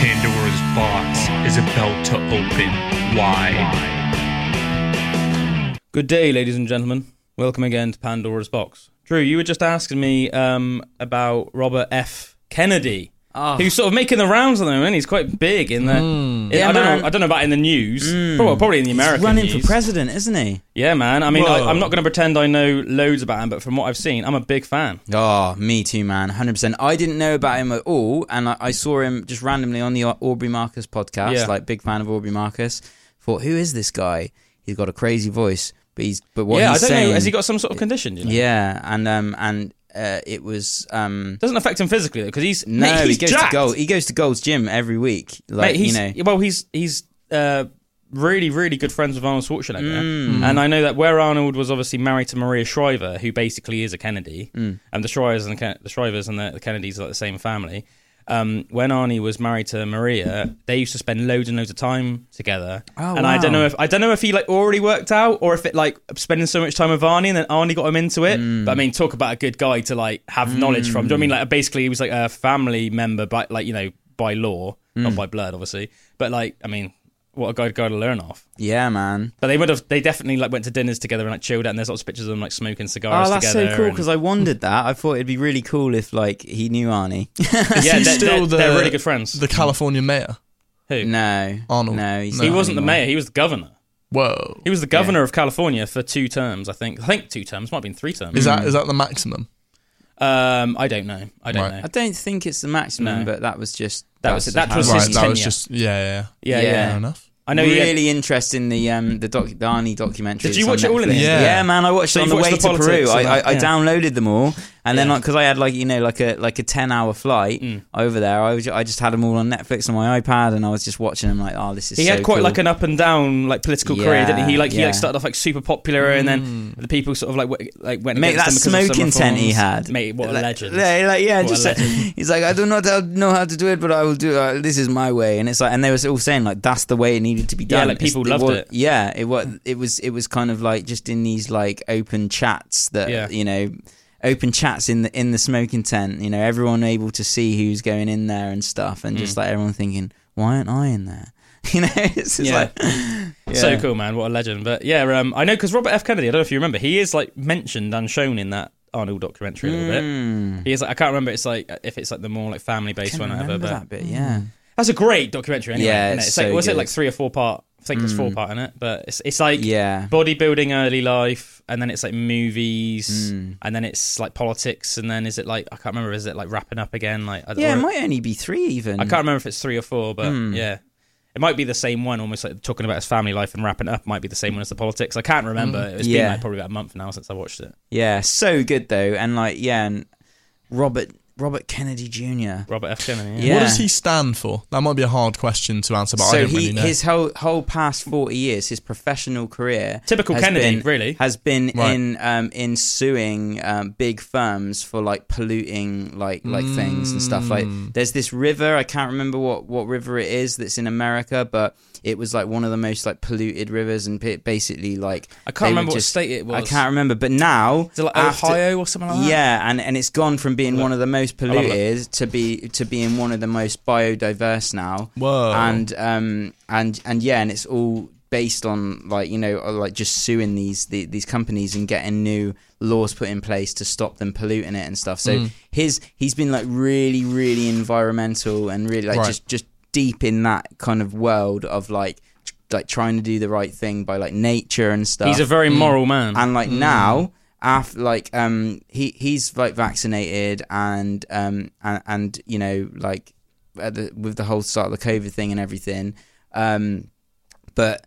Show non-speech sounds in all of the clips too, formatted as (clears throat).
Pandora's box is about to open wide. Good day, ladies and gentlemen. Welcome again to Pandora's Box. Drew, you were just asking me um, about Robert F. Kennedy, Oh. who's sort of making the rounds at the moment. He's quite big in the. Mm. Yeah, I don't man. Mm. know. I don't know about in the news. Probably, probably in the American He's running news. for president, isn't he? Yeah, man. I mean, I, Whoa. I'm not going to pretend I know loads about him, but from what I've seen, I'm a big fan. Oh, me too, man. 100%. I didn't know about him at all, and I, I saw him just randomly on the Aubrey Marcus podcast. Yeah. Like, big fan of Aubrey Marcus. Thought, who is this guy? He's got a crazy voice, but he's but what yeah, I he's don't saying. know. Has he got some sort of condition? You know? Yeah, and um and uh, it was um. Doesn't affect him physically though because he's No, mate, he goes jacked. to Gold. He goes to Gold's Gym every week. Like Mate, you know, well, he's he's uh, really really good friends with Arnold Schwarzenegger, Mm. and I know that where Arnold was obviously married to Maria Shriver, who basically is a Kennedy, Mm. and the Shrivers and the, Ken- the Shrivers and the, the Kennedys are like the same family. Um, when Arnie was married to Maria, they used to spend loads and loads of time together. Oh, and I don't know if I don't know if he like already worked out or if it like spending so much time with Arnie and then Arnie got him into it. Mm. But I mean, talk about a good guy to like have knowledge from. Do you know what I mean like basically he was like a family member, but like you know by law, Mm. not by blood, obviously. But like I mean, what a guy guy to learn off. yeah, man. But they would have they definitely like went to dinners together and like chilled out. And there's lots of pictures of them like smoking cigars Oh, that's together. so cool and- because I wondered that. I thought it'd be really cool if like he knew Arnie. (laughs) Is yeah, they're, still they're, the, they're really good friends. the California mayor? Who? no, Arnold. No, he's No. he wasn't the mayor. He was the governor. Whoa. He was the governor of California for two terms, I think. I think two terms. Might have been three terms. Is that hmm. is that the maximum? Um, I don't know. I don't Right. know. I don't think it's the maximum, No. but that was just That was- just that how was it his right, that was tenure. just yeah, yeah, Yeah, Yeah. yeah. Fair enough. I know. he had- really interesting the um the doc the Arnie documentary. Did you that's watch on it all in Netflix. the end? Yeah. Yeah. man, I watched So it on you've the way watched to the Peru. politics I, I, that, I yeah. downloaded them all, and then Yeah. like because I had like you know like a like a ten hour flight Mm. over there, I was, I just had them all on Netflix on my iPad, and I was just watching them like, oh, this is. he so had quite cool. like an up and down like political career, didn't he? He like he like started off like super popular, and then the people sort of like w- like went Mate, that against him because of some smoking tent he had. Mate, what a Like- legend! Yeah, like, yeah, What just like, (laughs) he's like, I do not how- know how to do it, but I will do. Uh, this is my way, and it's like, and they were all saying like that's the way it needed to be Yeah, done. like, people It's- loved was- it. Yeah, it was. It was. It was kind of like just in these like open chats that Yeah. you know, open chats in the in the smoking tent. You know, everyone able to see who's going in there and stuff, and Mm. just like everyone thinking, why aren't I in there? (laughs) You know, (laughs) it's just Yeah. like (laughs) So cool, man! What a legend! But yeah, um, I know because Robert F. Kennedy. I don't know if you remember. He is like mentioned and shown in that Arnold documentary a little bit. Mm. He is. Like, I can't remember. It's like if it's like the more like family based one, or whatever. But that bit, yeah. that's a great documentary. Anyway, Yeah, it? it's it's like so was it like three or four part? I think there's four Mm. part in it, but it's it's like Yeah. bodybuilding early life, and then it's like movies, Mm. and then it's like politics, and then is it like I can't remember. Is it like wrapping up again? Like I, Yeah, it might only be three even. I can't remember if it's three or four, but Mm. yeah. It might be the same one, almost like talking about his family life and wrapping up. Might be the same one as the politics. I can't remember. It's been Mm. Like probably about a month now since I watched it. Yeah, so good though, and like yeah, and Robert Robert Kennedy Jr. Robert F. Kennedy. Yeah. What does he stand for? That might be a hard question to answer, but I so don't he really know. his whole whole past forty years, his professional career, Typical Kennedy, been- really. has been Right. in um in suing um big firms for like polluting like like things and stuff. Like Mm. there's this river, I can't remember what what river it is that's in America, but it was like one of the most like polluted rivers, and basically like I can't remember would what state it was. I can't remember, but now Is it like after- Ohio or something like that? Yeah, and, and it's gone from being Look. one of the most I'll have a look. polluted to be to being one of the most biodiverse now. Whoa. And um and and yeah, and it's all based on like you know uh, like just suing these the, these companies and getting new laws put in place to stop them polluting it and stuff. So Mm. his he's been like really really environmental and really like Right. just just deep in that kind of world of like tr- like trying to do the right thing by like nature and stuff He's a very moral man. and like Mm. now after like um he he's like vaccinated and um and, and you know like at the, with the whole start of the covid thing and everything um but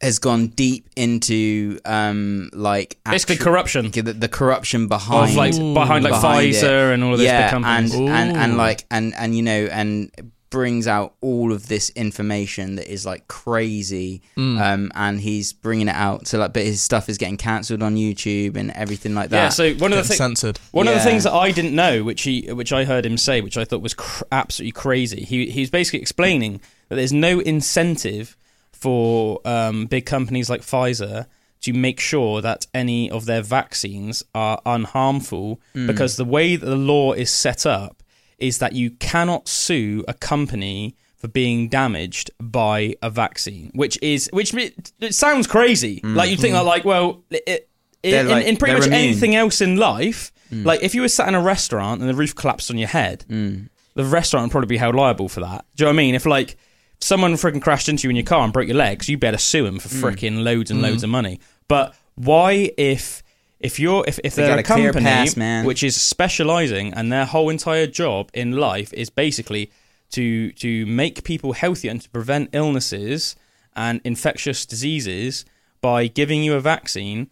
has gone deep into um like Basically, actu- corruption the, the corruption behind of like behind like behind it. Pfizer and all of those yeah big companies. and, and and like and and you know and brings out all of this information that is like crazy Mm. um and he's bringing it out so like but his stuff is getting cancelled on youtube and everything like that yeah. So one of the Get things. censored. One of the things that I didn't know, which he, which I heard him say, which I thought was cr- absolutely crazy. He he's basically explaining that there's no incentive for um, big companies like Pfizer to make sure that any of their vaccines are unharmful, Hmm. because the way that the law is set up is that you cannot sue a company for being damaged by a vaccine, which is which it, it sounds crazy. Like you think mm-hmm. that, like, well, it, They're in, like- in pretty much immune. anything else in life, mm. like if you were sat in a restaurant and the roof collapsed on your head, mm. the restaurant would probably be held liable for that. Do you know what I mean? If like someone freaking crashed into you in your car and broke your legs, you better sue him for mm. freaking loads and loads of money. But why if if you're if, if They they're a a company pass, man. which is specializing and their whole entire job in life is basically to to make people healthier and to prevent illnesses and infectious diseases by giving you a vaccine,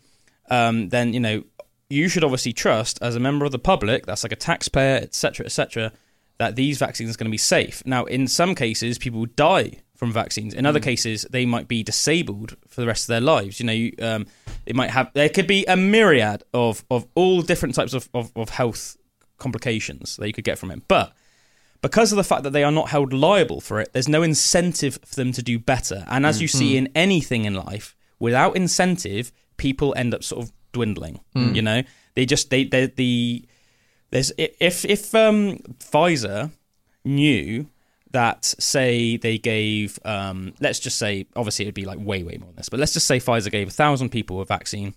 um, then you know you should obviously trust as a member of the public, that's like a taxpayer, etc., etc., that these vaccines are going to be safe. Now, in some cases, people die from vaccines. In other cases, they might be disabled for the rest of their lives. You know, you, um, it might have there could be a myriad of of all different types of, of, of health complications that you could get from it, but because of the fact that they are not held liable for it, there's no incentive for them to do better. And as you see in anything in life, without incentive, people end up sort of dwindling. You know, they just they they the there's if if um Pfizer knew that say they gave um let's just say obviously it'd be like way way more than this, but let's just say Pfizer gave a thousand people a vaccine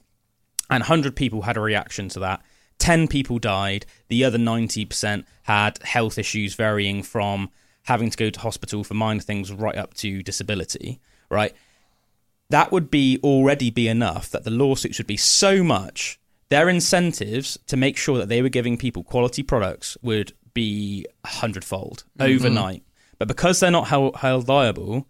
and 100 people had a reaction to that. 10 people died. The other 90% had health issues varying from having to go to hospital for minor things right up to disability, right? That would be already be enough that the lawsuits would be so much. Their incentives to make sure that they were giving people quality products would be a hundredfold overnight. But because they're not held, held liable,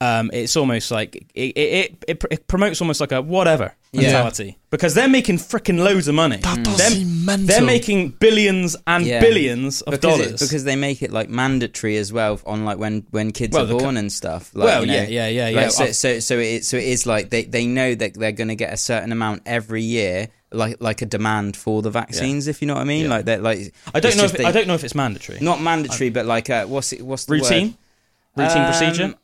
um, it's almost like it, it, it, it, it promotes almost like a whatever Yeah. mentality because they're making freaking loads of money. That does They're- seem mental. They're making billions and Yeah. billions of because dollars. It, because they make it like mandatory as well on like when when kids Well, are the co- born and stuff. Like, Well, you know, yeah, yeah, yeah, like, yeah. So, so so it so it is like they they know that they're going to get a certain amount every year, like like a demand for the vaccines. If you know what I mean, Yeah. like that. Like I don't know. If just it, they- I don't know if it's mandatory. Not mandatory, but like uh, what's it? What's the routine, word? routine Um, procedure.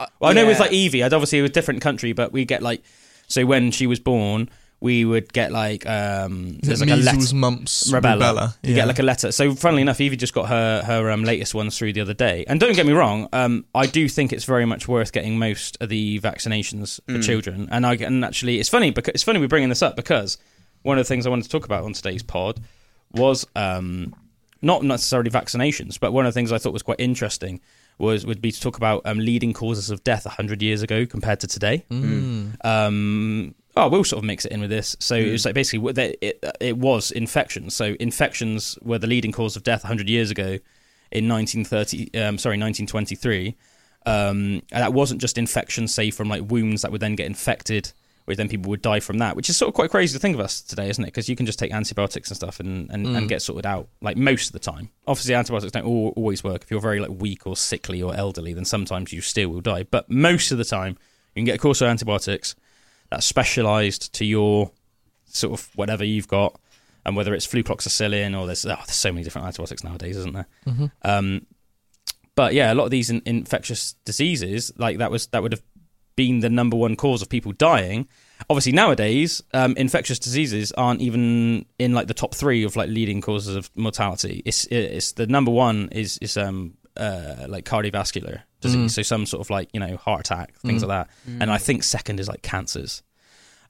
uh, Well, I know with yeah. like Evie, I'd obviously it was a different country, but we get like so when she was born, we would get like um there's it like a letter. mumps, Rubella. rubella. You get like a letter. So, funnily enough, Evie just got her her um, latest ones through the other day. And don't get me wrong, um, I do think it's very much worth getting most of the vaccinations for Mm. children. And I and actually, it's funny because it's funny we're bringing this up because one of the things I wanted to talk about on today's pod was um, not necessarily vaccinations, but one of the things I thought was quite interesting was would be to talk about um, leading causes of death hundred years ago compared to today. Mm. Um, oh, Will sort of mix it in with this. So it was like basically what it, it was infections. So infections were the leading cause of death 100 years ago in 1930. Um, sorry, 1923. Um, and that wasn't just infections, say from like wounds that would then get infected, which then people would die from that. Which is sort of quite crazy to think of us today, isn't it? Because you can just take antibiotics and stuff and, and, and mm. get sorted out like most of the time. Obviously, antibiotics don't al- always work. If you're very like weak or sickly or elderly, then sometimes you still will die. But most of the time, you can get a course of antibiotics that's specialized to your sort of whatever you've got, and whether it's flucloxacillin or there's oh, there's so many different antibiotics nowadays, isn't there? Mm-hmm. Um, but yeah, a lot of these in, infectious diseases, like that was that would have been the number one cause of people dying. Obviously, nowadays, um, infectious diseases aren't even in like the top three of like leading causes of mortality. It's it's the number one is is um uh like cardiovascular disease, so some sort of like you know heart attack, things like that. And I think second is like cancers.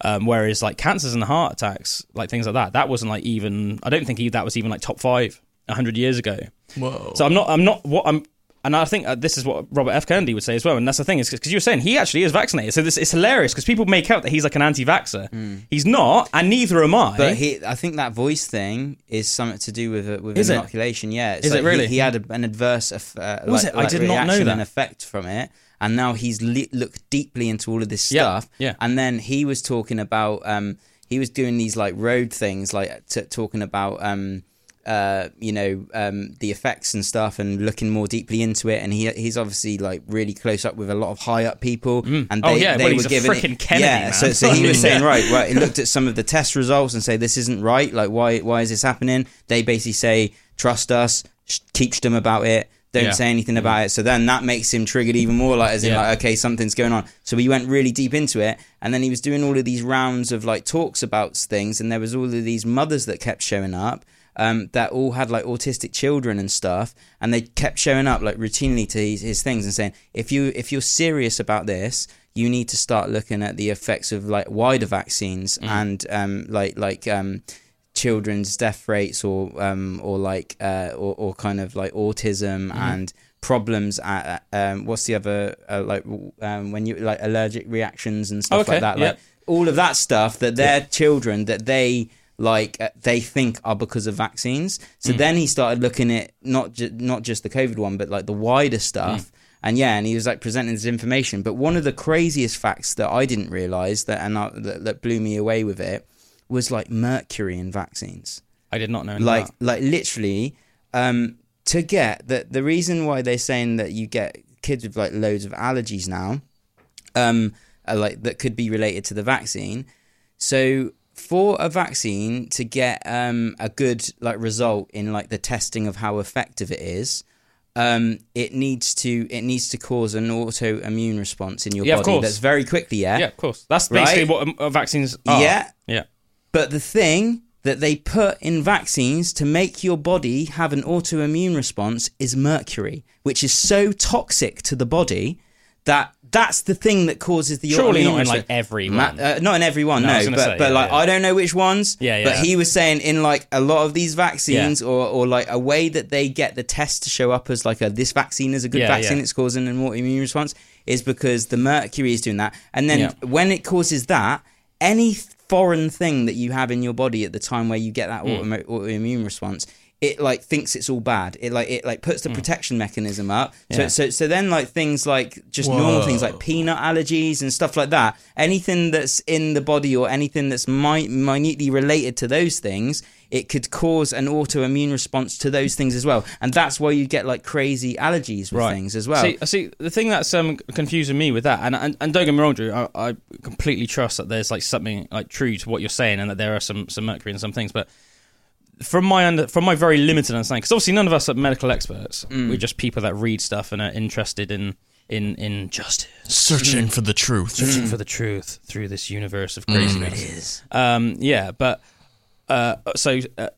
Um, whereas like cancers and heart attacks, like things like that, that wasn't like even. I don't think that was even like top five hundred years ago. Whoa. So I'm not. I'm not. What I'm. And I think uh, this is what Robert F. Kennedy would say as well. And that's the thing is because you were saying he actually is vaccinated. So this it's hilarious because people make out that he's like an anti-vaxxer. He's not, and neither am I. But he, I think that voice thing is something to do with with Is it? inoculation. Yeah, it's Is it really? He, he had a, an adverse uh, Was like, it? I like did not know that. effect from it, and now he's li- looked deeply into all of this Yeah, stuff. yeah. and then he was talking about um, he was doing these like road things, like t- talking about um, uh, you know, um, the effects and stuff, and looking more deeply into it. And he he's obviously like really close up with a lot of high up people, and they, Oh, yeah, they well, were giving frickin' it, Kennedy, yeah. man. So, so (laughs) he was saying, right, well, he (laughs) looked at some of the test results and say this isn't right. Like, why why is this happening? They basically say, trust us, sh- teach them about it. Don't Yeah. say anything about it. So then that makes him triggered even more, like as in Yeah. like, okay, something's going on. So he went really deep into it, and then he was doing all of these rounds of like talks about things, and there was all of these mothers that kept showing up. Um, that all had like autistic children and stuff, and they kept showing up like routinely to his, his things and saying, if you if you're serious about this, you need to start looking at the effects of like wider vaccines and um, like like um, children's death rates or um, or like uh, or, or kind of like autism and problems at um, what's the other uh, like um, when you like allergic reactions and stuff Okay, like that like yeah. all of that stuff that their children that they like uh, they think are because of vaccines. So then he started looking at not ju- not just the covid one but like the wider stuff. And yeah and he was like presenting this information. But one of the craziest facts that i didn't realize that and I, that, that blew me away with it was like mercury in vaccines. I did not know. like that. like literally um to get that the reason why they're saying that you get kids with like loads of allergies now um like that could be related to the vaccine. So for a vaccine to get um a good like result in like the testing of how effective it is um it needs to it needs to cause an autoimmune response in your Yeah, of body course. that's very quickly yeah yeah, of course. That's basically Right? what um, uh, vaccines are. yeah yeah. But the thing that they put in vaccines to make your body have an autoimmune response is mercury, which is so toxic to the body that that's the thing that causes the Surely not in like every Ma- one. uh, not in every one, No, no. but say, but yeah, like yeah. I don't know which ones. Yeah, yeah. But he was saying in like a lot of these vaccines, or or like a way that they get the test to show up as like a this vaccine is a good vaccine, it's causing an autoimmune response, is because the mercury is doing that, and then when it causes that, any foreign thing that you have in your body at the time where you get that Mm. autoimmune response. It like thinks it's all bad. It like it like puts the protection mechanism up. So Mm. Yeah. so so then like things like just normal things like peanut allergies and stuff like that. Anything that's in the body or anything that's mi- minutely related to those things, it could cause an autoimmune response to those things as well. And that's why you get like crazy allergies with things as well. See, see, the thing that's um, confusing me with that, and, and and don't get me wrong, Drew, I, I completely trust that there's like something like true to what you're saying, and that there are some some mercury in some things, but. From my under, from my very limited understanding, because obviously none of us are medical experts. Mm. We're just people that read stuff and are interested in in in justice, Searching for the truth. searching for the truth through this universe of craziness. is. Um, yeah, but uh, so uh,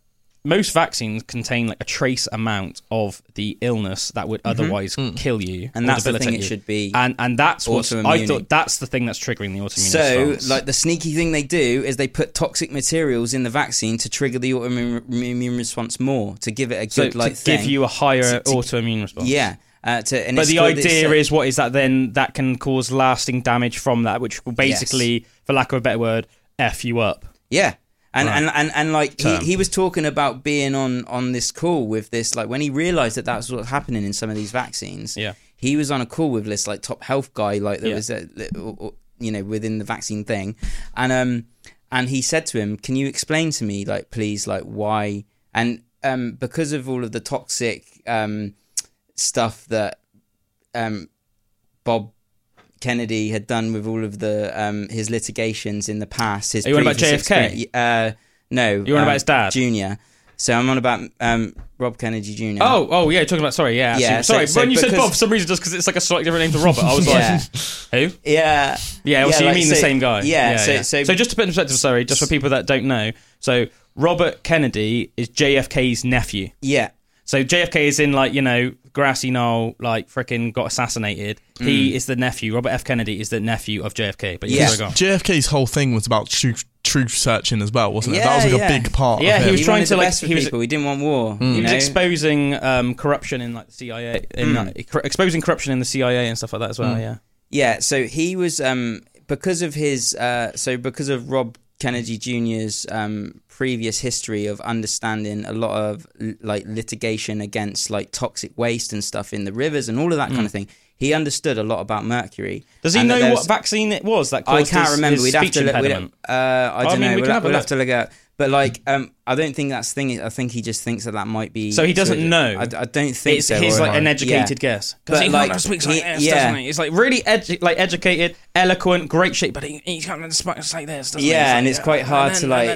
most vaccines contain like a trace amount of the illness that would otherwise kill you, Mm-hmm. And that's the thing it you. should be And and that's what I thought. That's the thing that's triggering the autoimmune So, response. like the sneaky thing they do is they put toxic materials in the vaccine to trigger the autoimmune response more to give it a so good like to give thing. you a higher To- to- autoimmune response. yeah. Uh, to, and But the idea uh, is what is that then that can cause lasting damage from that, which will basically, for lack of a better word, f you up. Yeah. And, Right. and, and, and like he, he was talking about being on, on this call with this like when he realized that that's what's happening in some of these vaccines Yeah. he was on a call with this like top health guy like there Yeah. was a you know within the vaccine thing and um and he said to him can you explain to me like please like why and um because of all of the toxic um stuff that um Bob Kennedy had done with all of the um his litigations in the past his Are you on about JFK? uh no You're on um, about his dad? Junior so I'm on about um Rob Kennedy Jr. Oh, oh yeah, you're talking about. Sorry, yeah, Yeah, so- sorry. so when you said Bob, for some reason, just because it's like a slightly different name to Robert, I was Yeah. like, (laughs) who? yeah Yeah, well, so you like, mean the same guy? yeah, so- so- just to put in perspective, sorry, just for people that don't know, so Robert Kennedy is JFK's nephew. yeah So JFK is in like you know grassy knoll, like freaking got assassinated. He is the nephew. Robert F. Kennedy is the nephew of JFK. But Mm. Yeah. yeah, go on. JFK's whole thing was about truth, truth searching as well, wasn't it? that was like yeah. a big part Yeah, of he it. was he trying to, like- he was- people. He didn't want war. He you was know? exposing um, corruption in like the CIA, in Mm. like, exposing corruption in the CIA and stuff like that as well. Yeah. Yeah, so he was um because of his uh so because of Rob Kennedy Jr.'s um previous history of understanding a lot of like litigation against like toxic waste and stuff in the rivers and all of that kind of thing. He understood a lot about mercury. Mm. Does he know what vaccine it was that I can't his, remember. his We'd have to look. We'd, uh, I I don't mean, know. we We'll, can have, we'll have to look at. But like, um, I don't think that's the thing. I think he just thinks that that might be. So he doesn't so- know? I, I don't think it's so. his like an yeah. educated guess. Because he like, like, speaks like he- this, yeah. doesn't he? It's like really edu- like educated, eloquent, great shape, but he, he's kind of it's like this. Doesn't he? Yeah, It's and like, it's quite hard to like.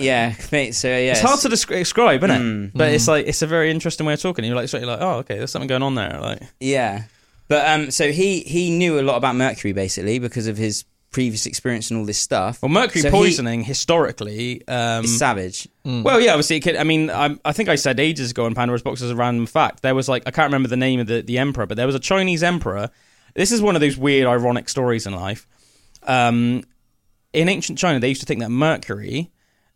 Yeah, so yeah, It's hard to describe, isn't it? Mm. But it's like it's a very interesting way of talking. You're like straight like, oh, okay, there's something going on there. Like, Yeah, but um, so he he knew a lot about mercury basically because of his previous experience and all this stuff. Well, mercury So he- poisoning historically. Um, It's savage. Well, yeah, obviously, it could, I mean, I, I think I said ages ago on Pandora's Box as a random fact. There was like I can't remember the name of the, the emperor, but there was a Chinese emperor. This is one of those weird, ironic stories in life. Um, in ancient China, they used to think that mercury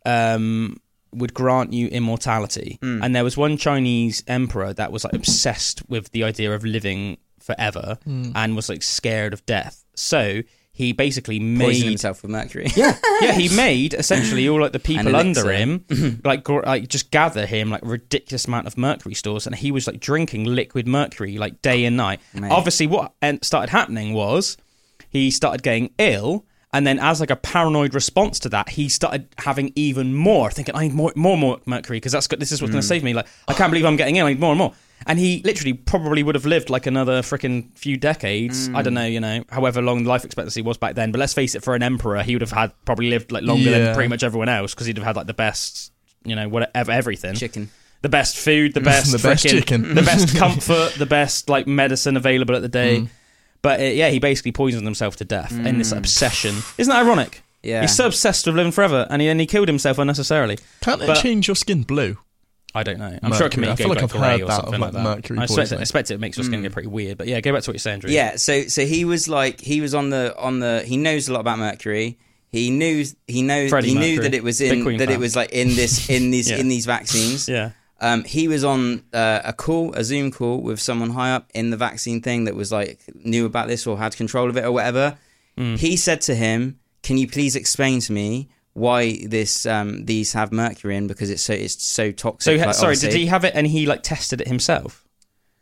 um, would grant you immortality, and there was one Chinese emperor that was like obsessed with the idea of living forever and was like scared of death. So he basically made himself with mercury. yeah, (laughs) yeah. He made essentially all like the people under him, (clears throat) like gr- like just gather him like ridiculous amount of mercury stores, and he was like drinking liquid mercury like day and night. Mate. Obviously, what en- started happening was he started getting ill. And then, as like a paranoid response to that, he started having even more, thinking, "I need more, more, more mercury because that's good. This is what's Mm. going to save me." Like, I can't believe I'm getting ill. I need more and more. And he literally probably would have lived like another freaking few decades. I Mm. don't know, you know, however long the life expectancy was back then. But let's face it, for an emperor, he would have had probably lived like longer Yeah. than pretty much everyone else because he'd have had like the best, you know, whatever, everything, Chicken. the best food, the best, (laughs) The best chicken. (laughs) the best comfort, the best like medicine available at the day. But uh, yeah, he basically poisoned himself to death in this obsession. Isn't that ironic? Yeah. He's so obsessed with living forever, and he, and he killed himself unnecessarily. Can't it But- change your skin blue? I don't know. I'm sure it can Mercury. make I it feel like I've heard or that something of, like like, that. mercury I expect, it, poisoning. I expect it makes your skin get pretty weird. But yeah, go back to what you're saying, Drew. Yeah, so so he was like he was on the on the he knows a lot about mercury. He knew he knows Freddie he knew that it was in Queen that fan. it was like in this in these Yeah. (laughs) in these vaccines. Yeah. Um, he was on uh, a call, a Zoom call with someone high up in the vaccine thing that was like knew about this or had control of it or whatever. Mm. He said to him, "Can you please explain to me why this um, these have mercury in because it's so it's so So toxic?" ha- like, sorry, did he have it and he like tested it himself?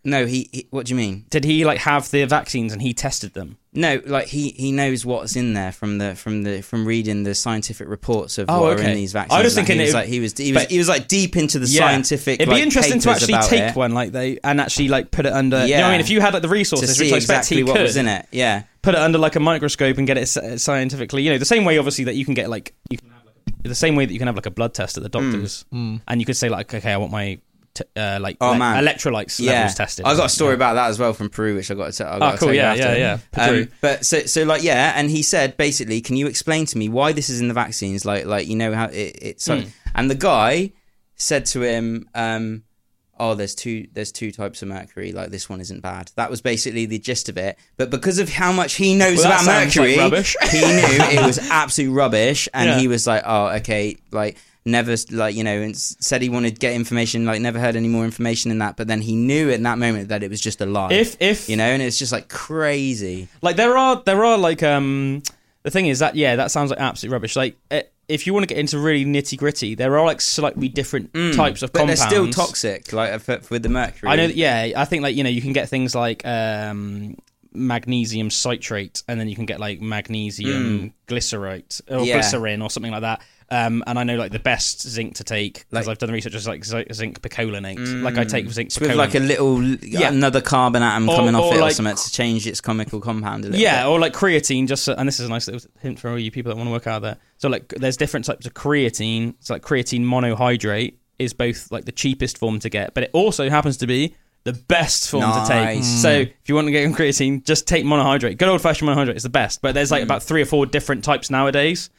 No, he, he. What do you mean? Did he like have the vaccines and he tested them? No, like he, he knows what's in there from the from the from reading the scientific reports of Oh, what are okay. in these vaccines. I was Like, thinking he was like he was he was but- he was like deep into the Yeah. scientific. It'd be like, interesting to actually take it one like they and actually like put it under. You know I mean? If you had like the resources, to see which I expect exactly he what was in it. Yeah, put it under like a microscope and get it scientifically. You know, the same way obviously that you can get like you can have like a, the same way that you can have like a blood test at the doctors, and you could say like, okay, I want my t- uh, like Oh, le- man. electrolytes yeah. levels tested. I got a story Yeah. about that as well from Peru, which I got to. I got Oh, to cool. tell you Yeah, after. yeah, yeah. Peru. Um, but so so like yeah, and he said basically, can you explain to me why this is in the vaccines? Like like you know how it, it's like, Hmm. and the guy said to him, um, "Oh, there's two there's two types of mercury. Like this one isn't bad." That was basically the gist of it. But because of how much he knows Well, about like mercury, rubbish. (laughs) he knew it was (laughs) absolute rubbish, and Yeah. he was like, "Oh, okay, like." Never like you know, and said he wanted to get information. Like never heard any more information in that. But then he knew in that moment that it was just a lie if if you know, and it's just like crazy. like there are there are like um the thing is that yeah that sounds like absolute rubbish like eh, if you want to get into really nitty gritty there are like slightly different types of Mm. But compounds they're still toxic, like with the mercury. I know that, yeah I think like you know you can get things like um magnesium citrate and then you can get like magnesium glycerate or Mm. Yeah. glycerin or something like that um, and I know like the best zinc to take because Like- Mm. I've done the research is like zinc picolinate like I take zinc with like a little Yeah. another carbon atom Or- coming off or it or like- something to change its chemical compound a little Yeah, bit. or like creatine. Just so, and this is a nice little hint for all you people that want to work out there. So like, there's different types of creatine. So like creatine monohydrate is both like the cheapest form to get, but it also happens to be the best form to take. So if you want to get on creatine, just take monohydrate. Good old fashioned monohydrate is the best, but Mm. there's like about three or four different types nowadays.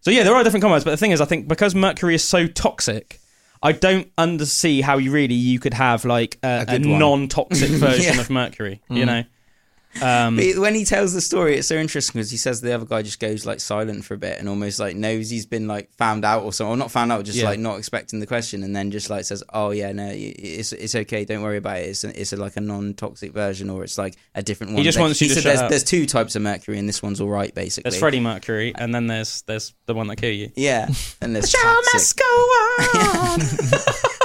So yeah, there are different compounds, but the thing is, I think because mercury is so toxic. I don't undersee how you really you could have like a, A a, good one. non-toxic (laughs) version. Mm. of mercury. You know, um, But when he tells the story, it's so interesting because he says the other guy just goes like silent for a bit and almost like knows he's been like found out or something, or not found out, just Yeah. like not expecting the question, and then just like says, "Oh yeah, no, it's it's okay, don't worry about it. It's a, it's a, like a non-toxic version, or it's like a different one." He just Like, wants you he to said shut there's, up. there's two types of mercury, and this one's all right, basically. There's Freddie Mercury, and then there's there's the one that kill you. Yeah, and there's toxic. go on. (laughs) (laughs)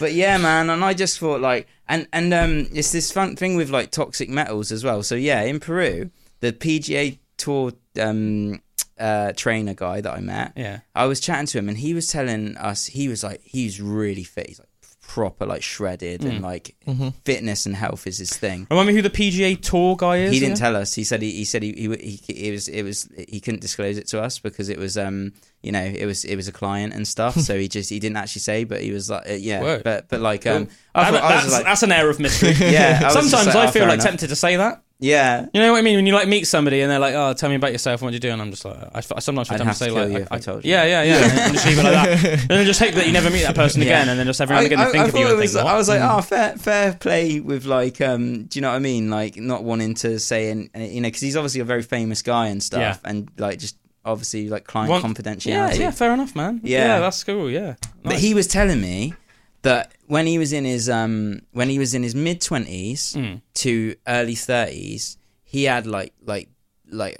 But yeah, man, and I just thought like, and and um, it's this fun thing with like toxic metals as well. So yeah, in Peru, the PGA Tour um uh trainer guy that I met, yeah. I was chatting to him, and he was telling us he was like he's really fit. He's like proper like shredded, and like fitness and health is his thing. Remind me who the PGA Tour guy is. He didn't tell us. He said he, he said he, he he it was it was he couldn't disclose it to us because it was um you know it was it was a client and stuff. (laughs) so he just he didn't actually say, but he was like uh, yeah, Word. but but like um I, thought, I was that's, like that's an air of mystery. (laughs) Yeah, I was just Sometimes like, I oh, feel fair like enough. tempted to say that. Yeah. You know what I mean? When you like meet somebody and they're like, "Oh, tell me about yourself. What do you do?" And I'm just like, I, I sometimes I'd have to say like, I, I told you. yeah, yeah, yeah, and (laughs) just leave it like that. And then just hope that you never meet that person (laughs) Yeah. again, and then just every now and again they think of you and was, think, I was like, oh, fair, fair play with like, um, do you know what I mean? Like, not wanting to say, and uh, you know, because he's obviously a very famous guy and stuff, Yeah. and like, just obviously like client Want- confidentiality. yeah, yeah, fair enough, man. Yeah. Yeah, that's cool. Yeah, But he was telling me that when he was in his um when he was in his mid twenties Mm. to early thirties, he had like like like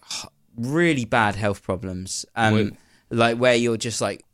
really bad health problems. Um, Wait. like where you're just like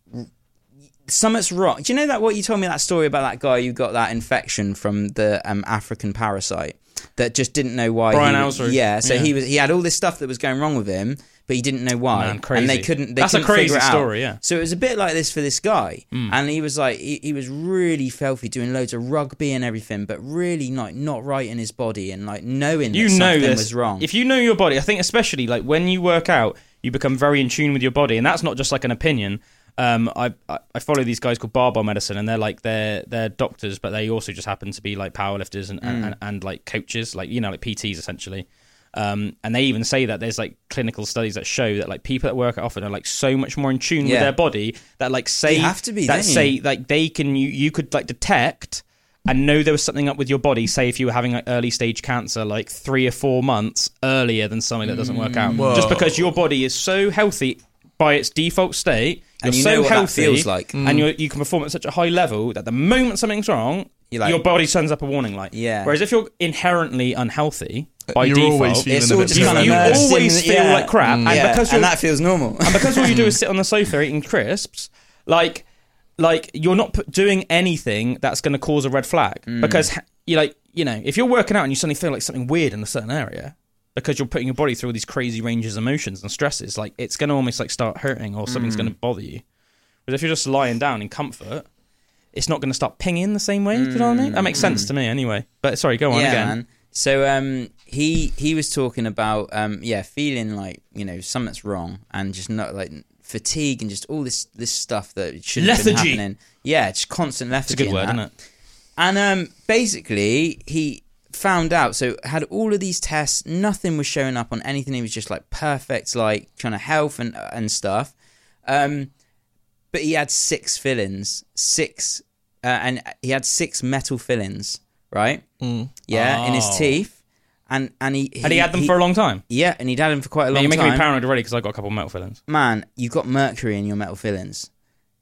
something's wrong. Do you know that what you told me that story about that guy who got that infection from the um African parasite that just didn't know why. Brian he. Yeah, so Yeah. he was he had all this stuff that was going wrong with him, but he didn't know why. Man, crazy. And they couldn't. They That's a couldn't crazy figure out. story, yeah. So it was a bit like this for this guy, Mm. and he was like, he, he was really filthy, doing loads of rugby and everything, but really like not right in his body and like knowing you that know something this was wrong. If you know your body, I think especially like when you work out, you become very in tune with your body, and that's not just like an opinion. Um, I, I follow these guys called Barbell Medicine, and they're like they're they're doctors, but they also just happen to be like powerlifters and, and, Mm. and, and like coaches, like you know like PTs essentially. Um, and they even say that there's like clinical studies that show that like people that work out often are like so much more in tune with their body that like say You have to be, that don't you? say like they can you you could like detect and know there was something up with your body say if you were having like early stage cancer like three or four months earlier than something that doesn't work out Mm. Whoa. just because your body is so healthy by its default state you're And you so know what that healthy feels like. and you you can perform at such a high level that the moment something's wrong like- your body sends up a warning light Yeah. whereas if you're inherently unhealthy by You're default always feeling it's a all just you, kind of you immersed always in- feel yeah. like crap and yeah, because and you're that feels normal. and because all you do is sit on the (laughs) sofa eating crisps, like, like you're not put, doing anything that's going to cause a red flag. Mm. Because you like, you know, if you're working out and you suddenly feel like something weird in a certain area, because you're putting your body through all these crazy ranges of emotions and stresses, like it's going to almost like start hurting or something's Mm. going to bother you. But if you're just lying down in comfort. It's not going to start pinging the same way. Do you know what I mean? That makes sense to me, anyway. But sorry, go on Mm. yeah, again. man. So um, he he was talking about um, yeah, feeling like you know something's wrong and just not like fatigue and just all this this stuff that shouldn't have been happening. Yeah, just constant lethargy. It's a good word, isn't it? And um, basically, he found out. So had all of these tests, nothing was showing up on anything. He was just like perfect, like kind of health and and stuff. Um, but he had six fillings, six, uh, and he had six metal fillings, right? Mm. Yeah, in his Oh. teeth, and and he, Had he had them for a long time? yeah, and he'd had them for quite a long you're making time. me paranoid already because I got a couple of metal fillings. Man, you've got mercury in your metal fillings.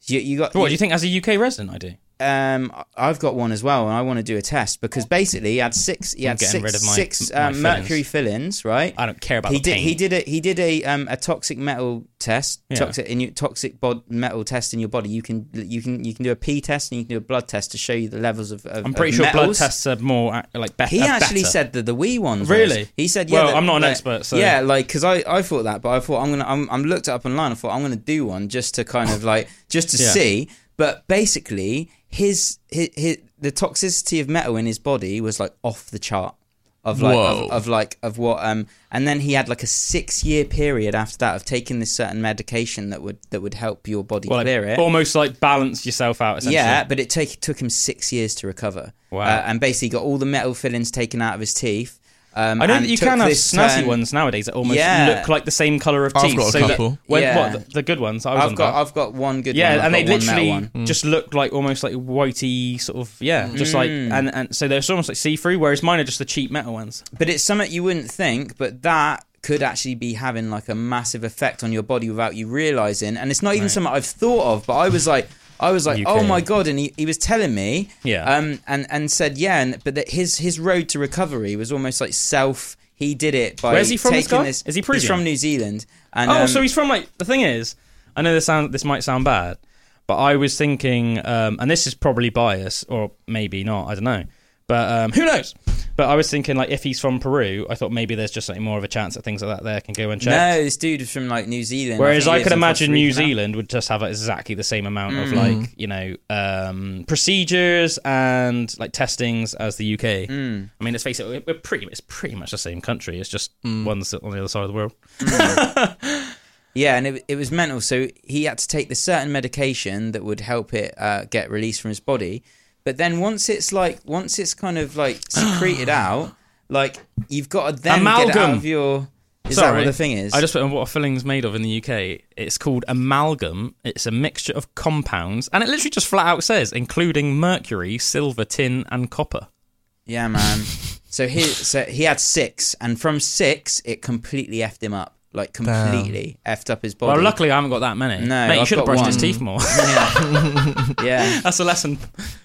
You, you got What do you think? As a UK resident, I do. Um, I've got one as well, and I want to do a test because basically he had six. He had six, rid of my- six my um, mercury fillings, right? I don't care about he the did. pain. He did a he did a um a toxic metal test, Yeah. toxic in your toxic bod, metal test in your body. You can you can you can do a pee test and you can do a blood test to show you the levels of. of I'm pretty of sure blood tests are more uh, like better. He actually better. said that the wee ones. was. Really? He said, yeah. Well, that- I'm not an that- expert, so- yeah, like because I, I thought that, but I thought I'm gonna I'm, I'm looked it up online. I thought I'm gonna do one just to kind of like just to Yeah. see. But basically, his, his his the toxicity of metal in his body was like off the chart. Of like of, of like of what um and then he had like a six year period after that of taking this certain medication that would that would help your body well, like, clear it. almost like balance yourself out. Essentially. Yeah, but it take, took him six years to recover. Wow. Uh, and basically got all the metal fillings taken out of his teeth. Um, I know that you can have snazzy turn- ones nowadays that almost Yeah. look like the same color of I've teeth. got a so that couple. when, Yeah. what the, the good ones? I was I've on got about. I've got one good yeah, one. I've and they got one metal literally. Mm. just look like almost like whitey sort of yeah, just like and and so they're almost like see through. Whereas mine are just the cheap metal ones. But it's something you wouldn't think, but that could actually be having like a massive effect on your body without you realizing. And it's not even Right. something I've thought of, but I was like, I was like, UK. oh my god! And he, he was telling me, Yeah. um, and and said, yeah, and but that his his road to recovery was almost like self. He did it by Where's he from, taking this. Is he He's from New Zealand. And, oh, um, so he's from like the thing is, I know this sound this might sound bad, but I was thinking, um, and this is probably bias or maybe not, I don't know, but um, who knows? But I was thinking like if he's from Peru, I thought maybe there's just like more of a chance that things like that there can go unchecked. No, this dude was from like New Zealand. Whereas think I, could imagine New Rica now. Zealand would just have exactly the same amount of Mm. like you know um, procedures and like testings as the UK. Mm. I mean, let's face it, we're- we're pretty it's pretty much the same country. It's just Mm. one's on the other side of the world. (laughs) Yeah, and it, it was mental. So he had to take the certain medication that would help it uh, get released from his body. But then once it's like, once it's kind of like (clears throat) secreted out, like you've got to then get it out Amalgam. of your. Is that Sorry. what the thing is? I just put on what a filling's made of in the UK. It's called amalgam. It's a mixture of compounds, and it literally just flat out says, including mercury, silver, tin, and copper. Yeah, man. so he so he had six, and from six, it completely effed him up, like completely effed up his body. Well, luckily I haven't got that many. No, Mate, you I've should have got brushed his teeth more. (laughs) yeah, (laughs) yeah. That's a lesson.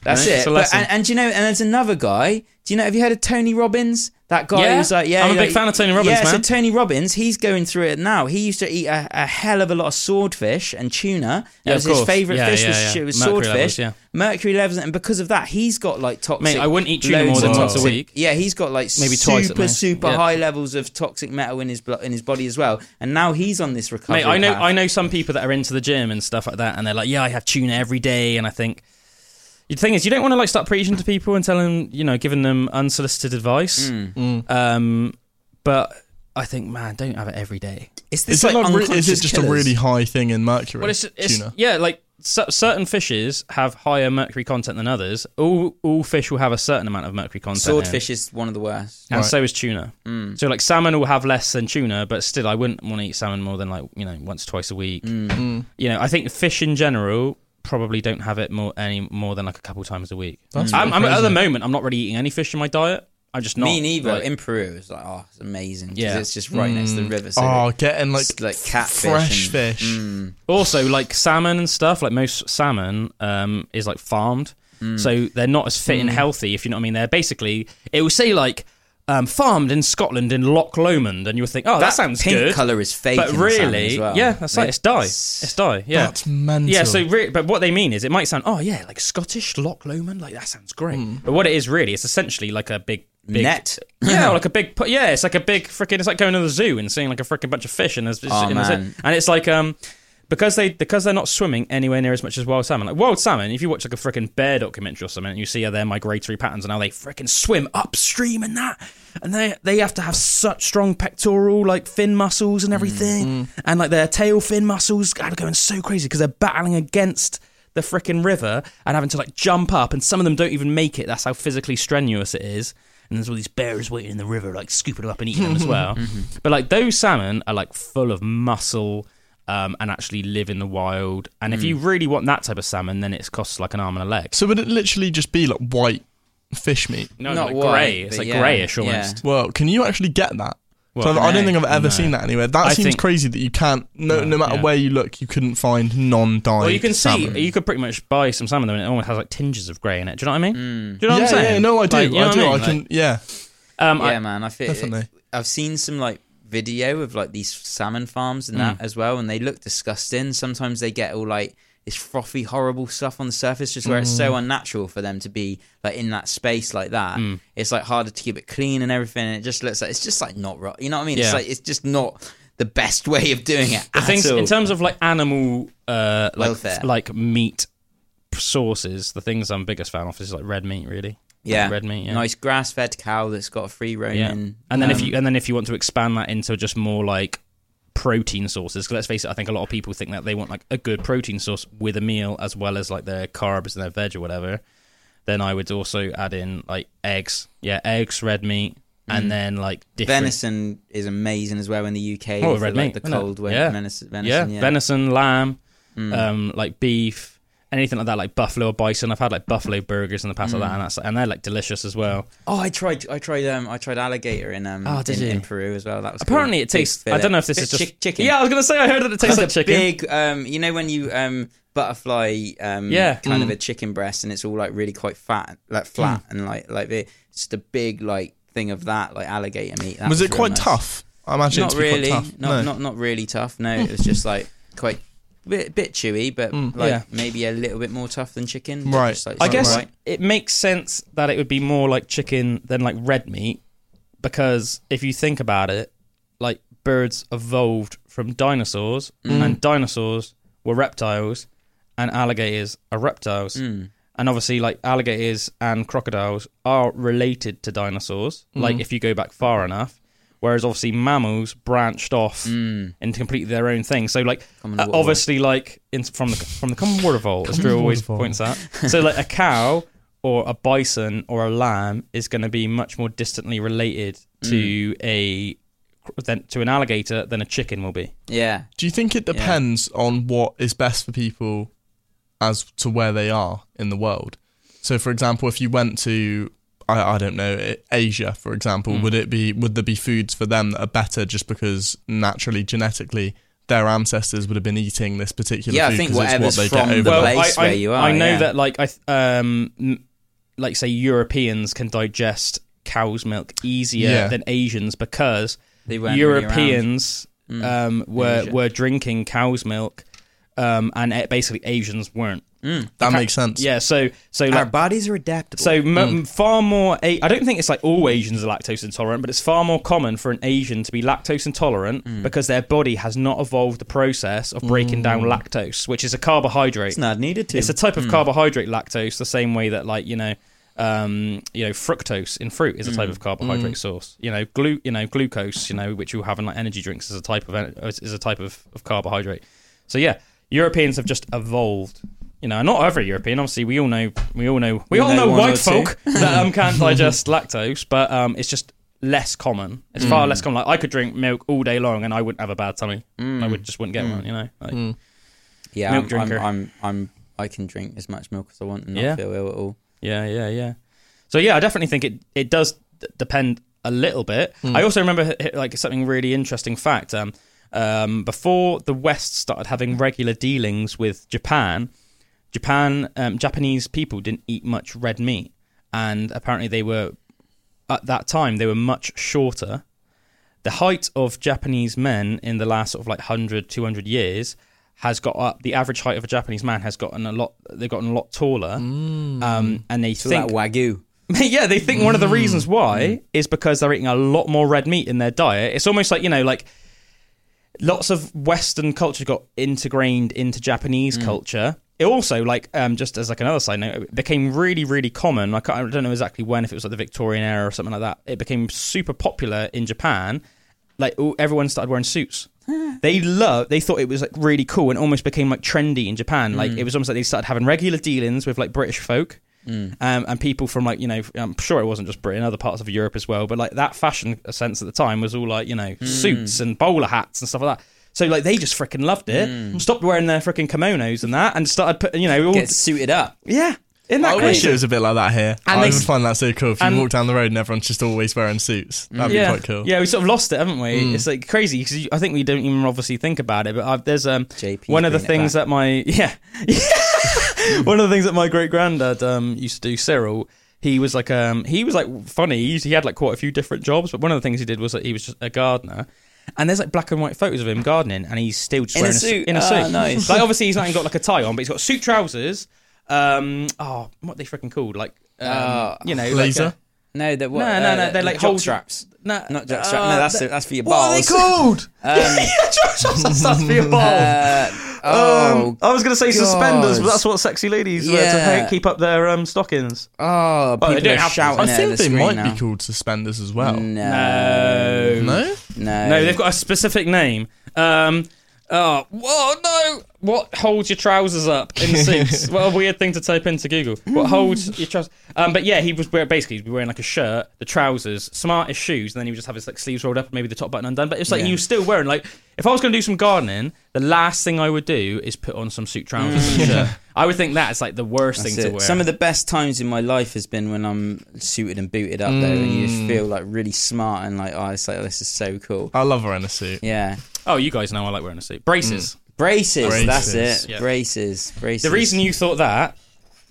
That's Right? it. It's a But, and, and do you know, and there's another guy. Do you know? Have you heard of Tony Robbins? That guy Yeah. who's like, yeah, I'm a like- big fan of Tony Robbins, Yeah, so. Tony Robbins, he's going through it now. He used to eat a, a hell of a lot of swordfish and tuna. That Yeah, was his favorite Yeah, fish yeah, was, was Mercury swordfish. levels, yeah. Mercury levels, and because of that, he's got like toxic. Mate, I wouldn't eat tuna more than once a week. Yeah, he's got like Maybe super, twice super Yeah. high levels of toxic metal in his blo- in his body as well. And now he's on this recovery. Mate, I know path. I know some people that are into the gym and stuff like that, and they're like, "Yeah, I have tuna every day," and I think the thing is, you don't want to like start preaching to people and telling you know, giving them unsolicited advice. Mm. Um, but I think, man, don't have it every day. It's this Is it, like like, re- is it just killers. a really high thing in mercury? Well, it's, it's tuna. yeah, like cer- certain fishes have higher mercury content than others. All all fish will have a certain amount of mercury content. in. Swordfish is one of the worst. and Right. so is tuna. Mm. So like salmon will have less than tuna, but still, I wouldn't want to eat salmon more than like you know once twice a week. Mm. You know, I think fish in general probably don't have it more any more than like a couple times a week. That's I'm, I'm at the moment, I'm not really eating any fish in my diet. I'm just not. Me neither. like- in Peru, it's like oh, it's amazing. 'cause Yeah. it's just right next to the river. So Oh, getting like, it's like catfish fresh and- fish. Mm. also, like salmon and stuff, like most salmon um, is like farmed, Mm. so they're not as fit and healthy. If you know what I mean, they're basically it will say like um, farmed in Scotland in Loch Lomond, and you'll think, oh, that, sounds pink good. color is fake. but in the salmon really, as well. yeah, that's right. It's dye. It's- It's dye. Yeah. That's mental. Yeah, so re- but what they mean is it might sound oh yeah like Scottish Loch Lomond like that sounds great, Hmm. but what it is really it's essentially like a big, big Net. yeah (laughs) like a big yeah it's like a big freaking it's like going to the zoo and seeing like a freaking bunch of fish and there's Oh, and, there's man. and it's like um because they because they're not swimming anywhere near as much as wild salmon. Like wild salmon if you watch like a freaking bear documentary or something and you see how their migratory patterns and how they freaking swim upstream and that. And they they have to have such strong pectoral like fin muscles and everything. Mm, mm. And like their tail fin muscles are going so crazy because they're battling against the freaking river and having to like jump up. And some of them don't even make it. That's how physically strenuous it is. And there's all these bears waiting in the river like scooping them up and eating them as (laughs) well. Mm-hmm. But like those salmon are like full of muscle um, and actually live in the wild and if you really want that type of salmon then it costs like an arm and a leg So would it literally just be like white fish meat? no Not like white, grey it's like yeah, greyish yeah. almost Well, can you actually get that? Well, so I don't think I've ever no. seen that anywhere. That I seems think- crazy that you can't. No, No, no matter yeah. where you look, you couldn't find non-dyed. well, you can see, salmon. you could pretty much buy some salmon though, and it almost has like tinges of grey in it. Do you know what I mean? Mm. Do you know yeah, what I'm saying? yeah, no, I do. Like, you know I do. I, mean? can. yeah, Like, um, I- yeah, man. I feel definitely. I've seen some like video of like these salmon farms and that Mm. as well, and they look disgusting. Sometimes they get all like this frothy, horrible stuff on the surface, just where it's so unnatural for them to be like in that space like that. Mm. It's like harder to keep it clean and everything. And it just looks like it's just like not right. You know what I mean? It's like it's just not the best way of doing it. the things all. in terms of like animal uh like Welfare. like meat sources the things i'm biggest fan of is like red meat really yeah, red meat yeah nice grass-fed cow that's got a free roaming. Yeah. and then if um, you and then if you want to expand that into just more like protein sources because let's face it i think a lot of people think that they want like a good protein source with a meal as well as like their carbs and their veg or whatever then i would also add in like eggs yeah eggs red meat and Mm. then like different venison is amazing as well in the UK. Oh, red like, meat, the cold Yeah. venison. yeah, venison yeah. venison lamb Mm. um, like beef, anything like that, like buffalo or bison. I've had like buffalo burgers in the past like Mm. that, and that's and they're like delicious as well. Oh, I tried. I tried. Um, I tried alligator in um Oh, did in, in Peru as well. That was Apparently, cool. it tastes. I don't know if this fillet. is just Chick- chicken. Yeah, I was gonna say I heard that it tastes like chicken. Big. Um, you know when you um butterfly um Yeah. kind of Mm. a chicken breast and it's all like really quite fat, like flat and like like the- just a big like thing of that like alligator meat. That was it quite nice. tough? I imagine Not it to be really. quite tough. Not no. not not really tough. No, it was (laughs) just like quite. Bit, bit chewy, but Mm. like Yeah. maybe a little bit more tough than chicken. but Right. just, like, I it's guess right. it makes sense that it would be more like chicken than like red meat, because if you think about it, like birds evolved from dinosaurs, Mm. and dinosaurs were reptiles, and alligators are reptiles. Mm. and obviously like alligators and crocodiles are related to dinosaurs like if you go back far enough whereas obviously mammals branched off Mm. into completely their own thing so like uh, water obviously like in, from the from the common water vault as Drew always vault. points out (laughs) so like a cow or a bison or a lamb is going to be much more distantly related to a than to an alligator than a chicken will be. Yeah. Do you think it depends on what is best for people as to where they are in the world? So, for example, if you went to, I, I don't know, Asia, for example, Mm. would it be would there be foods for them that are better just because naturally, genetically, their ancestors would have been eating this particular Yeah, I food think 'cause it's whatever's what they from get over the there. place I, I, where you are, I know yeah. that like I um like say Europeans can digest cow's milk easier Yeah. than Asians because They weren't really around. Europeans Mm. um, were Asia. were drinking cow's milk, um, and it, basically Asians weren't. Mm. that makes sense. Yeah, so so Our like, bodies are adaptable. so m- Mm. far more. A- I don't think it's like all Asians are lactose intolerant, but it's far more common for an Asian to be lactose intolerant Mm. because their body has not evolved the process of breaking down Mm. lactose, which is a carbohydrate. it's not needed to. It's a type of Mm. carbohydrate, lactose, the same way that like you know, um, you know, fructose in fruit is a type Mm. of carbohydrate source. You know, glu- you know, glucose, you know, which you'll have in like energy drinks, is a type of en- is a type of, of carbohydrate. So yeah, Europeans have just evolved. You know, not every European. Obviously, we all know, we all know, we, We all know know, white folk (laughs) that um, can't (laughs) digest lactose, but um, it's just less common. It's far Mm. less common. Like I could drink milk all day long and I wouldn't have a bad tummy. Mm. I would just wouldn't get Mm. one. You know, like, Mm. yeah, milk I'm, drinker. I'm, I'm, I'm, I can drink as much milk as I want and not Yeah. feel ill at all. Yeah, yeah, yeah. So yeah, I definitely think it it does d- depend a little bit. Mm. I also remember like something really interesting fact. Um, um, before the West started having regular dealings with Japan, Japan um, Japanese people didn't eat much red meat, and apparently they were at that time they were much shorter. The height of Japanese men in the last sort of like 100, 200 years has got up. The average height of a Japanese man has gotten a lot. They've gotten a lot taller, Mm. um, and they So think wagyu. (laughs) yeah, they think one of the Mm. reasons why is because they're eating a lot more red meat in their diet. It's almost like you know, like lots of Western culture got integrated into Japanese Mm. culture. It also, like, um, just as like another side note, it became really, really common. I, can't, I don't know exactly when, if it was like the Victorian era or something like that. It became super popular in Japan. Like, everyone started wearing suits. (laughs) they loved. They thought it was like really cool and almost became like trendy in Japan. Like, Mm. it was almost like they started having regular dealings with like British folk Mm. um, and people from like you know I'm sure it wasn't just Britain, other parts of Europe as well. But like that fashion sense at the time was all like you know Mm. suits and bowler hats and stuff like that. So like they just freaking loved it. Mm. Stopped wearing their freaking kimonos and that, and started putting you know all, Get suited up. yeah. Isn't that I wish it was a bit like that here. And I they- would find that so cool if you walk down the road and everyone's just always wearing suits. That'd yeah, be quite cool. yeah, we sort of lost it, haven't we? Mm. It's like crazy because I think we don't even obviously think about it. But I've, there's um JP. (laughs) (laughs) one of the things that my yeah, one of the things that my great granddad um used to do, Cyril. He was like um he was like funny. He, used, he had like quite a few different jobs, but one of the things he did was that he was just a gardener. And there's like black and white photos of him gardening, and he's still just In a wearing suit? in a Ah, suit. nice. Like obviously he's not even got like a tie on, but he's got suit trousers. Um, oh, what are they freaking called? Like, um, Uh, you know, Blazer? Like No, that what? No, no, uh, no, they're like jock hold- straps. no, Not jock uh, strap. No, that's that- that's for your balls. What are they balls. called? (laughs) Um, (laughs) That's for your balls. uh, oh, Um, I was going to say suspenders, but God. that's what sexy ladies wear to Yeah. pay- keep up their um, stockings. oh, they people don't are have- shouting I at think the they screen might now. be called suspenders as well. No, No? No, No, they've got a specific name. Um, oh, whoa, no! What holds your trousers up in the (laughs) suits? what a weird thing to type into Google. What holds (laughs) your trousers? Um, but yeah, he was wearing, basically he'd be wearing like a shirt, the trousers, smartest shoes, and then he would just have his like sleeves rolled up, and maybe the top button undone. But it's like Yeah. were still wearing like if I was going to do some gardening, the last thing I would do is put on some suit trousers and a shirt. (laughs) I would think that's like the worst That's thing to it. wear. Some of the best times in my life has been when I'm suited and booted up there, and you just Mm. feel like really smart and like, oh, it's like this is so cool. I love wearing a suit. Yeah, oh, you guys know I like wearing a suit. Braces. braces. That's it. Yeah. Braces. Braces. The reason you thought that,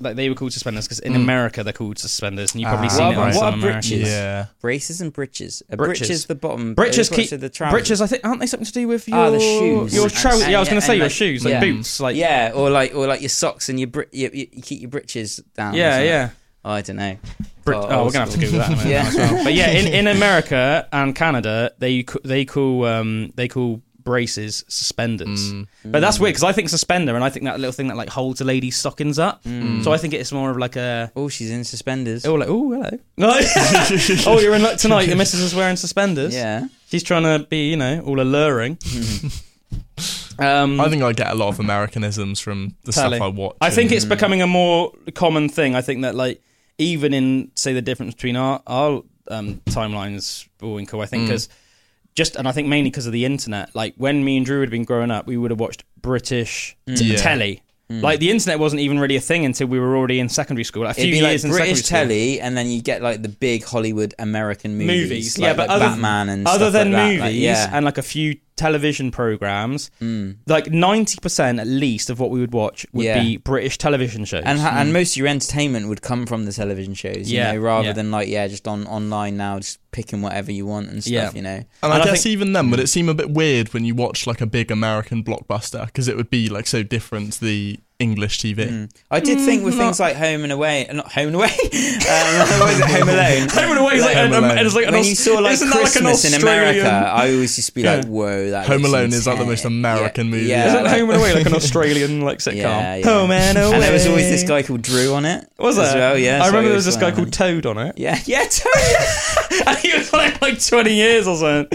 like they were called suspenders, because in Mm. America they're called suspenders, and you've probably Ah, seen it What- on what some are American. britches? Yeah. braces and breeches. A Breeches. breeches the bottom. Breeches uh, keep to the trousers. breeches. I think aren't they something to do with your Ah, the shoes. Your trousers. and- Yeah, I was going to say your like- shoes, like yeah. boots, like yeah, or like or like your socks and your bri- you, you, you keep your breeches down. yeah, something. yeah. Oh, I don't know. Brit- Oh, oh, we're gonna have to school. Google that in a minute Yeah. as well. But yeah, in, in (laughs) America and Canada, they they call um they call braces suspenders. Mm. But that's weird because I think suspender, and I think that little thing that like holds a lady's stockings up. Mm. So I think it's more of like a Oh, she's in suspenders. oh like (laughs) oh hello. oh, you're in luck tonight. Your missus is wearing suspenders. Yeah. She's trying to be, you know, all alluring. (laughs) um, I think I get a lot of Americanisms from the Totally. stuff I watch. I think it's becoming a more common thing. I think that like even in say the difference between our our um, timelines, Bullwinkle, I think Mm. Just and I think mainly because of the internet. Like when me and Drew had been growing up, we would have watched British t- Yeah. telly. Like the internet wasn't even really a thing until we were already in secondary school. Like, a few It'd be years like in British secondary school. telly, and then you get like the big Hollywood American movies, movies, like, yeah, but like other, Batman and other than like movies yeah. Mm. and like a few television programs, mm. like ninety percent at least of what we would watch would Yeah. be British television shows. and ha- and mm. most of your entertainment would come from the television shows, you Yeah, know, rather yeah. than like yeah, just on online now, just picking whatever you want and stuff, Yeah. you know. And, And I I guess think- even then, would mm. it seem a bit weird when you watch like a big American blockbuster because it would be like so different to the English TV? Mm. I did think with things like Home and Away, uh, not Home and Away, (laughs) um, what is it, Home (laughs) Alone. Home and Away is like, Home an, Alone. it's like an when Aus- you saw like isn't that like an Christmas in America, (laughs) I always used to be like, "Whoa, that Home looks Alone is, like, the most. American yeah, movie. Yeah, Isn't like- Home and Away like an Australian like sitcom? Yeah, yeah. Home and Away. and there was always this guy called Drew on it. Was as there? well, yeah. I so remember there was this guy called Toad on it. Yeah, yeah, totally. and he was like like twenty years or something.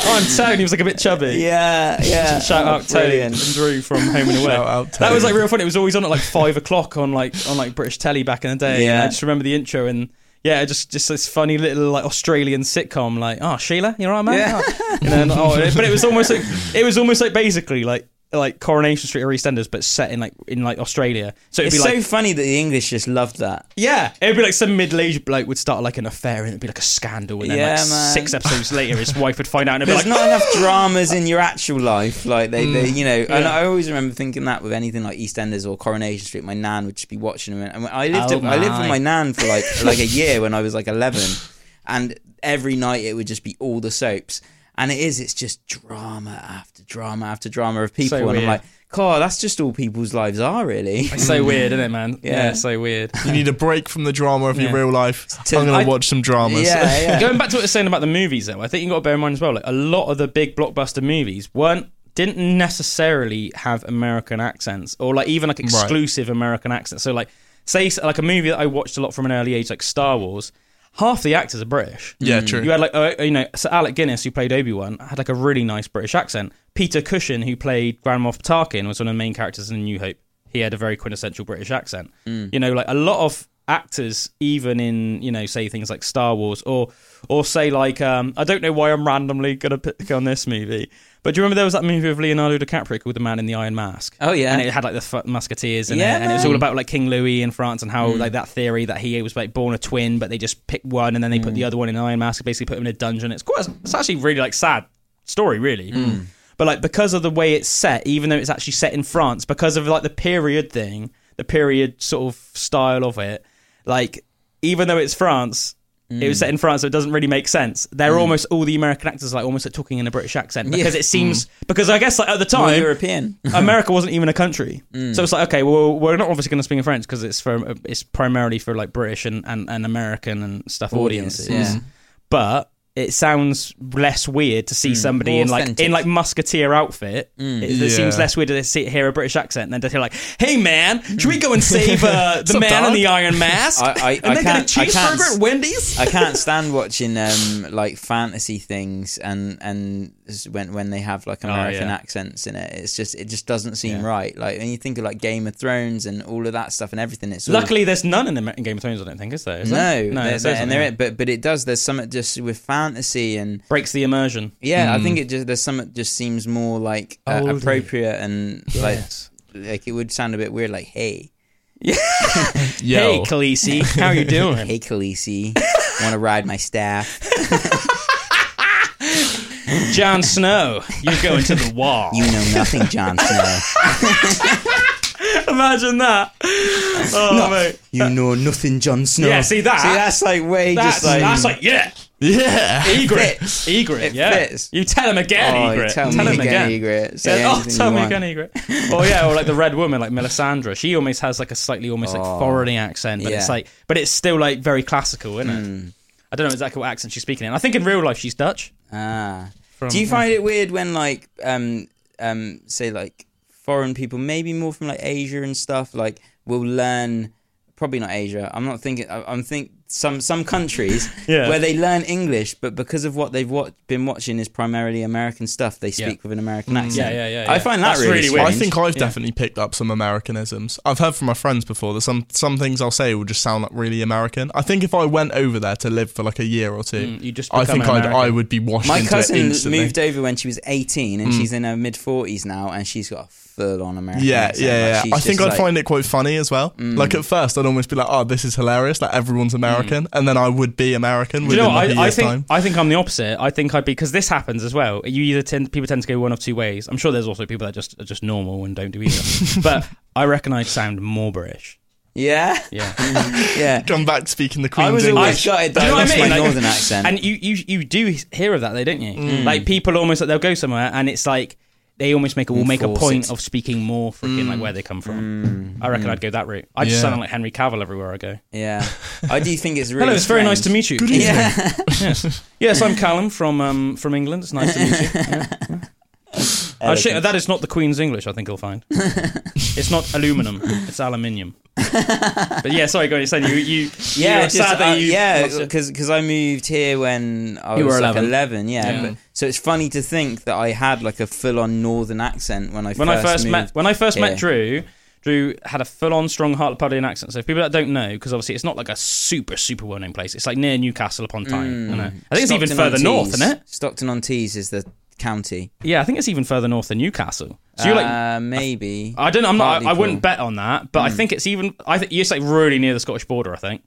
Oh, and Toad, he was like a bit chubby. yeah, yeah. Shout out Toad and. Drew from Home and Away. Shout out That was like real It was always on at like (laughs) five o'clock on like on like British telly back in the day. Yeah. I just remember the intro and yeah, just just this funny little like Australian sitcom. Like, oh Sheila, you're right, man. Yeah. Oh. And then, oh, but it was almost like it was almost like basically like like Coronation Street or EastEnders, but set in like in like Australia. So it'd It's be so like funny that the English just loved that. yeah, it'd be like some middle-aged bloke would start like an affair and it'd be like a scandal, and then Yeah, like man. six episodes later, his wife would find out and it'd be There's like, not enough (laughs) dramas in your actual life, like they, they you know. And Mm. I always remember thinking that with anything like EastEnders or Coronation Street, my nan would just be watching them. And I lived, Oh I lived with my. nan for like like a year when I was like 11, (laughs) and every night it would just be all the soaps. And it is, it's just drama after drama after drama of people, So and I'm like, God, that's just all people's lives are really. it's so (laughs) weird, isn't it, man? Yeah. Yeah, so weird. You need a break from the drama of your real life. To- I'm gonna I- watch some dramas. yeah, (laughs) yeah. Going back to what I was saying about the movies, though, I think you got to bear in mind as well. Like a lot of the big blockbuster movies weren't didn't necessarily have American accents or like even like exclusive American accents. So like say like a movie that I watched a lot from an early age, like Star Wars. Half the actors are British. Yeah, true. You had like uh, you know, so Alec Guinness who played Obi Wan had like a really nice British accent. Peter Cushing who played Grand Moff Tarkin was one of the main characters in New Hope. He had a very quintessential British accent. You know, like a lot of actors, even in you know, say things like Star Wars or or say like um, I don't know why I'm randomly gonna pick on this movie, but do you remember there was that movie with Leonardo DiCaprio called The Man in the Iron Mask? Oh yeah, and it had like the musketeers in Yeah, it, and it was all about like King Louis in France and how hmm. like that theory that he was like born a twin, but they just picked one and then they put the hmm. other one in an Iron Mask, basically put him in a dungeon. It's quite, it's actually really like sad story, really. Hmm. But like because of the way it's set, even though it's actually set in France, because of like the period thing, the period sort of style of it, like even though it's France. It was set in France, so it doesn't really make sense. They're mm. almost all the American actors, like almost like talking in a British accent, because Yeah. it mm. seems because I guess like at the More time European. (laughs) America wasn't even a country, mm. so it's like okay, well, we're not obviously going to speak in French because it's for it's primarily for like British and, and, and American and stuff Audience, audiences. yeah. But it sounds less weird to see somebody More in like authentic. in like musketeer outfit. It, it Yeah. seems less weird to see, hear a British accent than to hear like, "Hey man, should we go and save uh, (laughs) the up, man in dog? the Iron Mask?" I- I- and I they get a can't- I can't- cheeseburger at Wendy's. I can't stand watching um like fantasy things and and s- when when they have like American yeah. accents in it. It's just it just doesn't seem Yeah. right. Like when you think of like Game of Thrones and all of that stuff and everything, it's all, Luckily, there's none in, the, in Game of Thrones. I don't think is there. Is no, there? no, there and isn't, there yeah. but but it does. There's something just with fantasy and breaks the immersion. yeah, I Hmm. think it just there's something just seems more like uh, appropriate and like Yes. like it would sound a bit weird. Like hey, (laughs) Yo. Hey, Khaleesi, how are you (laughs) doing? hey, Khaleesi, want to ride my staff? (laughs) Jon Snow, you're going to the wall. You know nothing, Jon Snow. (laughs) Imagine that. Oh, mate. You know nothing, Jon Snow. Yeah, see that? See, that's like way That's, just like. that's like, yeah. Yeah. Ygritte. fits. Ygritte, It yeah. fits. You tell him again, oh, Ygritte. tell, tell me him again. Ygritte. Say Yeah, oh, anything tell you me want. again, Ygritte. or yeah, or like the red woman, like Melisandre. She almost has like a slightly almost like Oh. foreign accent, but it's Yeah. like, but it's still like very classical, isn't it? Mm. I don't know exactly what accent she's speaking in. I think in real life she's Dutch. Ah. From, Do you find it weird when like um um say like foreign people, maybe more from like Asia and stuff, like will learn probably not Asia. I'm not thinking. I- I'm think some some countries (laughs) Yeah. where they learn English, but because of what they've wat- been watching is primarily American stuff, they speak Yeah. with an American accent. Yeah, yeah, yeah, I find that That's really, really weird. I think I've Yeah. definitely picked up some Americanisms. I've heard from my friends before that some some things I'll say will just sound like really American. I think if I went over there to live for like a year or two, Mm, you just I think I'd, I would be washed My into cousin it moved over when she was 18 and Mm. she's in her mid 40s now and she's got a full on American Yeah, accent. yeah, Like, yeah. I think I'd like- find it quite funny as well. Mm. Like at first, I'd almost be like, "Oh, this is hilarious!" Like everyone's American, and then I would be American Do you know what? like a I, I year's think time. I think I'm the opposite. I think I'd be because this happens as well. You either tend people tend to go one of two ways. I'm sure there's also people that just are just normal and don't do either. (laughs) but I reckon I'd sound more British. Yeah, Yeah. (laughs) yeah. Come back to speaking the I Queen's was always English. gutted Do that you know I what I lost mean? Like- northern accent. And you, you you do hear of that, though, don't you? Mm. Like people almost like they'll go somewhere and it's like they almost make a will make a point it. of speaking more freaking like where they come from. Mm, I reckon mm, I'd go that route. I just Yeah. sound like Henry Cavill everywhere I go. Yeah, (laughs) I do think it's really. Hello, it's very nice to meet you. Good. Yeah, (laughs) yes. yes, I'm Callum from um, from England. It's nice to meet you. (laughs) Yeah. Oh, shit, that is not the Queen's English. I think you'll find (laughs) it's not aluminum; it's aluminium. but yeah, sorry, go on. You're saying you you Yeah, you're just, sad that uh, you yeah, lost because I moved here when I You was were like 11. 11. yeah. Yeah. But, so it's funny to think that I had like a full on northern accent when I when first I first moved. met when I first here. met Drew. Drew had a full-on strong Hartlepoolian accent. So, if people that don't know, because obviously it's not like a super, super well-known place. It's like near Newcastle upon Tyne. Mm. I. I think it's even further north, Tees. isn't it? Stockton on Tees is the county. Yeah, I think it's even further north than Newcastle. So you're like, uh, maybe. I don't know. I'm not. I, I wouldn't bet on that, but I Mm. think it's even. I think it's like really near the Scottish border. I think.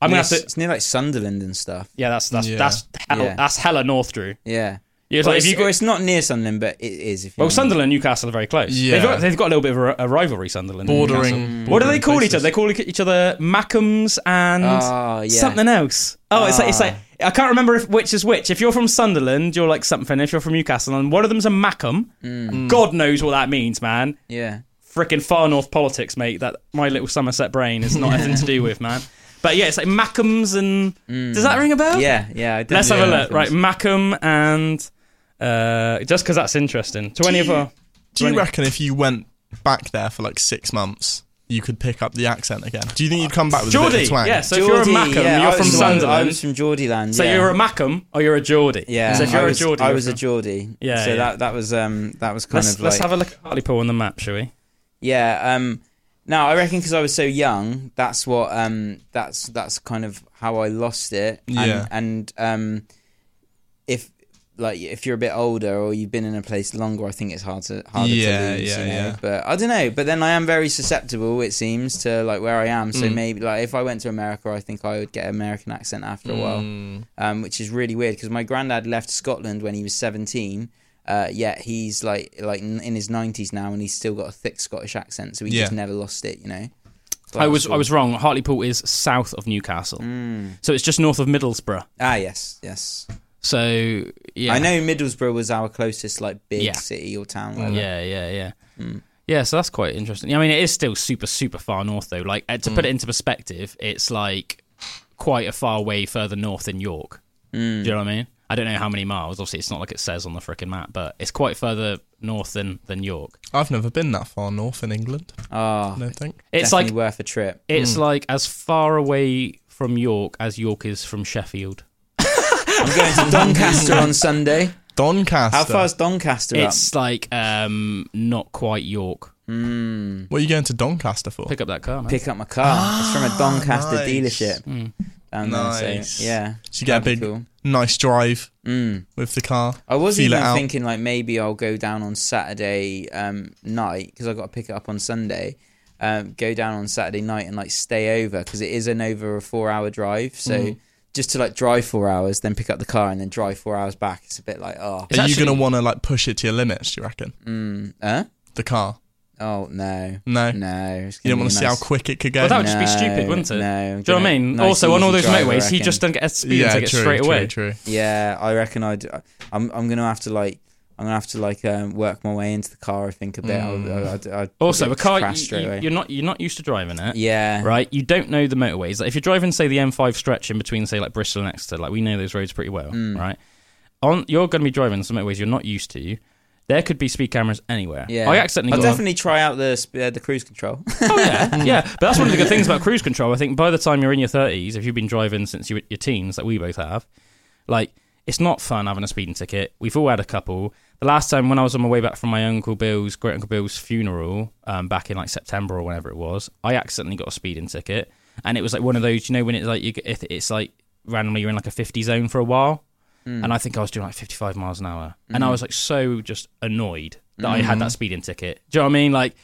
I'm gonna it's, have to. it's near like Sunderland and stuff. Yeah, that's that's Yeah. that's hella, Yeah. that's hella north, Drew. Yeah. Yeah, it's Well, like it's, if you go, well, it's not near Sunderland, but it is. If you well, know. Sunderland and Newcastle are very close. Yeah. They've got they've got a little bit of a, a rivalry, Sunderland. and bordering. What do they bordering call each other? They call each other Mackems and Oh, yeah. something else. Oh, it's like it's like I can't remember if, which is which. If you're from Sunderland, you're like something. If you're from Newcastle, and one of them's a Mackem, Mm. God knows what that means, man. Yeah. Freaking far north politics, mate. That my little Somerset brain is not anything to do with, man. But yeah, it's like Mackems and does that ring a bell? Mm. Yeah, yeah. I Let's have a look. Right, Mackem and uh, just because that's interesting. To any of our Do you reckon if you went back there for like six months, you could pick up the accent again? Do you think you'd come back with a bit of twang? yeah. So if you're a Geordie, Mackem, yeah, you're I from was- I Sunderland. was from Geordie land. so yeah. you're a Mackem or you're a Geordie. Yeah. So if you're I a was, Geordie, I you're was a from- Geordie. Yeah, So yeah. that that was um that was kind Let's, of let's have a look at Hartlepool on the map, shall we? yeah um. No, I reckon because I was so young, that's what um that's that's kind of how I lost it. And, Yeah. And um, if like if you're a bit older or you've been in a place longer, I think it's hard to harder Yeah, to lose. yeah, you know? yeah. But I don't know. But then I am very susceptible. It seems to like where I am. So Mm. maybe like if I went to America, I think I would get American accent after a while. Mm. um, which is really weird because my granddad left Scotland when he was 17. Uh, yet he's like like in his 90s now, and he's still got a thick Scottish accent, so he just never lost it. You know. So I was. I was wrong. Hartlepool is south of Newcastle, Mm. so it's just north of Middlesbrough. Ah, yes, yes. So yeah, I know Middlesbrough was our closest like big Yeah. city or town. whatever. Yeah, yeah, yeah. Mm. Yeah, so that's quite interesting. I mean, it is still super, super far north, though. Like, uh, to Mm. put it into perspective, it's like quite a far way further north than York. Mm. Do you know what I mean? I don't know how many miles. Obviously, it's not like it says on the freaking map, but it's quite further north than than York. I've never been that far north in England. Oh, I don't think. It's like worth a trip. it's Mm. like as far away from York as York is from Sheffield. I'm going to Doncaster on Sunday. Doncaster. How far's Doncaster It's like um not quite York. up? Mm. What are you going to Doncaster for? Pick up that car, man. Pick up my car. it's from a Doncaster nice. dealership Mm. down there. Nice. So, yeah, So you get a big, cool. nice drive Mm. with the car. I was Feel even thinking like maybe I'll go down on Saturday um, night because I got to pick it up on Sunday. Um, go down on Saturday night and like stay over because it is an over a four hour drive. So Mm. Just to like drive four hours, then pick up the car and then drive four hours back. It's a bit like oh, It's Are you going to want to like push it to your limits? Do you reckon mm, huh? the car? Oh no, No, no. you don't want to see nice- how quick it could go. Well, that would just be No, stupid, wouldn't it? No. Do you know what I mean? nice, also, on all those drive, I motorways, he just doesn't get a speeding yeah, ticket true, straight true, away. True. Yeah, I reckon I'd. I'm. I'm gonna have to like. I'm gonna have to like um, work my way into the car. I think a bit. Mm. I'll, I'll, I'll Also, a car you, straight you, away. you're not you're not used to driving it, Yeah. right? You don't know the motorways. Like if you're driving, say, the M5 stretch in between, say, like Bristol and Exeter, like we know those roads pretty well, Mm. right? On you're going to be driving some motorways you're not used to. there could be speed cameras anywhere. Yeah, I accidentally I'll definitely try out the uh, the cruise control. (laughs) oh yeah, (laughs) yeah. But that's one of the good things about cruise control. I think by the time you're in your thirties, if you've been driving since you were your teens, like we both have, like it's not fun having a speeding ticket. We've all had a couple. The last time when I was on my way back from my uncle Bill's great uncle Bill's funeral, um, back in like September or whenever it was, I accidentally got a speeding ticket, and it was like one of those, you know, when it's like you, get- if it's like randomly you're in like a 50 zone for a while, hmm. and I think I was doing like 55 miles an hour, and I hmm. was like so just annoyed that I had hmm. that speeding ticket. Do you know what I mean? Like,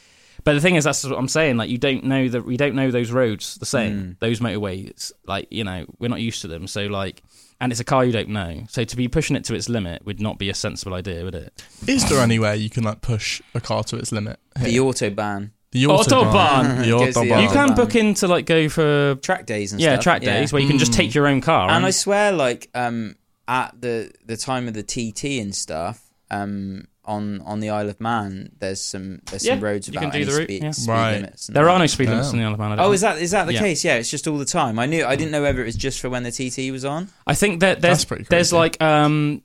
but the thing is, that's what I'm saying. Like, you don't know that we don't know those roads the same, those motorways. Like, you know, we're not used to them. So like, and it's a car you don't know. So to be pushing it to its limit would not be a sensible idea, would it? Is there anywhere you can like push a car to its limit? the autobahn, The Autobahn. The (laughs) Goes the autobahn. You can Autobahn. book in to like go for track days and yeah stuff. track days where you can just Mm. take your own car. and I swear, like um, at the the time of the TT and stuff, um, on on the Isle of Man, there's some there's some Yeah, roads you about can do any the route, speed, yeah. speed Right. limits. and there that. are no speed limits Oh. in the Isle of Man. I don't Oh, think. is that is that the Yeah. case? Yeah, it's just all the time. I knew I didn't know whether it was just for when the TT was on. I think that there's That's pretty there's crazy. like um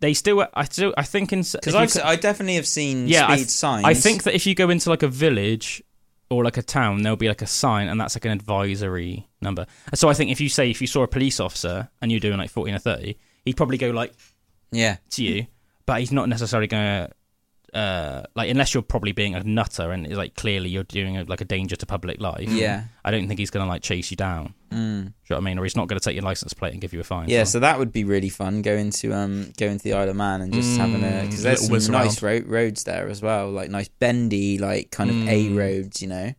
they still I still I think in Because if you I I definitely have seen Yeah, I speed th- signs. I think that if you go into like a village or like a town, there'll be like a sign, and that's like an advisory number. So I think if you say if you saw a police officer and you're doing like 14 or 30, he'd probably go like yeah, to you, but he's not necessarily going to. Uh, like unless you're probably being a nutter and it's like clearly you're doing a, like a danger to public life. Yeah. I don't think he's gonna like chase you down. Mm. Do you know what I mean? Or he's not gonna take your license plate and give you a fine. Yeah, So- so that would be really fun going to um going to the Isle of Man and just Mm, having a because there's little whiz some nice ro- roads there as well, like nice bendy, like kind of A Mm. roads, you know.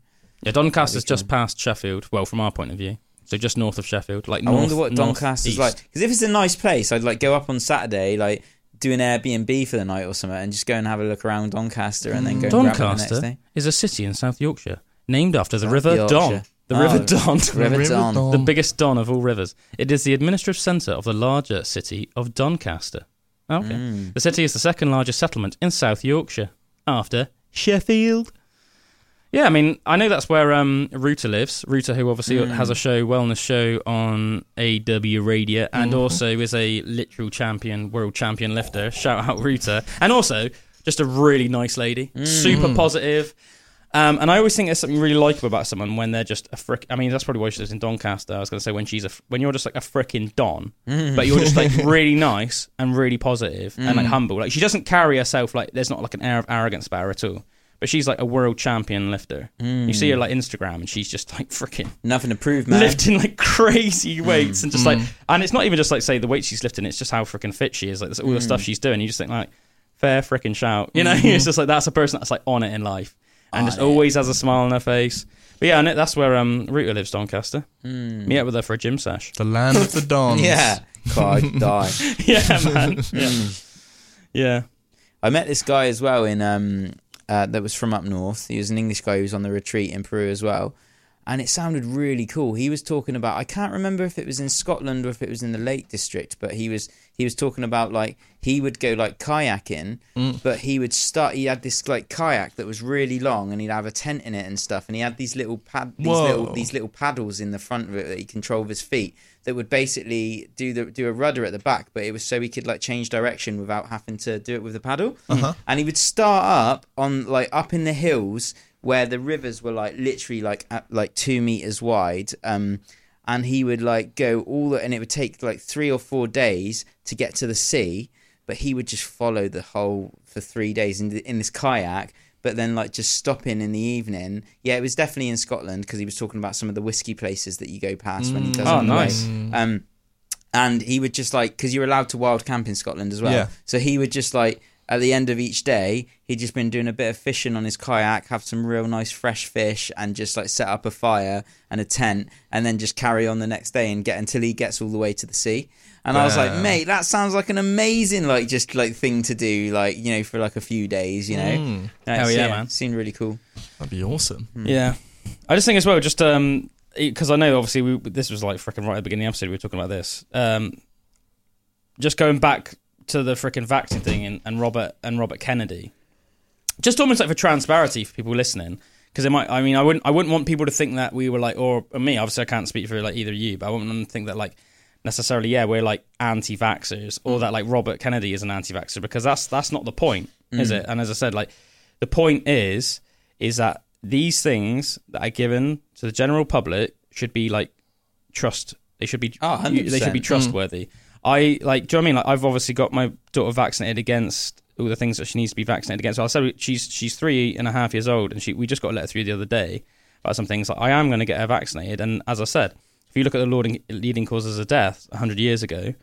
yeah, Doncaster's just past Sheffield. Well, from our point of view, so just north of Sheffield. Like I wonder what north Doncaster's like because if it's a nice place, I'd like go up on Saturday, like do an Airbnb for the night or something, and just go and have a look around Doncaster and then go and grab it the next Doncaster day. is a city in South Yorkshire named after the South River Yorkshire. Don. The Oh, River Don. River River Don. Don. the biggest don of all rivers. It is the administrative centre of the larger city of Doncaster. Okay. Mm. The city is the second largest settlement in South Yorkshire, after Sheffield. Yeah, I mean, I know that's where um, Ruta lives. Ruta, who obviously Mm. has a show, wellness show on AW Radio, and Mhm. also is a literal champion, world champion lifter. Shout out Ruta, and also just a really nice lady, Mm. super positive. Um, and I always think there's something really likable about someone when they're just a frick. I mean, that's probably why she lives in Doncaster. I was going to say when she's a when you're just like a frickin' Don, Mm. but you're just like (laughs) really nice and really positive and like Mm. humble. Like she doesn't carry herself like there's not like an air of arrogance about her at all. But she's like a world champion lifter. You see her like Instagram and she's just like freaking Nothing to prove, man. lifting like crazy weights and just like Mm. and it's not even just like say the weight she's lifting, it's just how freaking fit she is. Like that's all the Mm. stuff she's doing. You just think like fair freaking shout. You know, Mm-hmm. (laughs) it's just like that's a person that's like on it in life and On just it. always has a smile on her face. But yeah, and it- that's where um Rita lives, Doncaster. Mm. Meet up with her for a gym sesh. The land of the Dons. (laughs) Yeah, God, (laughs) I'd die. yeah, man. Yeah. Mm. yeah. I met this guy as well in um uh, that was from up north. He was an English guy who was on the retreat in Peru as well. And it sounded really cool. He was talking about I can't remember if it was in Scotland or if it was in the Lake District, but he was he was talking about like he would go like kayaking, Mm. but he would start he had this like kayak that was really long and he'd have a tent in it and stuff and he had these little pad these Whoa. little these little paddles in the front of it that he controlled with his feet that would basically do the do a rudder at the back, but it was so he could like change direction without having to do it with the paddle. Uh-huh. And he would start up on like up in the hills where the rivers were like literally like at, like two meters wide. Um, and he would like go all the, and it would take like three or four days to get to the sea. But he would just follow the whole for three days in in this kayak. But then like just stopping in the evening. Yeah, it was definitely in Scotland because he was talking about some of the whiskey places that you go past when he does it Oh, on the way. nice. Um, and he would just like because you're allowed to wild camp in Scotland as well. Yeah. So he would just like at the end of each day, he'd just been doing a bit of fishing on his kayak, have some real nice fresh fish, and just like set up a fire and a tent, and then just carry on the next day and get until he gets all the way to the sea. And I was like, Wow. mate, that sounds like an amazing like just like thing to do, like you know, for like a few days, you know. Mm. No, Hell it's- yeah, man. Seemed really cool. That'd be awesome. Yeah, I just think as well, just um, because I know obviously we, this was like freaking right at the beginning of the episode we were talking about this. Um, just going back to the freaking vaccine thing and, and Robert and Robert Kennedy, just almost like for transparency for people listening, because it might. I mean, I wouldn't. I wouldn't want people to think that we were like, or, or me. Obviously, I can't speak for like either of you, but I wouldn't want them to think that like necessarily, yeah, we're like anti-vaxxers or that like Robert Kennedy is an anti-vaxxer because that's that's not the point. is mm. it? And as I said, like the point is, is that these things that are given to the general public should be like trust. They should be. Oh, they should be 100%. Mm. trustworthy. I like. Do you know what I mean? Like I've obviously got my daughter vaccinated against all the things that she needs to be vaccinated against. So I said she's she's three and a half years old, and she we just got a letter through the other day about some things. Like I am going to get her vaccinated, and as I said, if you look at the leading, causes of death hundred years ago,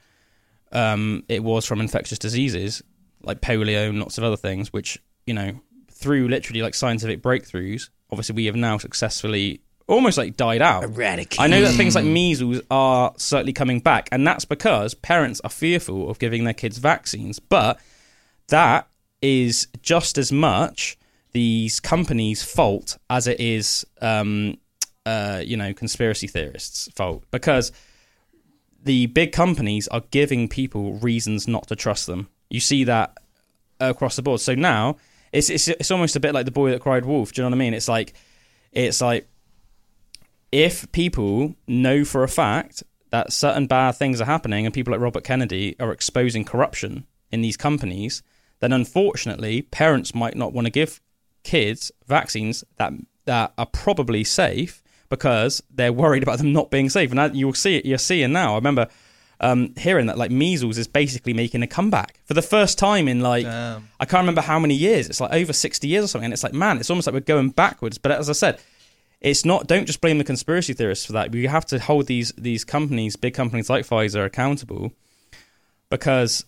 um, it was from infectious diseases like polio and lots of other things, which you know through literally like scientific breakthroughs, obviously we have now successfully almost like died out. Eradicate. I know that things like measles are certainly coming back, and that's because parents are fearful of giving their kids vaccines. But that is just as much these companies' fault as it is, um, uh, you know, conspiracy theorists' fault because the big companies are giving people reasons not to trust them. You see that across the board. So now it's it's it's almost a bit like the boy that cried wolf. Do you know what I mean? It's like it's like if people know for a fact that certain bad things are happening and people like Robert Kennedy are exposing corruption in these companies, then unfortunately parents might not want to give kids vaccines that that are probably safe because they're worried about them not being safe. And that- you'll see it. You're seeing now. I remember um, hearing that like measles is basically making a comeback for the first time in like Damn. I can't remember how many years. It's like over sixty years or something. And it's like man, it's almost like we're going backwards. But as I said, it's not. Don't just blame the conspiracy theorists for that. We have to hold these these companies, big companies like Pfizer, accountable because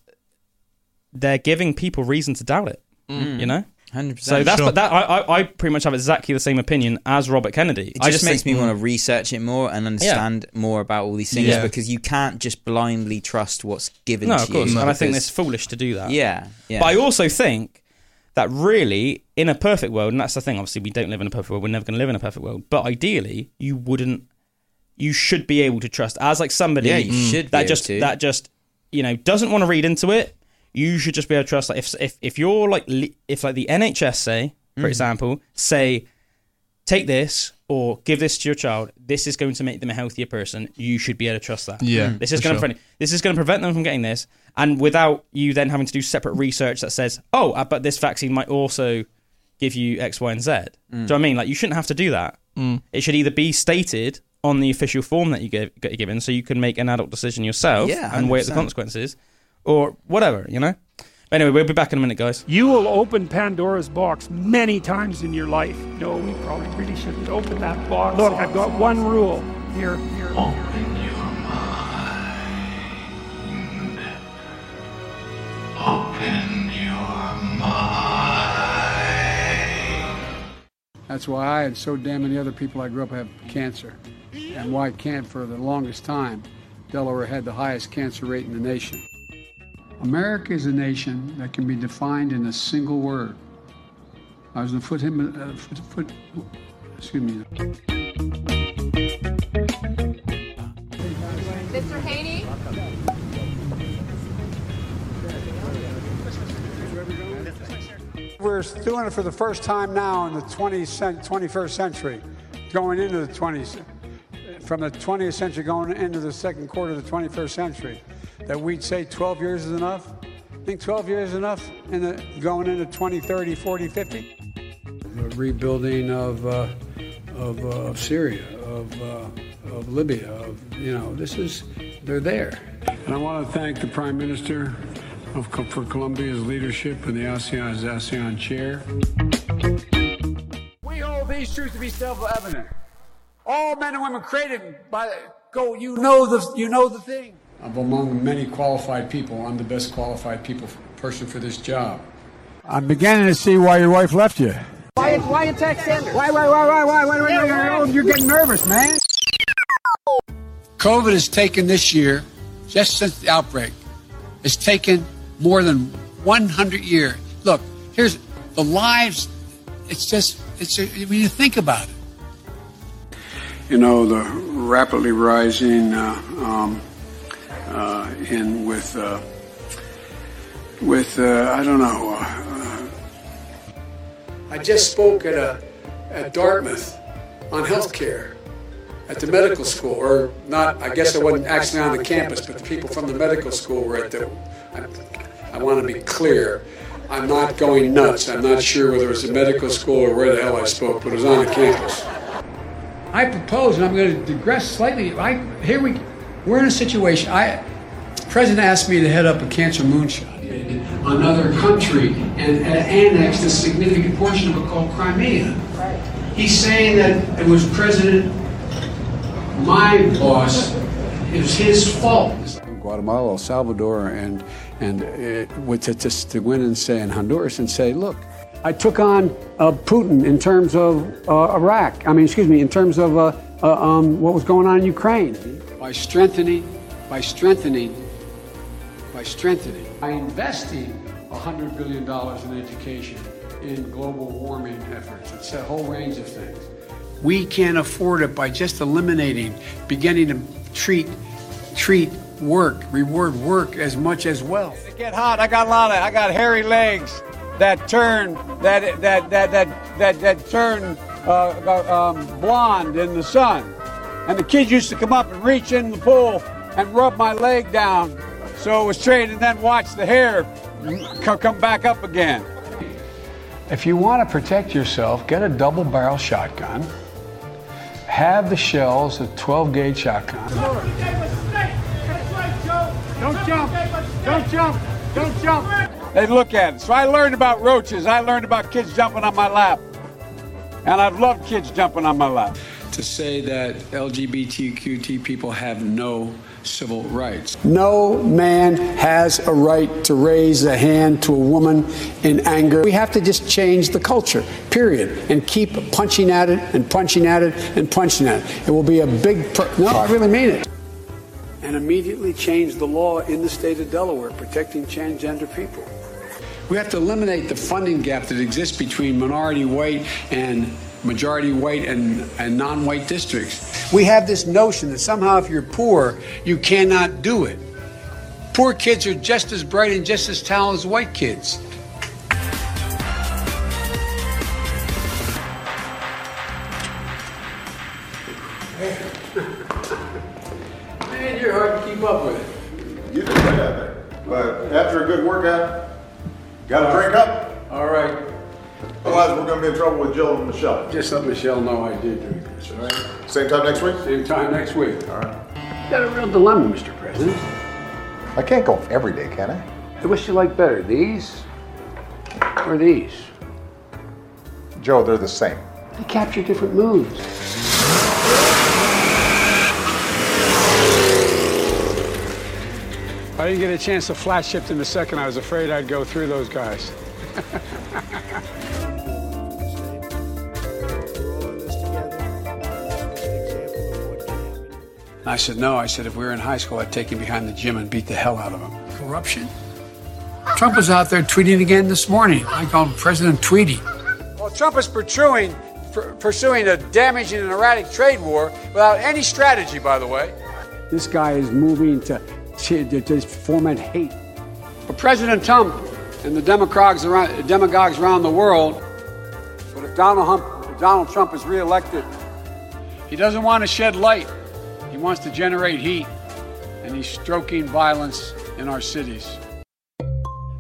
they're giving people reason to doubt it. Mm. You know. 100%. So that's Sure. that. I, I I pretty much have exactly the same opinion as Robert Kennedy. It I just, just makes think, me want to research it more and understand more about all these things Yeah. because you can't just blindly trust what's given no, to of course, you. and I think because- it's foolish to do that. Yeah, yeah. But I also think that really, in a perfect world, and that's the thing. Obviously, we don't live in a perfect world. We're never going to live in a perfect world. But ideally, you wouldn't. You should be able to trust as like somebody Yeah, you should that just to. that just you know doesn't want to read into it. You should just be able to trust. Like if if if you're like if like the NHS say, for Mm. example, say take this or give this to your child. This is going to make them a healthier person. You should be able to trust that. Yeah, This is for going to sure. prevent this is going to prevent them from getting this, and without you then having to do separate research that says, "Oh, uh, but this vaccine might also give you X, Y, and Z." Mm. Do you know what I mean? Like you shouldn't have to do that. Mm. It should either be stated on the official form that you give, get given, so you can make an adult decision yourself Yeah, and weigh up the consequences, or whatever. You know. But anyway, we'll be back in a minute, guys. You will open Pandora's box many times in your life. No, we probably really shouldn't open that box. Look, I've got one rule. Here, here. Open your mind. Open your mind. That's why I and so damn many other people I grew up have cancer. And why can't for the longest time, Delaware had the highest cancer rate in the nation. America is a nation that can be defined in a single word. I was going to put him, uh, foot, foot, excuse me. Mr. Haney? We're doing it for the first time now in the 20th, 21st century, going into the 20th, from the 20th century going into the second quarter of the 21st century, that we'd say 12 years is enough. I think 12 years is enough in the, going into 20, 30, 40, 50. The rebuilding of, uh, of, uh, of Syria, of, uh, of Libya, of, you know, this is, they're there. And I want to thank the Prime Minister of, for Colombia's leadership and the ASEAN as ASEAN chair. We hold these truths to be self-evident. All men and women created by go. You know the you know the thing of among many qualified people, I'm the best qualified people person for this job. I'm beginning to see why your wife left you. Why, why attack Sanders? Why, why, why, why, why, why, why, why, why, why you're getting nervous, man. COVID has taken this year, just since the outbreak, it's taken more than 100 years. Look, here's the lives. It's just, it's when you think about it. You know, the rapidly rising uh, um, uh, in with uh, with uh, I don't know. Uh, I just spoke at a at Dartmouth on healthcare at the medical school, or not. I guess I wasn't actually on the campus, but the people from the medical school were at the. I, I want to be clear. I'm not going nuts. I'm not sure whether it was a medical school or where the hell I spoke, but it was on the campus. I propose, and I'm going to digress slightly. I here we we're in a situation. I president asked me to head up a cancer moonshot in another country and, and annex a significant portion of it called Crimea. He's saying that it was President, my boss, it was his fault. Guatemala, El Salvador, and and uh, to, to, to go in and say in Honduras and say, look, I took on uh, Putin in terms of uh, Iraq. I mean, excuse me, in terms of uh, uh, um, what was going on in Ukraine. By strengthening, by strengthening, by strengthening, by investing $100 billion in education, in global warming efforts. It's a whole range of things. We can't afford it by just eliminating, beginning to treat, treat work, reward work as much as wealth. It get hot. I got a lot of. I got hairy legs that turn that that that that that, that turn uh, um, blonde in the sun. And the kids used to come up and reach in the pool and rub my leg down so it was straight, and then watch the hair come back up again. If you want to protect yourself, get a double barrel shotgun. Have the shells, a 12 gauge shotgun. Don't jump! Don't jump! Don't jump! They look at it. So I learned about roaches. I learned about kids jumping on my lap. And I've loved kids jumping on my lap. To say that LGBTQT people have no civil rights. No man has a right to raise a hand to a woman in anger. We have to just change the culture, period, and keep punching at it and punching at it and punching at it. It will be a big. Pro- no, I really mean it. And immediately change the law in the state of Delaware protecting transgender people. We have to eliminate the funding gap that exists between minority white and majority white and, and non white districts. We have this notion that somehow if you're poor, you cannot do it. Poor kids are just as bright and just as talented as white kids. (laughs) Man, you're hard to keep up with. You did good at it. But after a good workout, got to drink up. All right. Otherwise, we're going to be in trouble with Jill and Michelle. Just let Michelle know I did drink this, all right? Same time next week? Same time next week. All right. You got a real dilemma, Mr. President. I can't go every day, can I? I wish you like better, these or these? Joe, they're the same. They capture different moods. I didn't get a chance to flash shift in the second. I was afraid I'd go through those guys. (laughs) I said, no. I said, if we were in high school, I'd take him behind the gym and beat the hell out of him. Corruption? Trump was out there tweeting again this morning. I call him President Tweety. Well, Trump is pursuing, pr- pursuing a damaging and erratic trade war without any strategy, by the way. This guy is moving to, to, to, to foment hate. But President Trump and the demagogues around, demagogues around the world, but if Donald, Hump, if Donald Trump is reelected, he doesn't want to shed light. He wants to generate heat, and he's stroking violence in our cities.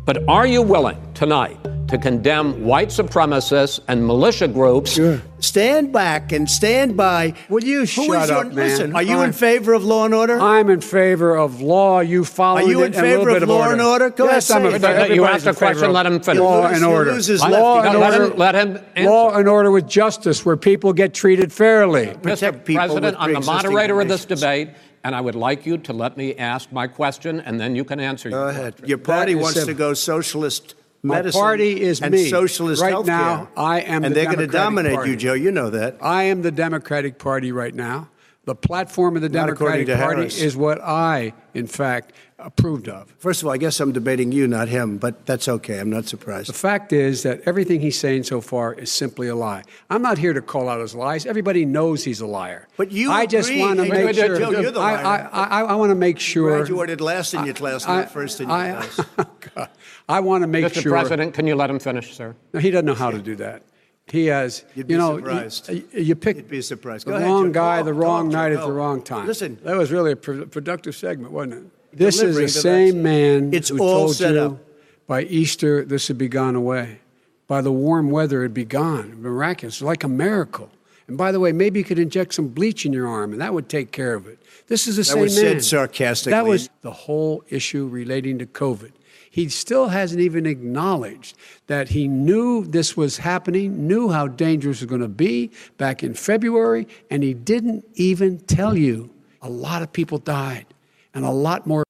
But are you willing tonight to condemn white supremacists and militia groups? Sure. Stand back and stand by. Will you Who shut is up, your, man? Listen, are you I'm- in favor of law and order? I'm in favor of law. You following Are you in and a little favor bit of law and order? Go yes, ahead, I'm in favor. You asked a question, of let him finish. Law and order. Let- law left. and let order. him- let him answer. Law and order with justice, where people get treated fairly. Protect Mr. people President, I'm the pre-existing moderator of this debate, and I would like you to let me ask my question, and then you can answer. Go your ahead. question. Your party wants simple. to go socialist My medicine party is and me. socialist Right healthcare. now, I am and the they're going to dominate Party. you, Joe. You know that. I am the Democratic Party right now. The platform of the Not Democratic Party Harris. is what I, in fact, approved of. First of all, I guess I'm debating you, not him, but that's okay. I'm not surprised. The fact is that everything he's saying so far is simply a lie. I'm not here to call out his lies. Everybody knows he's a liar. But you I just want to make sure. Joe, you're the I, liar. I, I, I want to make sure. You graduated last in your class, I- not first in your I, class. (laughs) Oh, God. I want to make sure. Mr. President, can you let him finish, sir? No, he doesn't know how to do that. He has, You'd be you know, surprised. You, you pick You'd be surprised. the ahead, wrong Joe. guy, the go, wrong Joe, night at the wrong time. Listen. that was really a pro- productive segment, wasn't it? This is the same that- man It's who all told set you up. by Easter, this would be gone away. By the warm weather, it'd be gone. Miraculous, like a miracle. And by the way, maybe you could inject some bleach in your arm, and that would take care of it. This is the That same was man. said sarcastically. That was the whole issue relating to COVID. He still hasn't even acknowledged that he knew this was happening, knew how dangerous it was going to be back in February, and he didn't even tell you. A lot of people died, and a lot more.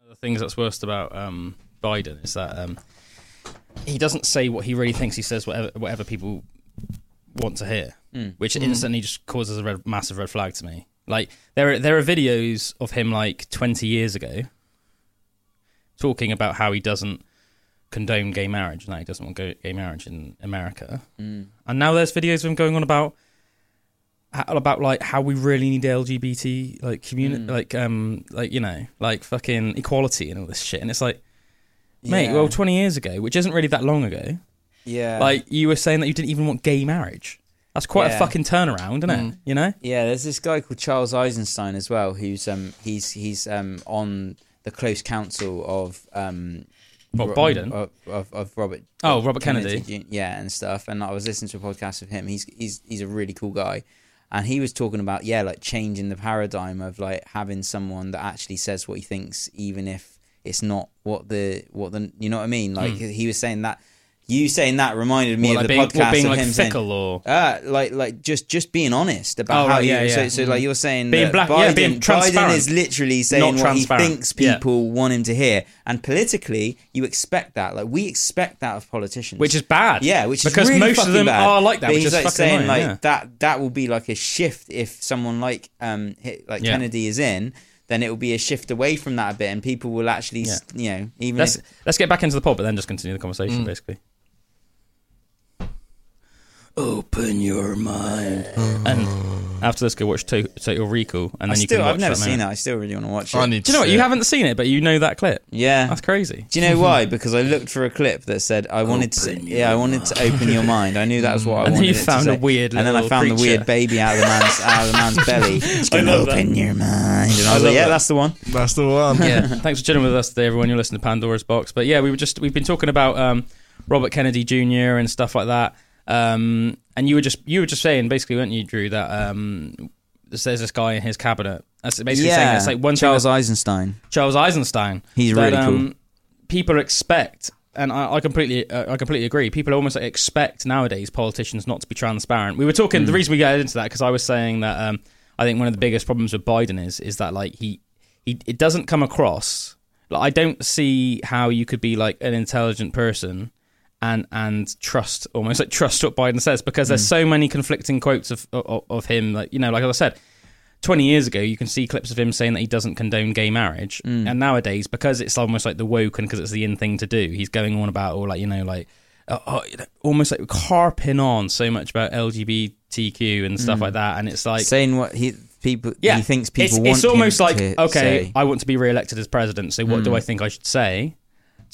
One of the things that's worst about um, Biden is that um, he doesn't say what he really thinks. He says whatever whatever people want to hear, Mm. which Mm. instantly just causes a red, massive red flag to me. Like there are there are videos of him like 20 years ago talking about how he doesn't condone gay marriage and that he doesn't want gay marriage in America. Mm. And now there's videos of him going on about how- about like how we really need LGBT like community Mm. like um like you know like fucking equality and all this shit and it's like mate Yeah. well 20 years ago which isn't really that long ago Yeah. like you were saying that you didn't even want gay marriage that's quite a fucking turnaround isn't it you know Yeah, there's this guy called Charles Eisenstein as well, who's um he's he's um on the close counsel of um What, Ro- Biden? of, of, of Robert Oh, Robert Kennedy. Jr. yeah and stuff and I was listening to a podcast of him he's he's he's a really cool guy and he was talking about yeah like changing the paradigm of like having someone that actually says what he thinks even if it's not what the what the you know what I mean like Hmm. he was saying that you saying that reminded me of like the being- podcast being, of like, him saying- or- uh, like like just just being honest about Oh, how right, you yeah, so yeah. so like you're saying Being black- Biden, yeah, being Biden transparent. is literally saying what he thinks Yeah. people want him to hear and politically you expect that like we expect that of politicians Which is bad. yeah which Because is really most of them bad. are like that, but which he's is like saying annoying, like yeah. that that will be like a shift if someone like um like Yeah. Kennedy is in then it will be a shift away from that a bit and people will actually s you know even let's if, let's get back into the pod but then just continue the conversation Mm. basically open your mind and after this go watch To- Total Recall and I then you still can watch I've never that seen minute. that I still really want to watch it I need do you know what you haven't seen it but you know that clip Yeah, that's crazy. Do you know (laughs) why? Because I looked for a clip that said I wanted to. Yeah, I wanted to open your mind. I knew that was what I (laughs) And then wanted. you it to found a say. weird and then I little found the creature. weird baby out of the man's out of the man's (laughs) belly. It's I gonna love that. open your mind. And I, I was love like, yeah, that. that's the one. That's the one. yeah thanks for chilling with us today everyone you're listening to Pandora's Box but yeah we were just we've been talking about um, Robert Kennedy Jr. and stuff like that um, and you were just you were just saying basically weren't you Drew that um, there's this guy in his cabinet that's basically saying it's like one thing Charles that- Eisenstein. Charles Eisenstein. He's that, really cool. um, People expect, and I, I completely, uh, I completely agree. People almost like, expect nowadays politicians not to be transparent. We were talking. Mm. The reason we got into that because I was saying that um, I think one of the biggest problems with Biden is is that like he, he it doesn't come across. Like, I don't see how you could be like an intelligent person and and trust almost like trust what Biden says because there's Mm. so many conflicting quotes of, of of him. Like you know, like I said, 20 years ago, you can see clips of him saying that he doesn't condone gay marriage. Mm. And nowadays, because it's almost like the woke and because it's the in thing to do, he's going on about all like, you know, like uh, uh, almost like harping on so much about LGBTQ and stuff Mm. like that. And it's like, saying what he people yeah, he thinks people it's, want it's almost like, okay, say. I want to be re-elected as president. So what do Mm. I think I should say?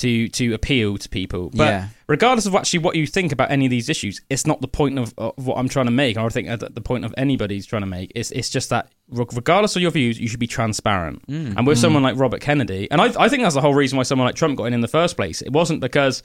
To, to appeal to people, but Yeah. regardless of actually what you think about any of these issues, it's not the point of, of what I'm trying to make. or I think the point of anybody's trying to make. It's it's just that regardless of your views, you should be transparent. Mm. And with Mm. someone like Robert Kennedy, and I I think that's the whole reason why someone like Trump got in in the first place. It wasn't because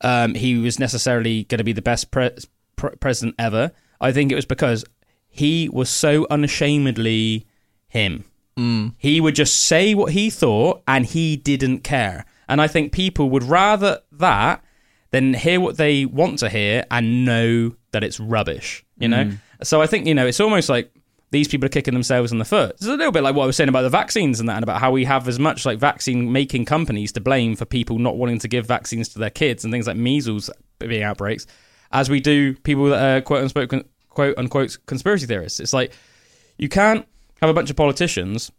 um, he was necessarily going to be the best pre- pre- president ever. I think it was because he was so unashamedly him. Mm. He would just say what he thought and he didn't care. And I think people would rather that than hear what they want to hear and know that it's rubbish, you know? Mm. So I think, you know, it's almost like these people are kicking themselves in the foot. It's a little bit like what I was saying about the vaccines and that, and about how we have as much like vaccine making companies to blame for people not wanting to give vaccines to their kids and things like measles being outbreaks, as we do people that are quote unquote, quote unquote conspiracy theorists. It's like you can't have a bunch of politicians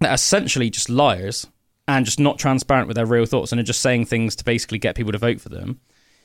that are essentially just liars and just not transparent with their real thoughts and are just saying things to basically get people to vote for them.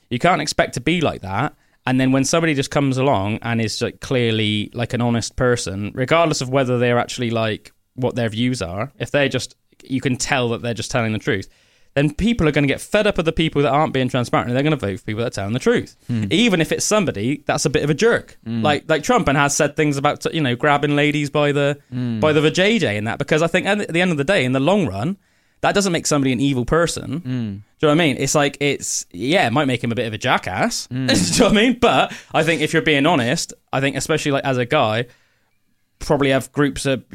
You can't expect to be like that. And then when somebody just comes along and is like clearly like an honest person, regardless of whether they're actually like what their views are, if they're just you can tell that they're just telling the truth, then people are going to get fed up of the people that aren't being transparent and they're going to vote for people that are telling the truth. Hmm. Even if it's somebody that's a bit of a jerk. Like like Trump and has said things about you know grabbing ladies by the Mm. by the vajayjay and that because I think at the end of the day in the long run that doesn't make somebody an evil person. Mm. Do you know what I mean? It's like it's yeah, it might make him a bit of a jackass. Mm. (laughs) Do you know what I mean? But I think if you're being honest, I think especially like as a guy, probably have groups of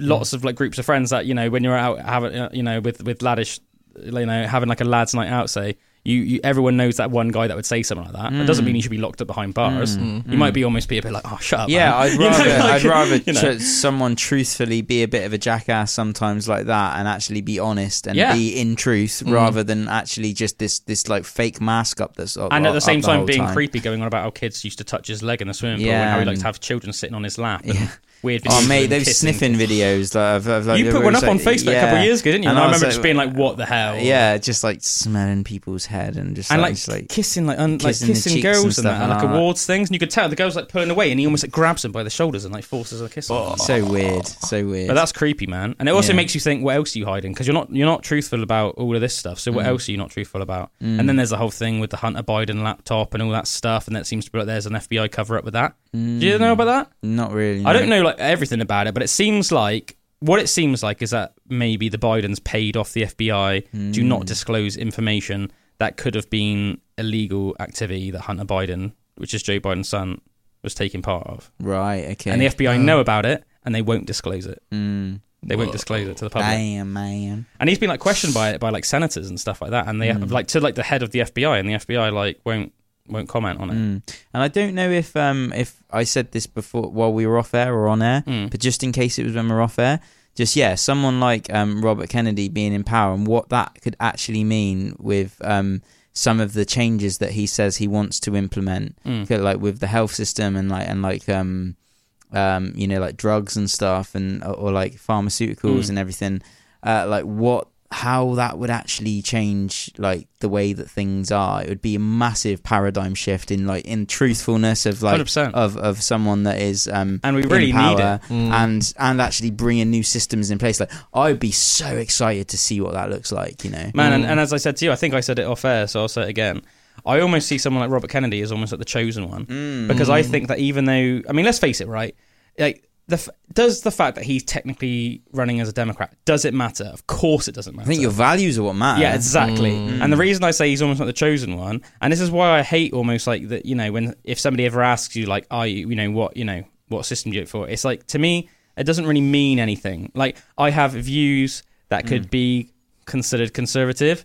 lots of like groups of friends that you know when you're out having uh, you know with with laddish you know having like a lads night out say you, you everyone knows that one guy that would say something like that it doesn't mean you should be locked up behind bars Mm. you might be almost be a bit like oh shut up Yeah, man." I'd (laughs) You know, rather like, I'd rather you know. tr- someone truthfully be a bit of a jackass sometimes like that, and actually be honest and Yeah. be in truth, Mm. rather than actually just this this like fake mask up that's up, and at the up same time whole being time. creepy going on about how kids used to touch his leg in the swimming pool Yeah, and how he liked to have children sitting on his lap and Yeah. Weird videos Oh mate, those kissing. sniffing videos that I've, I've like, you put one up on like- Facebook a couple of years ago didn't you and, And I, I remember like- just being like what the hell Yeah, just like smelling people's head and just and like, just, like kissing like un, kissing kissing girls and stuff that, and like that. awards things, and you could tell the girl's like pulling away, and he almost like grabs them by the shoulders and like forces a kiss them. so weird, so weird. But that's creepy, man. And it also Yeah. makes you think, what else are you hiding? Because you're not you're not truthful about all of this stuff. So what Mm. else are you not truthful about? Mm. And then there's the whole thing with the Hunter Biden laptop and all that stuff, and that seems to be like there's an FBI cover up with that. Do you know about that? Not really. I don't know like everything about it, but it seems like what it seems like is that maybe the Bidens paid off the FBI to not Mm. disclose information that could have been illegal activity that Hunter Biden, which is Joe Biden's son, was taking part of. Right. Okay. And the FBI know about it and they won't disclose it. Mm. They won't disclose it to the public. Damn, man. And he's been like questioned by it by like senators and stuff like that, and they Mm. like to like the head of the FBI, and the FBI like won't won't comment on it. Mm. And I don't know if um if I said this before while we were off air or on air, Mm. but just in case it was when we we're off air, just yeah, someone like um Robert Kennedy being in power and what that could actually mean with um some of the changes that he says he wants to implement, Mm. Like with the health system and like and like um um you know like drugs and stuff and or, or like pharmaceuticals Mm. and everything, uh like what how that would actually change like the way that things are it would be a massive paradigm shift in like in truthfulness of like 100%. of of someone that is um And we really need power it. Mm. and and actually bringing new systems in place like i would be so excited to see what that looks like you know Man, and, and as I said to you, I think I said it off air, so I'll say it again. I almost see someone like Robert Kennedy as almost like the chosen one Mm. because I think that even though I mean, let's face it, right? Like the f- does the fact that he's technically running as a Democrat does it matter? Of course, it doesn't matter. i think your values are what matter Yeah, exactly. Mm. And the reason I say he's almost not the chosen one, and this is why I hate almost like that. You know, when if somebody ever asks you like, "Are you, you know, what, you know, what system do you vote for?" It's like to me, it doesn't really mean anything. Like I have views that could Mm. be considered conservative.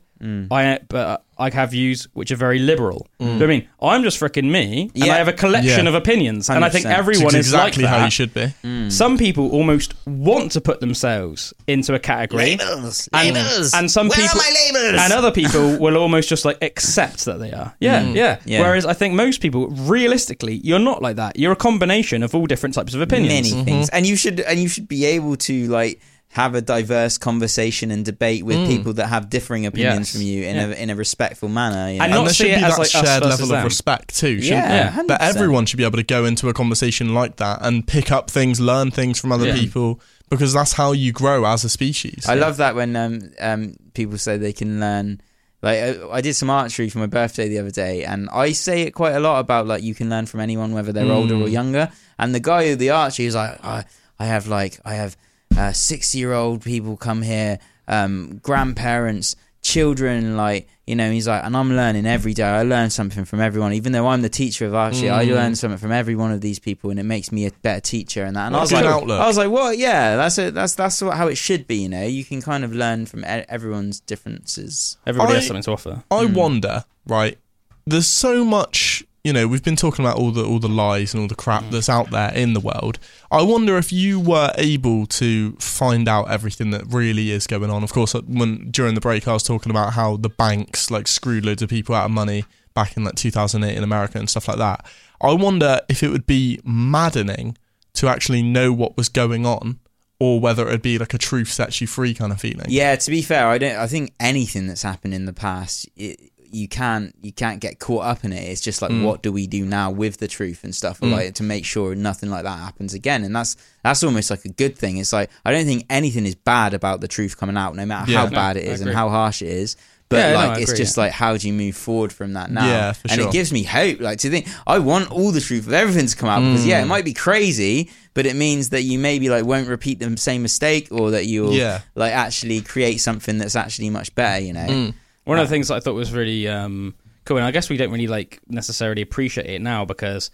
I but I have views which are very liberal. Mm. Do you know I mean, I'm just freaking me, and Yeah. I have a collection Yeah. of opinions, and I think everyone Which is is exactly like that. how you should be. Mm. Some people almost want to put themselves into a category. labels And, labels and some Where people are my labels and other people (laughs) will almost just like accept that they are. Yeah, Mm. yeah, Yeah. Whereas I think most people, realistically, you're not like that. You're a combination of all different types of opinions. many things and you should and you should be able to like have a diverse conversation and debate with Mm. people that have differing opinions Yes. from you in Yeah. a in a respectful manner you And know? not and there see should it be as, that like, shared versus level them. of respect too, shouldn't Yeah, there? But everyone should be able to go into a conversation like that and pick up things, learn things from other Yeah. people, because that's how you grow as a species. I love that when um, um, people say they can learn. Like uh, I did some archery for my birthday the other day, and I say it quite a lot about like you can learn from anyone, whether they're older or Mm. younger. And the guy who the archery is like, I, I have like I have uh, sixty-year-old people come here, um, grandparents, children, like you know. He's like, and I'm learning every day. I learn something from everyone, even though I'm the teacher of archery. I Mm. learn something from every one of these people, and it makes me a better teacher. And that, and I was like, good outlook. I was like, well, yeah, that's it. That's that's what, how it should be. You know, you can kind of learn from e- everyone's differences. Everybody has something to offer. I Mm. wonder, right? There's so much, you know, we've been talking about all the all the lies and all the crap that's out there in the world. I wonder if you were able to find out everything that really is going on. Of course, uh, when during the break, I was talking about how the banks like screwed loads of people out of money back in like 2008 in America and stuff like that. I wonder if it would be maddening to actually know what was going on, or whether it'd be like a truth sets you free kind of feeling. Yeah, to be fair, I don't. I think anything that's happened in the past, it, you can't you can't get caught up in it. It's just like, Mm. what do we do now with the truth and stuff, Mm. like to make sure nothing like that happens again. And that's that's almost like a good thing. It's like I don't think anything is bad about the truth coming out, no matter Yeah. how No, bad it is and how harsh it is. But Yeah, like, I it's agree, just yeah. like, how do you move forward from that now? Yeah, for and sure. it gives me hope. Like to think, I want all the truth of everything to come out because Mm. yeah, it might be crazy, but it means that you maybe like won't repeat the same mistake, or that you'll Yeah. like actually create something that's actually much better. You know. Mm. One of the things I thought was really um, cool, and I guess we don't really like necessarily appreciate it now because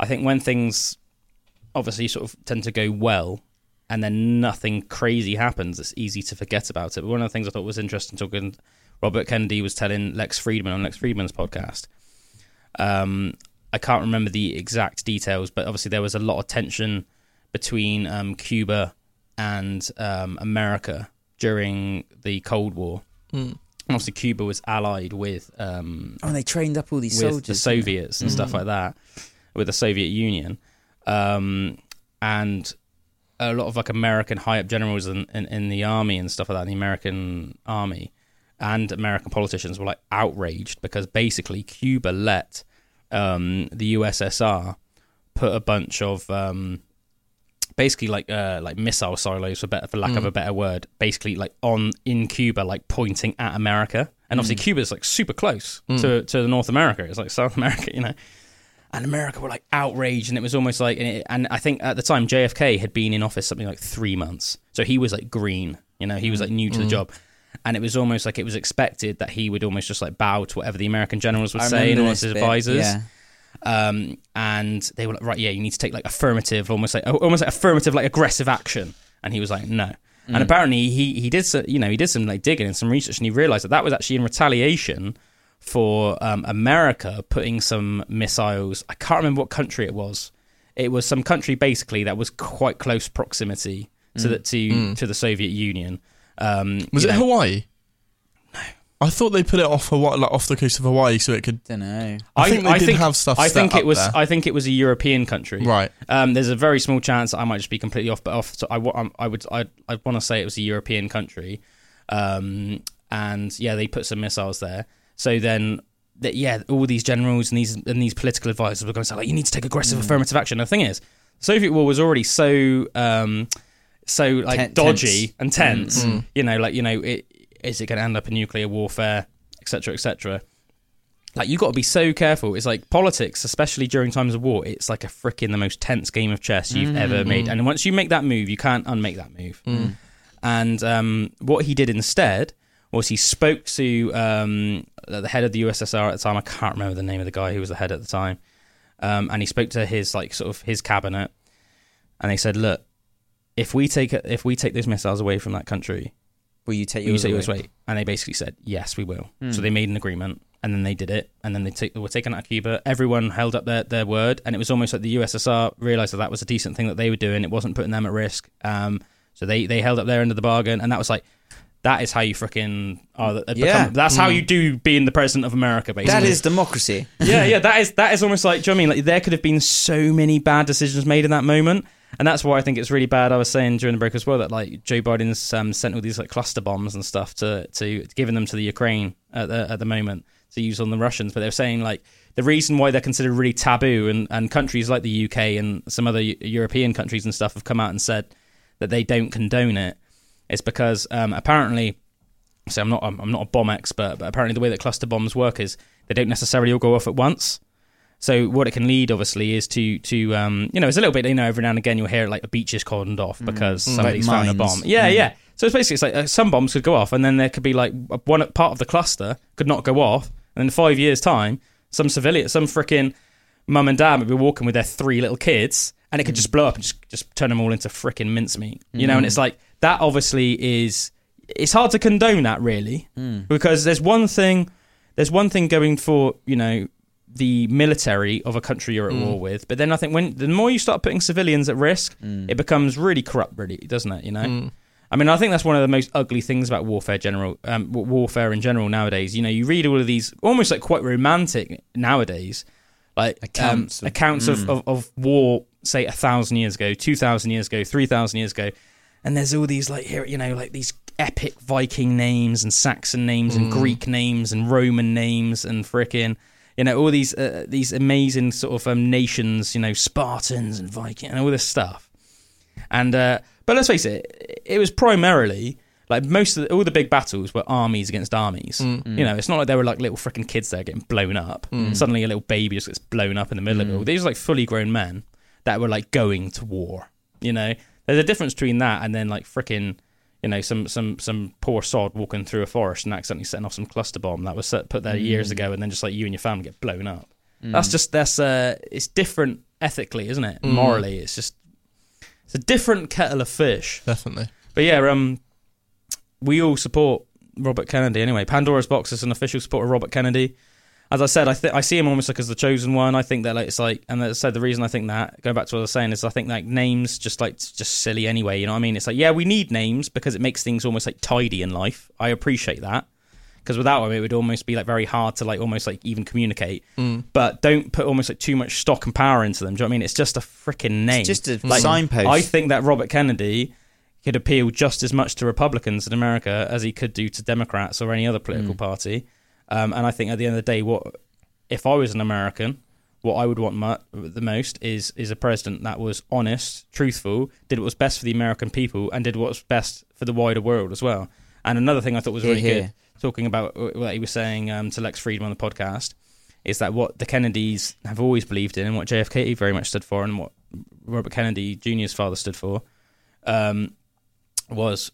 I think when things obviously sort of tend to go well and then nothing crazy happens, it's easy to forget about it. But one of the things I thought was interesting talking, Robert Kennedy was telling Lex Fridman on Lex Fridman's podcast. Um, I can't remember the exact details, but obviously there was a lot of tension between um, Cuba and um, America during the Cold War. Mm. Obviously, Cuba was allied with um, Oh, they trained up all these with soldiers. the? Soviets and Mm. stuff like that, with the Soviet Union, um, and a lot of like American high up generals in, in, in the army and stuff like that, in the American army, and American politicians were like outraged because basically Cuba let um, the USSR put a bunch of um, basically like uh, like missile silos for better for lack of Mm. a better word, basically like on in Cuba, like pointing at America, and obviously Mm. Cuba's like super close Mm. to to North America. It's like South (laughs) America, you know. And America were like outraged, and it was almost like, and, it, and I think at the time JFK had been in office something like three months, so he was like green, you know, he was like new to the Mm. job, and it was almost like it was expected that he would almost just like bow to whatever the American generals would I say and remember all this his bit, advisors. yeah. Um, and they were like, right, yeah, you need to take like affirmative, almost like almost like affirmative, like aggressive action. And he was like, no. Mm. And apparently he he did so, you know he did some like digging and some research, and he realized that that was actually in retaliation for um, America putting some missiles. I can't remember what country it was. It was some country basically that was quite close proximity to Mm. the to Mm. to the Soviet Union. Um, Was it know- Hawaii? No. I thought they put it off Hawaii, like off the coast of Hawaii, so it could. Don't know. I think they did have stuff. I set think up it was. there. I think it was a European country. Right. Um, there's a very small chance I might just be completely off, but off. So I, wa- um, I would. I. I want to say it was a European country. Um, and yeah, they put some missiles there. So then. That, yeah, all these generals and these and these political advisors were going to say like, you need to take aggressive Mm. affirmative action. And the thing is, the Soviet war was already so um, so like Ten- dodgy tense. and tense. Mm. You know, like you know, it, is it going to end up in nuclear warfare, etc., etc like you've got to be so careful. It's like politics, especially during times of war. It's like a freaking the most tense game of chess you've Mm. ever made, and once you make that move, you can't unmake that move. Mm. And um, what he did instead was he spoke to um, the head of the USSR at the time. I can't remember the name of the guy who was the head at the time, um, and he spoke to his like sort of his cabinet, and they said, "Look, if we take if we take those missiles away from that country, Will you take will you take yours away?" And they basically said, "Yes, we will." Hmm. So they made an agreement, and then they did it, and then they, take, they were taken out of Cuba. Everyone held up their, their word, and it was almost like the USSR realized that that was a decent thing that they were doing. It wasn't putting them at risk. Um, so they they held up their end of the bargain, and that was like. That is how you freaking are. Become, Yeah. That's how Mm. you do being the president of America. Basically, That is democracy. yeah, yeah, (laughs) that is that is almost like. Do you know what I mean? Like there could have been so many bad decisions made in that moment, and that's why I think it's really bad. I was saying during the break as well that like Joe Biden's um, sent all these like cluster bombs and stuff to to giving them to the Ukraine at the at the moment to use on the Russians, but they're saying like the reason why they're considered really taboo, and and countries like the UK and some other European countries and stuff have come out and said that they don't condone it. It's because um, apparently so I'm not I'm not a bomb expert, but apparently the way that cluster bombs work is they don't necessarily all go off at once. So what it can lead, obviously, is to to um, you know it's a little bit you know every now and again you'll hear like a beach is cordoned off because Mm. somebody's Like found a bomb. Yeah, Mm. yeah. So it's basically it's like uh, some bombs could go off, and then there could be like one part of the cluster could not go off, and in five years' time, some civilian, some freaking mum and dad would be walking with their three little kids, and it could just blow up and just just turn them all into freaking mincemeat. You know, and Mm. it's like that. Obviously, is it's hard to condone that really Mm. because there's one thing there's one thing going for you know the military of a country you're at Mm. war with but then i think when the more you start putting civilians at risk Mm. it becomes really corrupt really doesn't it you know Mm. i mean i think that's one of the most ugly things about warfare general um, warfare in general nowadays you know you read all of these almost like quite romantic nowadays like Accounts um, of- accounts of, Mm. of, of war say a thousand years ago two thousand years ago three thousand years ago and there's all these like here you know like these epic Viking names and Saxon names and Mm. Greek names and Roman names and frickin' you know all these uh, these amazing sort of um, nations you know Spartans and Viking and all this stuff and uh, but let's face it it was primarily like most of the, all the big battles were armies against armies. Mm. You know, it's not like there were like little freaking kids there getting blown up. Mm. Suddenly, a little baby just gets blown up in the middle of it. all. These are like fully grown men that were like going to war. You know, there's a difference between that and then like freaking. You know, some some some poor sod walking through a forest and accidentally setting off some cluster bomb that was set, put there years Mm. ago, and then just like you and your family get blown up. Mm. That's just that's uh, it's different ethically, isn't it? Mm. Morally, it's just it's a different kettle of fish. Definitely. But yeah, um, we all support Robert Kennedy anyway. Pandora's Box is an official support of Robert Kennedy. As I said, I th- I see him almost like as the chosen one. I think that like it's like, and as I said, the reason I think that, going back to what I was saying, is I think like names just like just silly anyway. You know what I mean? It's like yeah, we need names because it makes things almost like tidy in life. I appreciate that because without them, it would almost be like very hard to like almost like even communicate. Mm. But don't put almost like too much stock and power into them. Do you know what I mean? It's just a freaking name. just a Like, signpost. I think that Robert Kennedy could appeal just as much to Republicans in America as he could do to Democrats or any other political Mm. party. Um, and I think at the end of the day, what if I was an American, what I would want mu- the most is is a president that was honest, truthful, did what was best for the American people, and did what was best for the wider world as well. And another thing I thought was really good, talking about what he was saying um, to Lex Fridman on the podcast, is that what the Kennedys have always believed in, and what JFK very much stood for, and what Robert Kennedy Jr.'s father stood for, um, was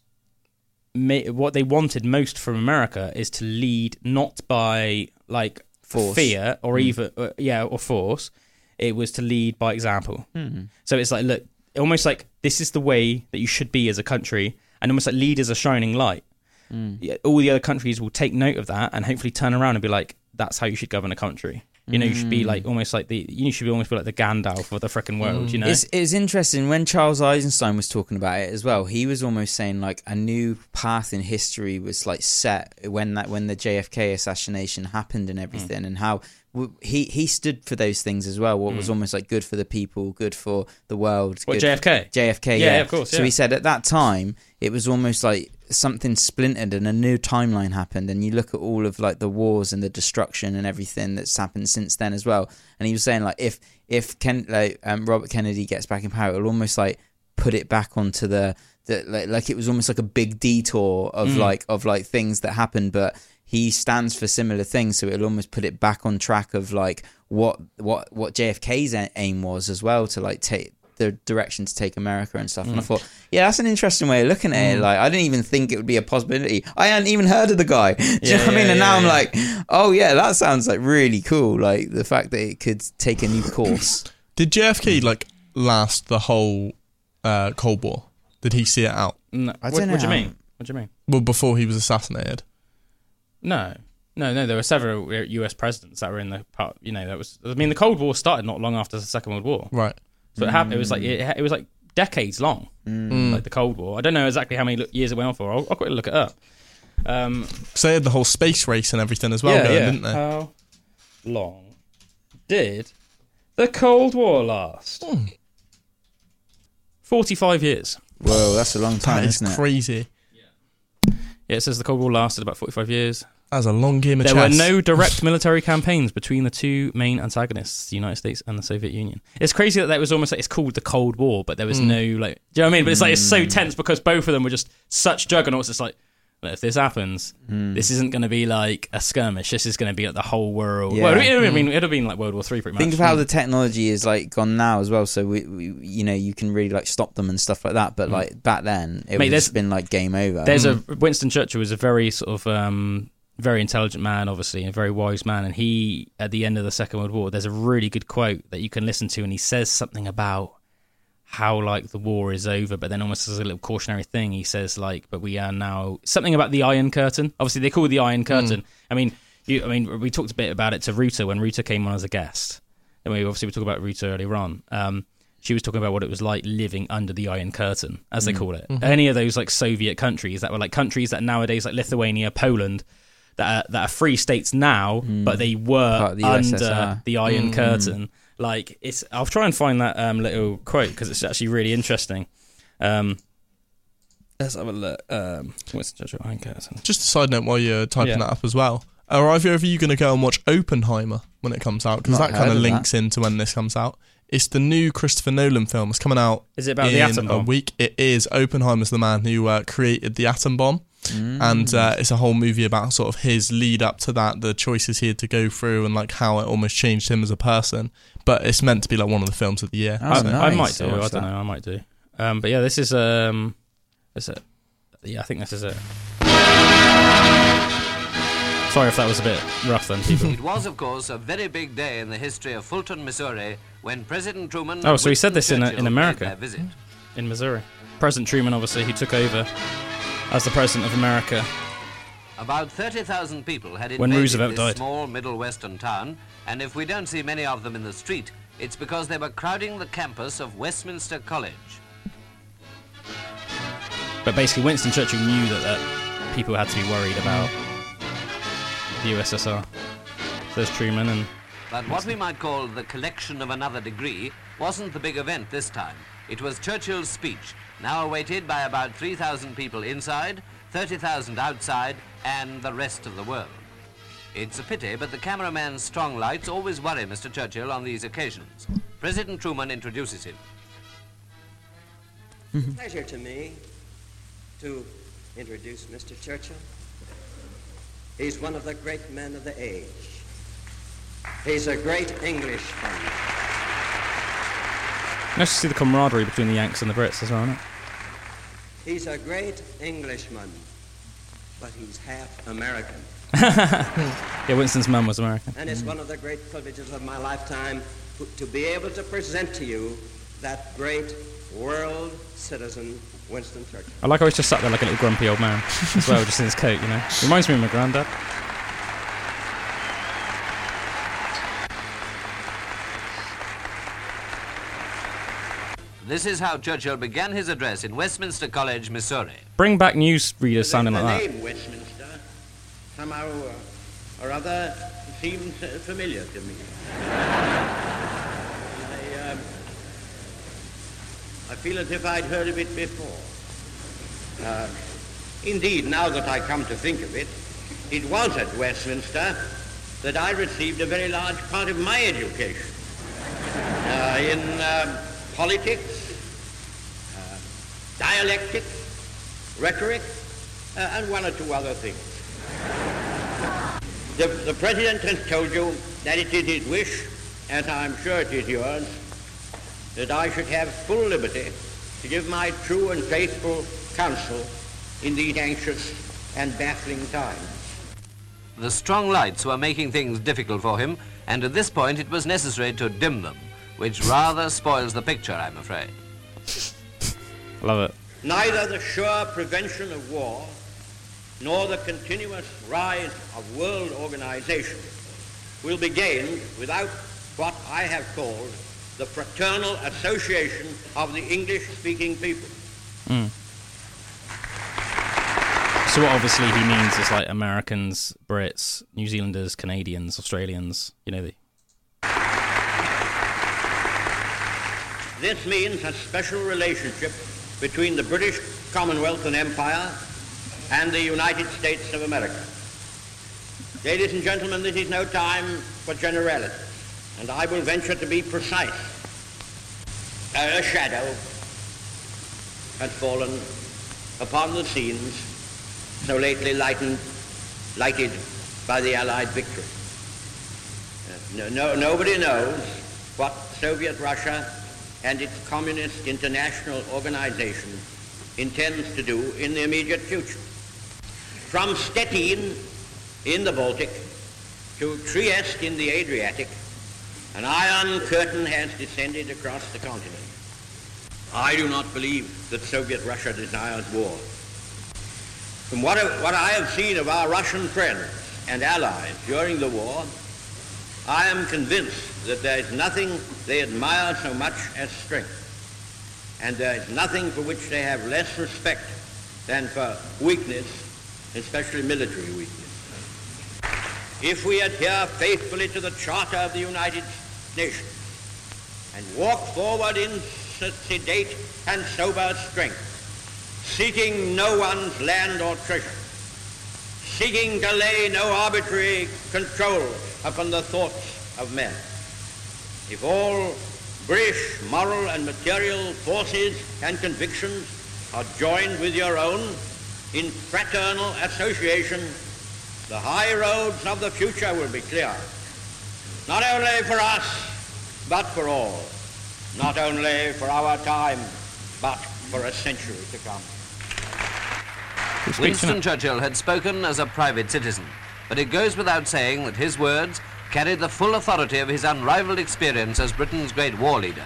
ma- what they wanted most from America is to lead not by like Force. fear or Mm. even uh, yeah or force. It was to lead by example. Mhm. So it's like look, almost like this is the way that you should be as a country, and almost like lead as a shining light. Mm. All the other countries will take note of that and hopefully turn around and be like, "That's how you should govern a country." You know, you should be Mm. like almost like the you should be almost be like the Gandalf of the freaking world. You hmm. know, It's, it's interesting when Charles Eisenstein was talking about it as well. He was almost saying like a new path in history was like set when that when the JFK assassination happened and hmm. everything, and how w- he he stood for those things as well. What was hmm. almost like good for the people, good for the world. What, good- JFK? JFK, Yeah, yeah, yeah, of course, So yeah. he said at that time it was almost like something splintered and a new timeline happened and you look at all of like the wars and the destruction and everything that's happened since then as well and he was saying like if if Ken like um, Robert Kennedy gets back in power it'll almost like put it back onto the the like, like it was almost like a big detour of Mm. like of like things that happened but he stands for similar things so it'll almost put it back on track of like what what what JFK's aim was as well to like take the direction to take America and stuff and I Mm. thought yeah that's an interesting way of looking at it Mm. like I didn't even think it would be a possibility I hadn't even heard of the guy (laughs) do you Yeah, know what I mean yeah, and now yeah, I'm like oh yeah that sounds like really cool like the fact that it could take a new (coughs) course Did JFK like last the whole uh, Cold War? Did he see it out? No, I what, don't know what do you mean? What do you mean? Well, before he was assassinated. No, no, no. There were several U.S. presidents that were in the part. You know, that was. I mean, the Cold War started not long after the Second World War. Right. So it happened. It was like it, it was like decades long, Mm. like the Cold War. I don't know exactly how many lo- years it went on for. I'll, I'll quickly look it up. Um, So they had the whole space race and everything as well yeah, going, yeah. didn't they? How long did the Cold War last? Hmm. Forty-five years. whoa that's a long time that is isn't it crazy. Yeah, it says the Cold War lasted about forty-five years. That's a long game of There chess. were no (laughs) direct military campaigns between the two main antagonists, the United States and the Soviet Union. It's crazy that that was almost like it's called the Cold War, but there was Mm. no like. Do you know what I mean? But it's like it's so Mm. tense because both of them were just such juggernauts. It's like look, if this happens, Mm. this isn't going to be like a skirmish. This is going to be like the whole world. Yeah. Well, it would have Mm. been it'd have been like World War Three pretty much. Think of how the technology is like gone now as well. So we, we you know, you can really like stop them and stuff like that. But Mm. like back then, it Mate, would there's- have been like game over. There's a Winston Churchill was a very sort of um, very intelligent man, obviously, and a very wise man. And he, at the end of the Second World War, there's a really good quote that you can listen to, and he says something about how like the war is over, but then almost as a little cautionary thing, he says like, "But we are now something about the Iron Curtain." Obviously, they call it the Iron Curtain. I mean, you, I mean, we talked a bit about it to Ruta when Ruta came on as a guest. And we obviously we talked about Ruta earlier on. Um, she was talking about what it was like living under the Iron Curtain, as they Mm. call it. Mhm. Any of those like Soviet countries that were like countries that nowadays like Lithuania, Poland, that are, that are free states now, but they were the under USSR. the Iron Mm. Curtain. Like it's, I'll try and find that um, little quote because it's actually really interesting. Um, let's have a look. Um, what's the Iron Curtain? Just a side note while you're typing Yeah. that up as well. Are either of you going to go and watch Oppenheimer when it comes out? Because that kind of of links into when this comes out. It's the new Christopher Nolan film. It's coming out Is it about in the atom a bomb? week. It is. Oppenheimer's the man who uh, created the atom bomb. And uh, it's a whole movie about sort of his lead up to that, the choices he had to go through, and like how it almost changed him as a person. But it's meant to be like one of the films of the year. Oh, I, I might do. I'll I don't that. know. I might do. Um, but yeah, this is um, is it? Yeah, I think this is it. Sorry if that was a bit rough then, people. (laughs) It was, of course, a very big day in the history of Fulton, Missouri, when President Truman. Oh, so he said this in in America, visit. in Missouri. President Truman, obviously, he took over as the president of America. About 30,000 people had When invaded Roosevelt this died. small middle western town, and if we don't see many of them in the street, it's because they were crowding the campus of Westminster College. But basically, Winston Churchill knew that, that people had to be worried about the USSR. So there's Truman and But what we might call the collection of another degree wasn't the big event this time. It was Churchill's speech, now awaited by about 3,000 people inside, 30,000 outside, and the rest of the world. It's a pity, but the cameraman's strong lights always worry Mr. Churchill on these occasions. President Truman introduces him. Mm-hmm. Pleasure to me to introduce Mr. Churchill. He's one of the great men of the age. He's a great Englishman. nice to see the camaraderie between the Yanks and the Brits as well, isn't it? He's a great Englishman, but he's half American. (laughs) yeah, Winston's mum was American. And it's one of the great privileges of my lifetime to- to be able to present to you that great world citizen, Winston Churchill. I like how he's just sat there like a little grumpy old man (laughs) as well, just in his coat, you know. Reminds me of my granddad. This is how Churchill began his address in Westminster College, Missouri. Bring back news readers sounding like that. The name Westminster somehow uh, or other seems uh, familiar to me. (laughs) I, um, I feel as if I'd heard of it before. Uh, indeed, now that I come to think of it, it was at Westminster that I received a very large part of my education uh, in um politics, uh, dialectics, rhetoric, uh, and one or two other things. The, the President has told you that it is his wish, as I'm sure it is yours, that I should have full liberty to give my true and faithful counsel in these anxious and baffling times. The strong lights were making things difficult for him, and at this point it was necessary to dim them, which rather spoils the picture, I'm afraid. Love it. Neither the sure prevention of war nor the continuous rise of world organization will be gained without what I have called the fraternal association of the English-speaking people. Mm. So what obviously he means is like Americans, Brits, New Zealanders, Canadians, Australians, you know, the, This means a special relationship between the British Commonwealth and Empire and the United States of America. Ladies and gentlemen, this is no time for generalities, and I will venture to be precise. A, shadow has fallen upon the scenes so lately lightened, lighted by the Allied victory. Uh, no, no, nobody knows what Soviet Russia and its Communist International Organization intends to do in the immediate future. From Stettin in the Baltic to Trieste in the Adriatic, an iron curtain has descended across the continent. I do not believe that Soviet Russia desires war. From what what I have seen of our Russian friends and allies during the war, I am convinced that there is nothing they admire so much as strength, and there is nothing for which they have less respect than for weakness, especially military weakness. If we adhere faithfully to the Charter of the United Nations and walk forward in sedate and sober strength, seeking no one's land or treasure, seeking to lay no arbitrary control upon the thoughts of men. If all British moral and material forces and convictions are joined with your own, in fraternal association, the high roads of the future will be clear. Not only for us, but for all. Not only for our time, but for a century to come. Winston Churchill had spoken as a private citizen, but it goes without saying that his words carried the full authority of his unrivaled experience as Britain's great war leader.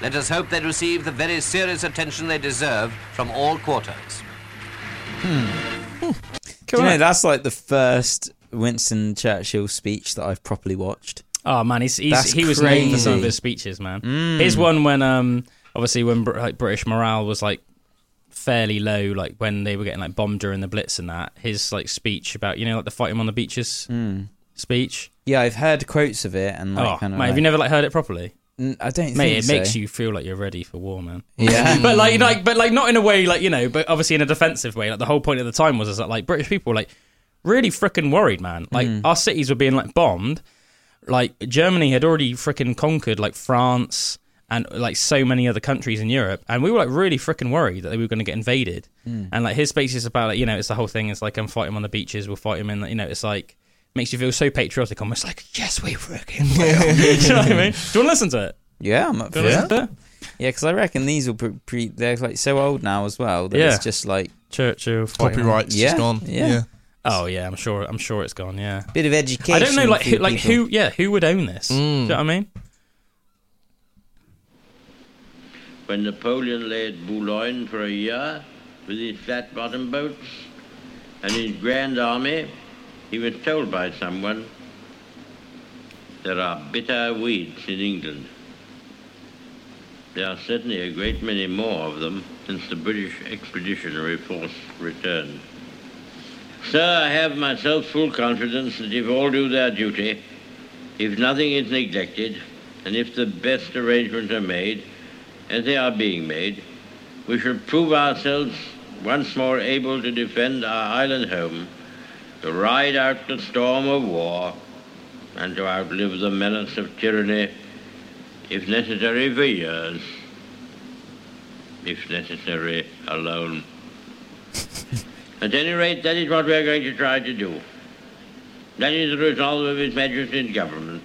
Let us hope they receive the very serious attention they deserve from all quarters. Do you know that's like the first Winston Churchill speech that I've properly watched. Oh man, he's, he's he was known for some of his speeches, man. Mm. His one when um obviously when Br- like British morale was like fairly low, like when they were getting like bombed during the Blitz and that. His like speech about you know like the fighting on the beaches Mm. speech. Yeah, I've heard quotes of it and like oh, kind of. mate, have you never like heard it properly? N- I don't Mate, think it so. makes you feel like you're ready for war, man. (laughs) Yeah. (laughs) but like, like, but like, not in a way like you know, but obviously in a defensive way. Like the whole point at the time was is that like British people were, like really freaking worried, man. Like Mm. our cities were being like bombed. Like Germany had already freaking conquered like France and like so many other countries in Europe, and we were like really freaking worried that they were going to get invaded. Mm. And like his speech is about like you know, it's the whole thing. It's like I'm fighting on the beaches. We'll fight him in. You know, it's like makes you feel so patriotic, almost like yes, we freaking (laughs) will. (laughs) you know what I mean? Do you want to listen to it? Yeah, I'm up Do for you it. want to listen to it? Yeah, because I reckon these will pre-, pre. They're like so old now as well that Yeah. it's just like Churchill fighting on- Copyright's Yeah, just gone. yeah. Yeah. Oh yeah, I'm sure. I'm sure it's gone. Yeah. bit of education. I don't know, like who, like people. who, yeah, who would own this? Do you mm. know what I mean? When Napoleon lay at Boulogne for a year with his flat bottom boats and his grand army, he was told by someone there are bitter weeds in England. There are certainly a great many more of them since the British Expeditionary Force returned. Sir, I have myself full confidence that if all do their duty, if nothing is neglected, and if the best arrangements are made, as they are being made, we shall prove ourselves once more able to defend our island home, to ride out the storm of war, and to outlive the menace of tyranny, if necessary for years, if necessary alone. (laughs) At any rate, that is what we are going to try to do. That is the resolve of His Majesty's government,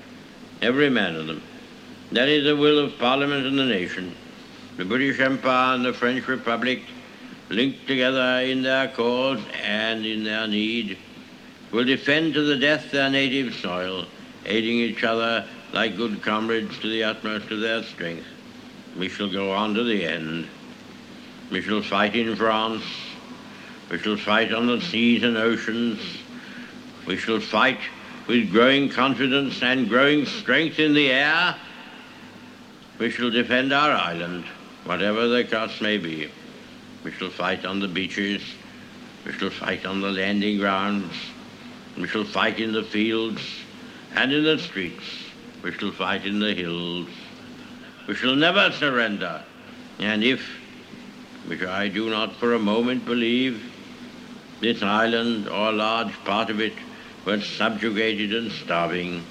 every man of them. That is the will of Parliament and the nation. The British Empire and the French Republic, linked together in their cause and in their need, will defend to the death their native soil, aiding each other like good comrades to the utmost of their strength. We shall go on to the end. We shall fight in France. We shall fight on the seas and oceans. We shall fight with growing confidence and growing strength in the air. We shall defend our island, whatever the cost may be. We shall fight on the beaches. We shall fight on the landing grounds. We shall fight in the fields and in the streets. We shall fight in the hills. We shall never surrender. And if, which I do not for a moment believe, this island or a large part of it were subjugated and starving,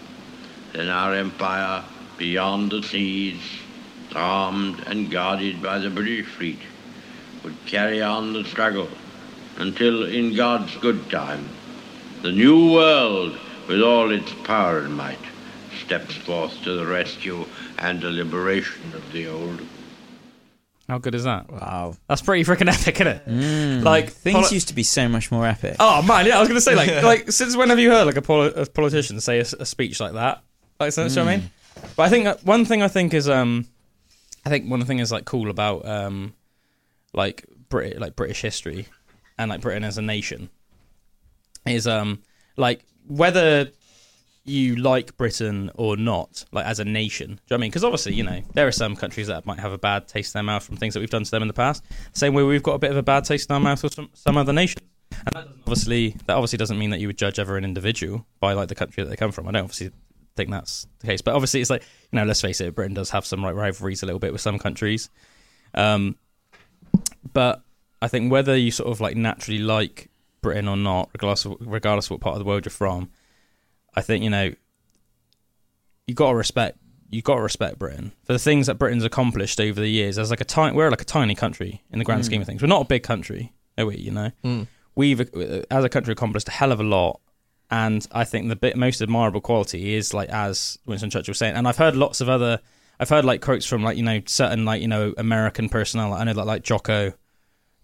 then our empire beyond the seas, armed and guarded by the British fleet, would carry on the struggle until, in God's good time, the new world, with all its power and might, steps forth to the rescue and the liberation of the old. How good is that? Wow, that's pretty freaking epic, isn't it? Mm. Like things poli- used to be so much more epic. Oh man, yeah, I was gonna say like (laughs) like since when have you heard like a, poli- a politician say a speech like that? Like, so, what I mean, but I think that one thing I think is um, I think one thing is like cool about um, like Brit like British history and like Britain as a nation is um like whether you like Britain or not, like as a nation. Do you know I mean? Because obviously, you know, there are some countries that might have a bad taste in their mouth from things that we've done to them in the past. Same way we've got a bit of a bad taste in our mouth with some, some other nations. And that obviously, that obviously doesn't mean that you would judge ever an individual by like the country that they come from. I don't obviously think that's the case, but obviously it's like you know, let's face it, Britain does have some like rivalries a little bit with some countries. Um, but I think whether you sort of like naturally like Britain or not, regardless of, regardless of what part of the world you're from, I think you know you got to respect you got to respect Britain for the things that Britain's accomplished over the years. As like a tiny, we're like a tiny country in the grand Mm. scheme of things. We're not a big country, are we? You know, Mm. we've as a country accomplished a hell of a lot. And I think the bit most admirable quality is like as Winston Churchill was saying, and I've heard lots of other, I've heard like quotes from like you know certain like you know American personnel. I know that like Jocko,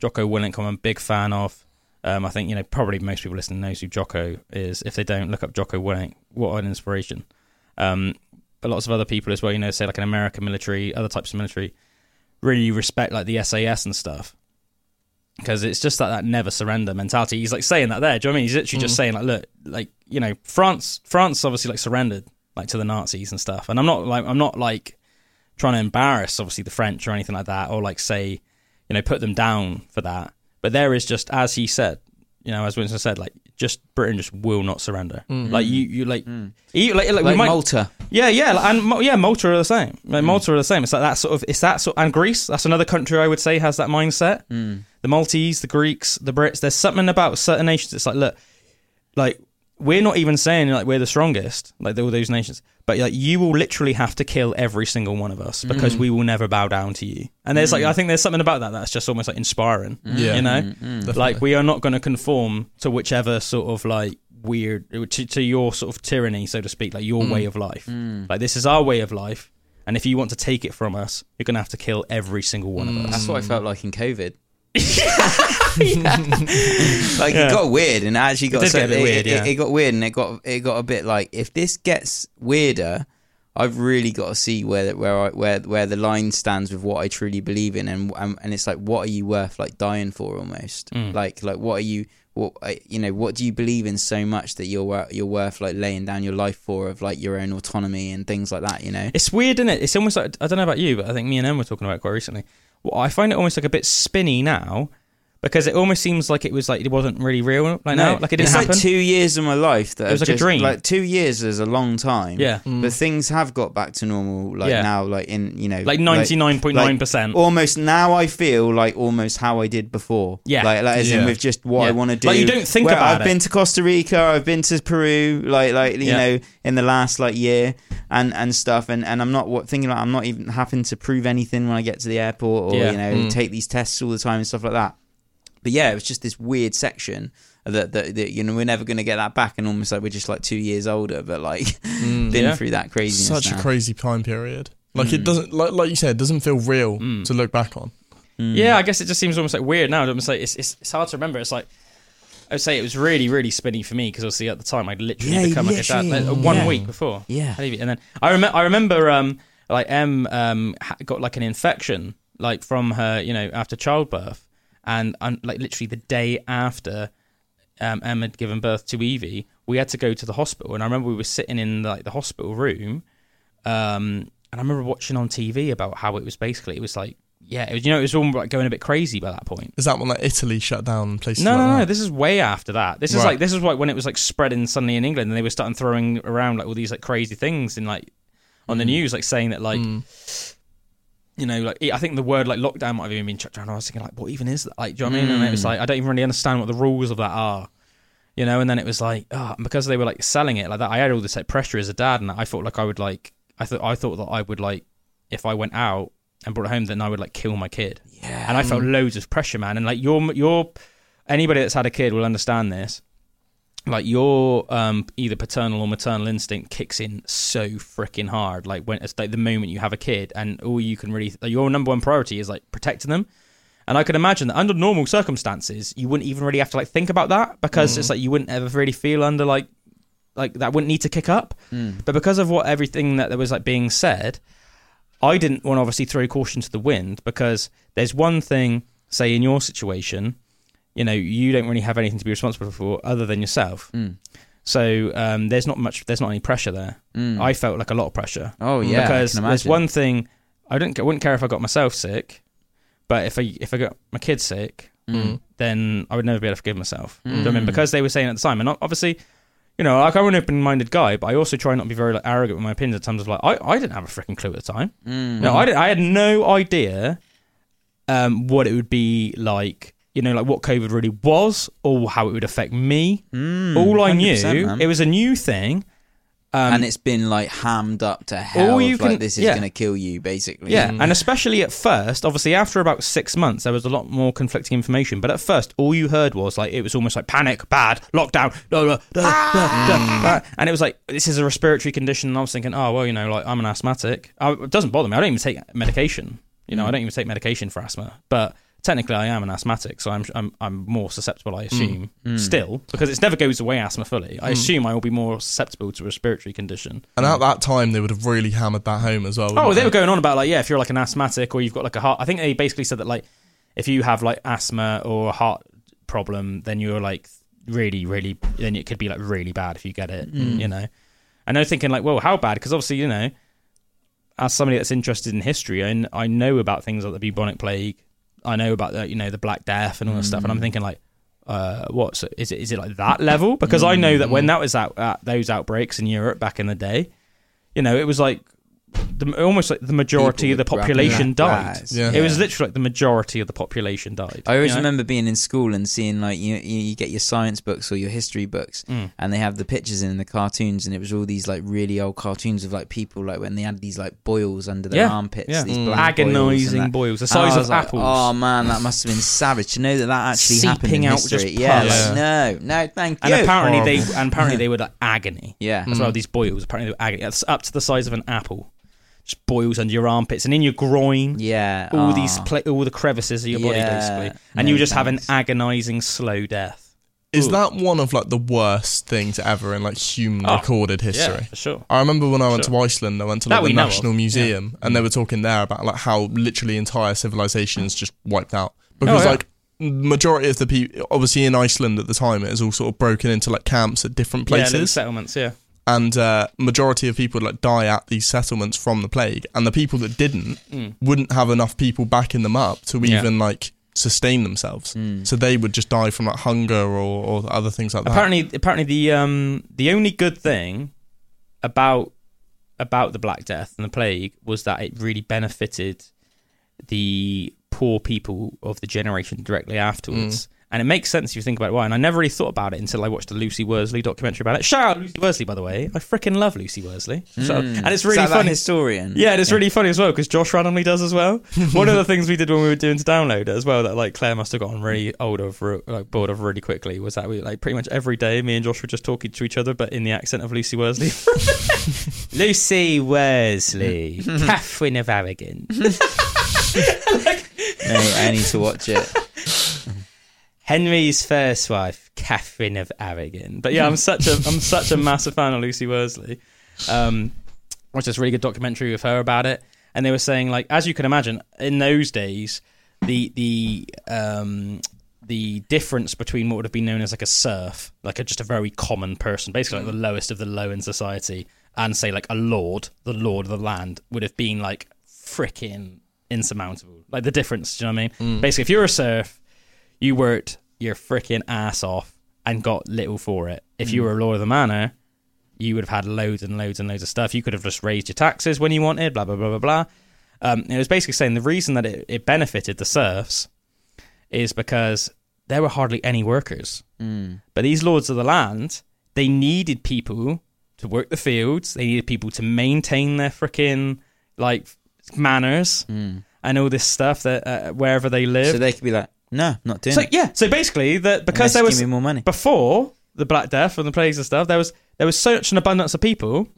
Jocko Willink, I'm a big fan of. Um, I think you know probably most people listening knows who Jocko is. If they don't, look up Jocko Willink. What an inspiration! Um, but lots of other people as well. You know, say like an American military, other types of military, really respect like the SAS and stuff because it's just like that never surrender mentality. He's like saying that there. Do you know what I mean? He's literally just Mm. saying like, look, like you know, France, France obviously like surrendered like to the Nazis and stuff. And I'm not like I'm not like trying to embarrass obviously the French or anything like that, or like say, you know, put them down for that. But there is just as he said, you know, as Winston said, like just Britain just will not surrender. Mm. Like you, you like, you, like, like, Like might- Malta. Yeah, yeah, like- and yeah, Malta are the same. Mm. Malta are the same. It's like that sort of. It's that sort. And Greece, that's another country I would say has that mindset. Mm. The Maltese, the Greeks, the Brits. There's something about certain nations. It's like, look, like we're not even saying like we're the strongest, like all those nations. But like you will literally have to kill every single one of us because Mm. we will never bow down to you. And there's like Mm. I think there's something about that that's just almost like inspiring. Yeah. you know, Mm, mm. Like we are not going to conform to whichever sort of like weird to, to your sort of tyranny, so to speak, like your Mm. way of life. Mm. Like this is our way of life, and if you want to take it from us, you're going to have to kill every single one of us. That's what I felt like in COVID. (laughs) Yeah. (laughs) like Yeah. it got weird and it actually got did so, get a bit it, weird, it- yeah. it got weird and it got it got a bit like if this gets weirder I've really got to see where where I, where where the line stands with what I truly believe in and and, and it's like what are you worth like dying for almost Mm. like like what are you what you know what do you believe in so much that you're you're worth like laying down your life for of like your own autonomy and things like that you know It's weird, isn't it? It's almost like I don't know about you, but I think me and Em were talking about it quite recently. Well, I find it almost like a bit spinny now because it almost seems like it was like it wasn't really real. Like now, like it didn't it's happen. like two years of my life that It was have like a dream. Like two years is a long time. Yeah. but things have got back to normal. Like Yeah. now, like in you know, Like 99.9%. like almost now, I feel like almost how I did before. Yeah. like, like as in with just what Yeah. I want to do. Like, you don't think Well, about I've it. been to Costa Rica. I've been to Peru. Like like you Yeah. know in the last like year and and stuff. And and I'm not what thinking like I'm not even having to prove anything when I get to the airport or Yeah. you know Mm. take these tests all the time and stuff like that. But yeah, it was just this weird section that that, that you know we're never going to get that back, and almost like we're just like two years older, but like (laughs) been Yeah. through that craziness. Such now. a crazy time period. Like Mm. it doesn't like like you said, it doesn't feel real to look back on. Yeah, I guess it just seems almost like weird now. Almost like it's, it's it's hard to remember. It's like I would say it was really really spinny for me because obviously at the time I'd literally Yeah, become like a dad literally, like, one yeah. week before. Yeah. and then I remember I remember um like Em um got like an infection like from her you know after childbirth and and like literally the day after um, Em had given birth to Evie, we had to go to the hospital, and I remember we were sitting in like the hospital room, um, and I remember watching on TV about how it was basically it was like yeah, it was, you know, it was all like going a bit crazy by that point. Is that when like Italy shut down and places No, like no, no. that? This is way after that. This is Right. like this is like when it was like spreading suddenly in England, and they were starting throwing around like all these like crazy things in like on the Mm. news, like saying that like you know, like I think the word like lockdown might have even been chucked around. I was thinking like, what even is that? Like, do you know what I mean? And it was Mm. like I don't even really understand what the rules of that are. You know, and then it was like, oh, and because they were like selling it like that, I had all this like pressure as a dad, and I thought like I would like, I thought I thought that I would like, if I went out and brought it home, then I would like kill my kid. Yeah. And I felt loads of pressure, man. And like your your anybody that's had a kid will understand this. Like your um either paternal or maternal instinct kicks in so freaking hard. Like when it's like the moment you have a kid, and all you can really like, your number one priority is like protecting them. And I could imagine that under normal circumstances, you wouldn't even really have to like think about that because Mm. it's like you wouldn't ever really feel under like like that wouldn't need to kick up. Mm. But because of what everything that there was like being said, I didn't want to obviously throw caution to the wind because there's one thing, say in your situation, you know, you don't really have anything to be responsible for other than yourself. Mm. So um, there's not much, there's not any pressure there. Mm. I felt like a lot of pressure. Oh, yeah, I because can there's one thing I don't, I wouldn't care if I got myself sick, but if I if I got my kids sick, Mm. then I would never be able to forgive myself. Do you know I mean? Mm. Because they were saying at the time, and obviously, you know, like I'm an open-minded guy, but I also try not to be very like arrogant with my opinions in terms of like I, I didn't have a freaking clue at the time. Mm. No, I, did, I had no idea um, what it would be like. You know, like what COVID really was, or how it would affect me. Mm, All I knew, man. it was a new thing, Um, and it's been like hammed up to hell. All you of, like can- this is yeah. going to kill you, basically. Yeah, and especially at first, obviously after about six months, there was a lot more conflicting information. But at first, all you heard was like it was almost like panic, bad, lockdown, da, da, da, da, da, da. and it was like this is a respiratory condition. And I was thinking, oh well, you know, like I'm an asthmatic. I, it doesn't bother me. I don't even take medication. You know, I don't even take medication for asthma, but. Technically, I am an asthmatic, so I'm I'm, I'm more susceptible. I assume Mm. still because it never goes away asthma fully. I Mm. assume I will be more susceptible to a respiratory condition. And at that time, they would have really hammered that home as well. Oh, wouldn't they were going on about like yeah, if you're like an asthmatic or you've got like a heart. I think they basically said that like if you have like asthma or a heart problem, then you're like really, really, then it could be like really bad if you get it. Mm. You know, and they're thinking like, well, how bad? Because obviously, you know, as somebody that's interested in history, and I know about things like the bubonic plague. I know about the you know the Black Death and all that stuff, and I'm Mm. thinking like. Uh, what so is it? Is it like that level? Because I know that when that was out, uh, those outbreaks in Europe back in the day, you know, it was like the, almost like the majority People of the population died. eyes. Yeah. It was literally like the majority of the population died. I always you know? remember being in school and seeing like you, you you get your science books or your history books, Mm. and they have the pictures in the cartoons, and it was all these like really old cartoons of like people like when they had these like boils under their Yeah, armpits, yeah. these Mm. black Agonising boils, boils, the size of was like, apples. Oh man, that must have been savage to know that that actually happened in out just history. Yeah, like, no, no, thank and you. apparently they and apparently they (laughs) were like agony. Yeah. as well. Mm. These boils apparently they were agony. It's up to the size of an apple. Just boils under your armpits and in your groin. Yeah, all these ah. pla- all the crevices of your body Yeah, basically, and no you just have an thanks. agonising slow death. Is Ooh. that one of like the worst things ever in like human Oh, recorded yeah, history? for sure. I remember when I went Sure. to Iceland, I went to That like we the know National of, Museum, and they were talking there about like how literally entire civilizations just wiped out Oh, because yeah. like majority of the people, obviously in Iceland at the time, it was all sort of broken into like camps at different Yeah, little places. settlements. Yeah. And uh, majority of people like die at these settlements from the plague, and the people that didn't Mm. wouldn't have enough people backing them up to Yeah. even like sustain themselves. Mm. So they would just die from like hunger or, or other things like that. apparently apparently the um the only good thing about about the black death and the plague was that it really benefited the poor people of the generation directly afterwards and it makes sense if you think about why? And i never really thought about it until i watched the lucy worsley documentary about it. Shout out lucy worsley by the way. I freaking love lucy worsley. So- Mm. and it's really funny. historian? yeah and it's really funny as well because josh randomly does as well. (laughs) One of the things we did when we were doing to download it as well that like claire must have gotten really old of like bored of really quickly was that we like pretty much every day me and josh were just talking to each other but in the accent of lucy worsley. (laughs) Lucy worsley. Catherine of aragon Mate, I need to watch it. Henry's first wife catherine of aragon. But yeah i'm such a i'm such a massive fan of lucy worsley. Um watched this really good documentary with her about it and they were saying like as you can imagine in those days the the um the difference between what would have been known as like a serf like a, just a very common person basically like the lowest of the low in society and say like a lord the lord of the land would have been like freaking insurmountable. Like the difference do you know what i mean? Mm. basically if you're a serf you worked your freaking ass off and got little for it if you Mm. were a lord of the manor you would have had loads and loads and loads of stuff. You could have just raised your taxes when you wanted, blah, blah, blah, blah, blah. Um, it was basically saying the reason that it, it benefited the serfs is because there were hardly any workers. Mm. But these lords of the land, they needed people to work the fields, they needed people to maintain their freaking, like, manners Mm. and all this stuff that uh, wherever they live. So they could be like, no, not doing So it. yeah, so basically that because Unless there you was give me more money. before the Black Death and the plagues and stuff, there was there was such an abundance of people,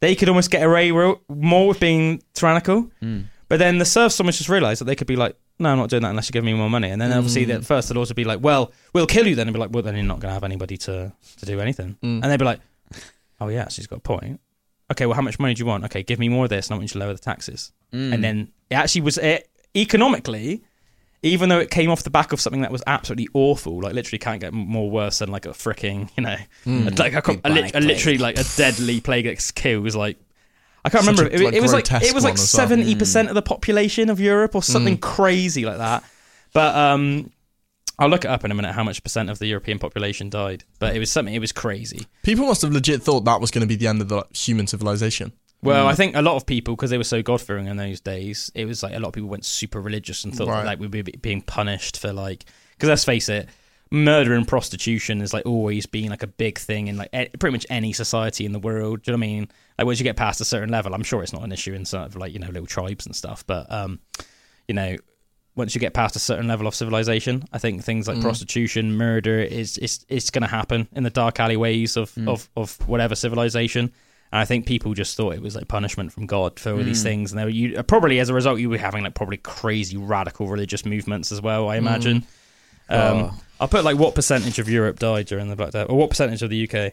they could almost get away ro- more with being tyrannical. Mm. But then the serfs almost just realised that they could be like, no, I'm not doing that unless you give me more money. And then obviously Mm. at first the lords would be like, well, we'll kill you then. And be like, well, then you're not going to have anybody to, to do anything. Mm. And they'd be like, oh yeah, she's got a point. Okay, well, how much money do you want? Okay, give me more of this and I want you to lower the taxes. Mm. And then it actually was, it, economically, even though it came off the back of something that was absolutely awful, like literally can't get more worse than like a freaking, you know, Mm. like a, a, Bubonic a literally like a deadly plague that kills like I can't Such remember. a, It, like, it was like it was like one as well. seventy percent of the population of Europe or something Mm. crazy like that. But um, I'll look it up in a minute how much percent of the European population died. But it was something. It was crazy. People must have legit thought that was going to be the end of the like, human civilization. Well, Mm. I think a lot of people, because they were so God fearing in those days, it was like a lot of people went super religious and thought Right. like we'd be being punished for like. Because let's face it, murder and prostitution is like always been like a big thing in like e- pretty much any society in the world. Do you know what I mean? Like once you get past a certain level, I'm sure it's not an issue in sort of like you know little tribes and stuff, but um, you know. Once you get past a certain level of civilization, I think things like Mm. prostitution, murder is is it's going to happen in the dark alleyways of, Mm. of of whatever civilization. And I think people just thought it was like punishment from God for all these Mm. things, and they were, you probably as a result you were having like probably crazy radical religious movements as well. I imagine. Um, Oh. I'll put like what percentage of Europe died during the Black Death, or what percentage of the UK?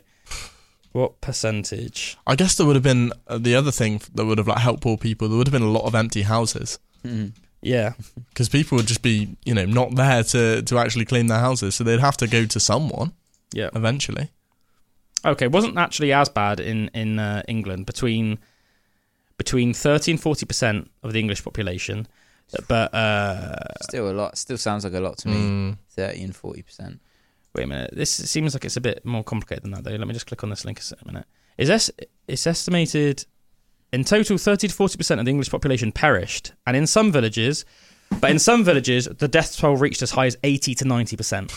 What percentage? I guess there would have been uh, the other thing that would have like helped poor people. There would have been a lot of empty houses. Mm. Yeah, (laughs) because people would just be you know not there to to actually clean their houses, so they'd have to go to someone. Yeah, eventually. Okay, it wasn't actually as bad in in uh, England between between thirty and forty percent of the English population, but uh, Still a lot. Still sounds like a lot to me. Mm. Thirty and forty percent. Wait a minute. This seems like it's a bit more complicated than that, though. Let me just click on this link a minute. Is this? It's estimated in total, thirty to forty percent of the English population perished, and in some villages, but in some villages, the death toll reached as high as eighty to ninety percent.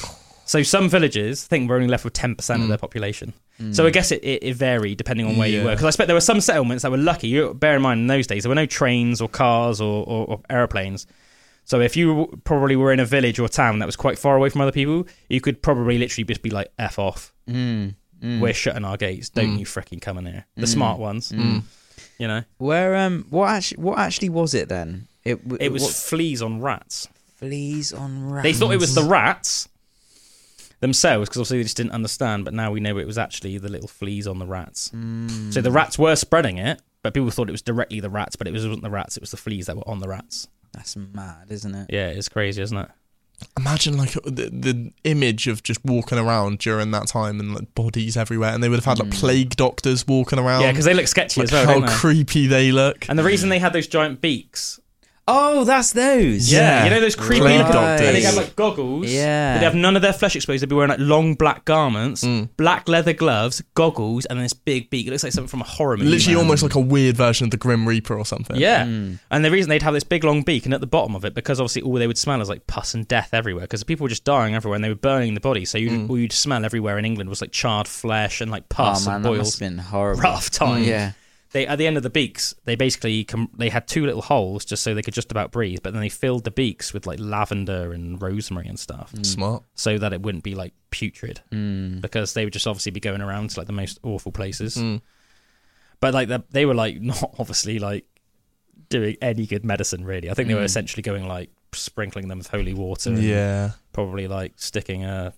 So some villages, I think, we're only left with ten percent of their population. So I guess it, it, it varied depending on where you were. Because I expect there were some settlements that were lucky. You bear in mind in those days there were no trains or cars or, or, or aeroplanes. So if you probably were in a village or town that was quite far away from other people, you could probably literally just be like, "F off, Mm, mm. we're shutting our gates. Don't Mm. you freaking come in here." The Mm. smart ones, Mm. you know. Where um what actually what actually was it then? It w- It was what- fleas on rats. fleas on rats. They thought it was the rats themselves because obviously they just didn't understand. But now we know it was actually the little fleas on the rats. Mm. So the rats were spreading it, but people thought it was directly the rats, but it wasn't the rats. It was the fleas that were on the rats. That's mad, isn't it? Yeah, it's crazy, isn't it? Imagine like the, the image of just walking around during that time and like bodies everywhere, and they would have had like plague doctors walking around. Yeah, because they look sketchy Like, as well. How don't they? creepy they look. And the reason they had those giant beaks. Oh, that's those. Yeah, you know those creepy Plague looking. doctors. And they have like goggles. Yeah. They'd have none of their flesh exposed. They'd be wearing like long black garments, Mm. black leather gloves, goggles, and then this big beak. It looks like something from a horror movie. Literally man. almost like a weird version of the Grim Reaper or something. Yeah. Mm. And the reason they'd have this big long beak, and at the bottom of it, because obviously all they would smell is like pus and death everywhere, because people were just dying everywhere and they were burning the body. So you, mm. all you'd smell everywhere in England was like charred flesh and like oh, pus oh man, and that boils. must have been horrible. Rough time. Mm. Yeah. They at the end of the beaks, they basically com- they had two little holes just so they could just about breathe, but then they filled the beaks with like lavender and rosemary and stuff, Smart. so that it wouldn't be like putrid, Mm. because they would just obviously be going around to like the most awful places. Mm. But like the, they were like (laughs) not obviously like doing any good medicine really. I think they were Mm. essentially going like sprinkling them with holy water. and Yeah. probably like sticking a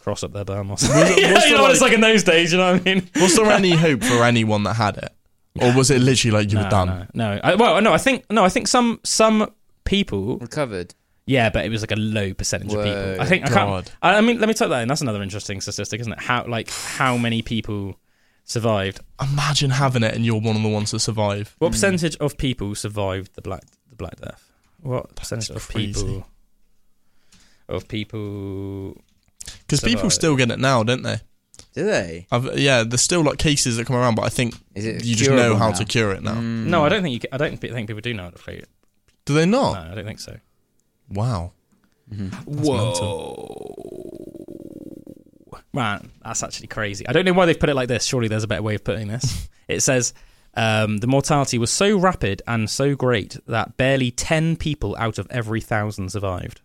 cross up their bum or something. Was it- (laughs) you know there, what it's like- like in those days. You know what I mean? Was there any (laughs) hope for anyone that had it, or was it literally like you no, were done? No, no. I, well, no. I think no. I think some some people recovered. Yeah, but it was like a low percentage of people. I think I God. can't. I, I mean, let me type that in. That's another interesting statistic, isn't it? How like how many people survived? Imagine having it and you're one of the ones that survive. What hmm. percentage of people survived the black the Black Death? What percentage of crazy. people of people? Because people still get it now, don't they? Do they? I've, yeah, there's still like cases that come around, but I think Is it you just know curable how now? to cure it now. Mm. No, I don't think you. ca- I don't think people do know how to play it. Do they not? No, I don't think so. Wow. Whoa. Man, that's actually crazy. I don't know why they've put it like this. Surely there's a better way of putting this. (laughs) it says um, the mortality was so rapid and so great that barely 10 people out of every thousand survived.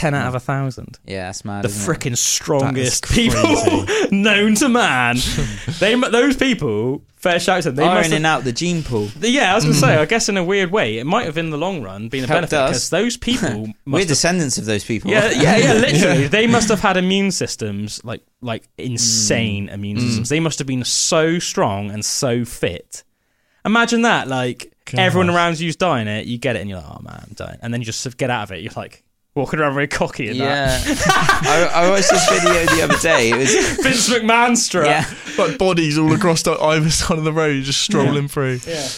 10 out of hmm. a thousand. Yeah, that's mad. The freaking strongest people (laughs) known to man. (laughs) they, those people, fair shout to them. They ironing out the gene pool. yeah, I was going to say, hmm. I guess in a weird way, it might have in the long run been a Helped benefit us. because those (laughs) people We're have descendants of those people. yeah, yeah, yeah. Literally, they must have had immune systems like like insane Mm. immune hmm. systems. They must have been so strong and so fit. Imagine that, like everyone around you's dying it, you get it, and you're like, oh man, I'm dying, and then you just sort of get out of it. You're like walking around very cocky and Yeah. (laughs) I, I watched this video the other day. It was. (laughs) Vince McMahon strut. yeah. Like bodies all across the either side of the road, just strolling through. Yeah.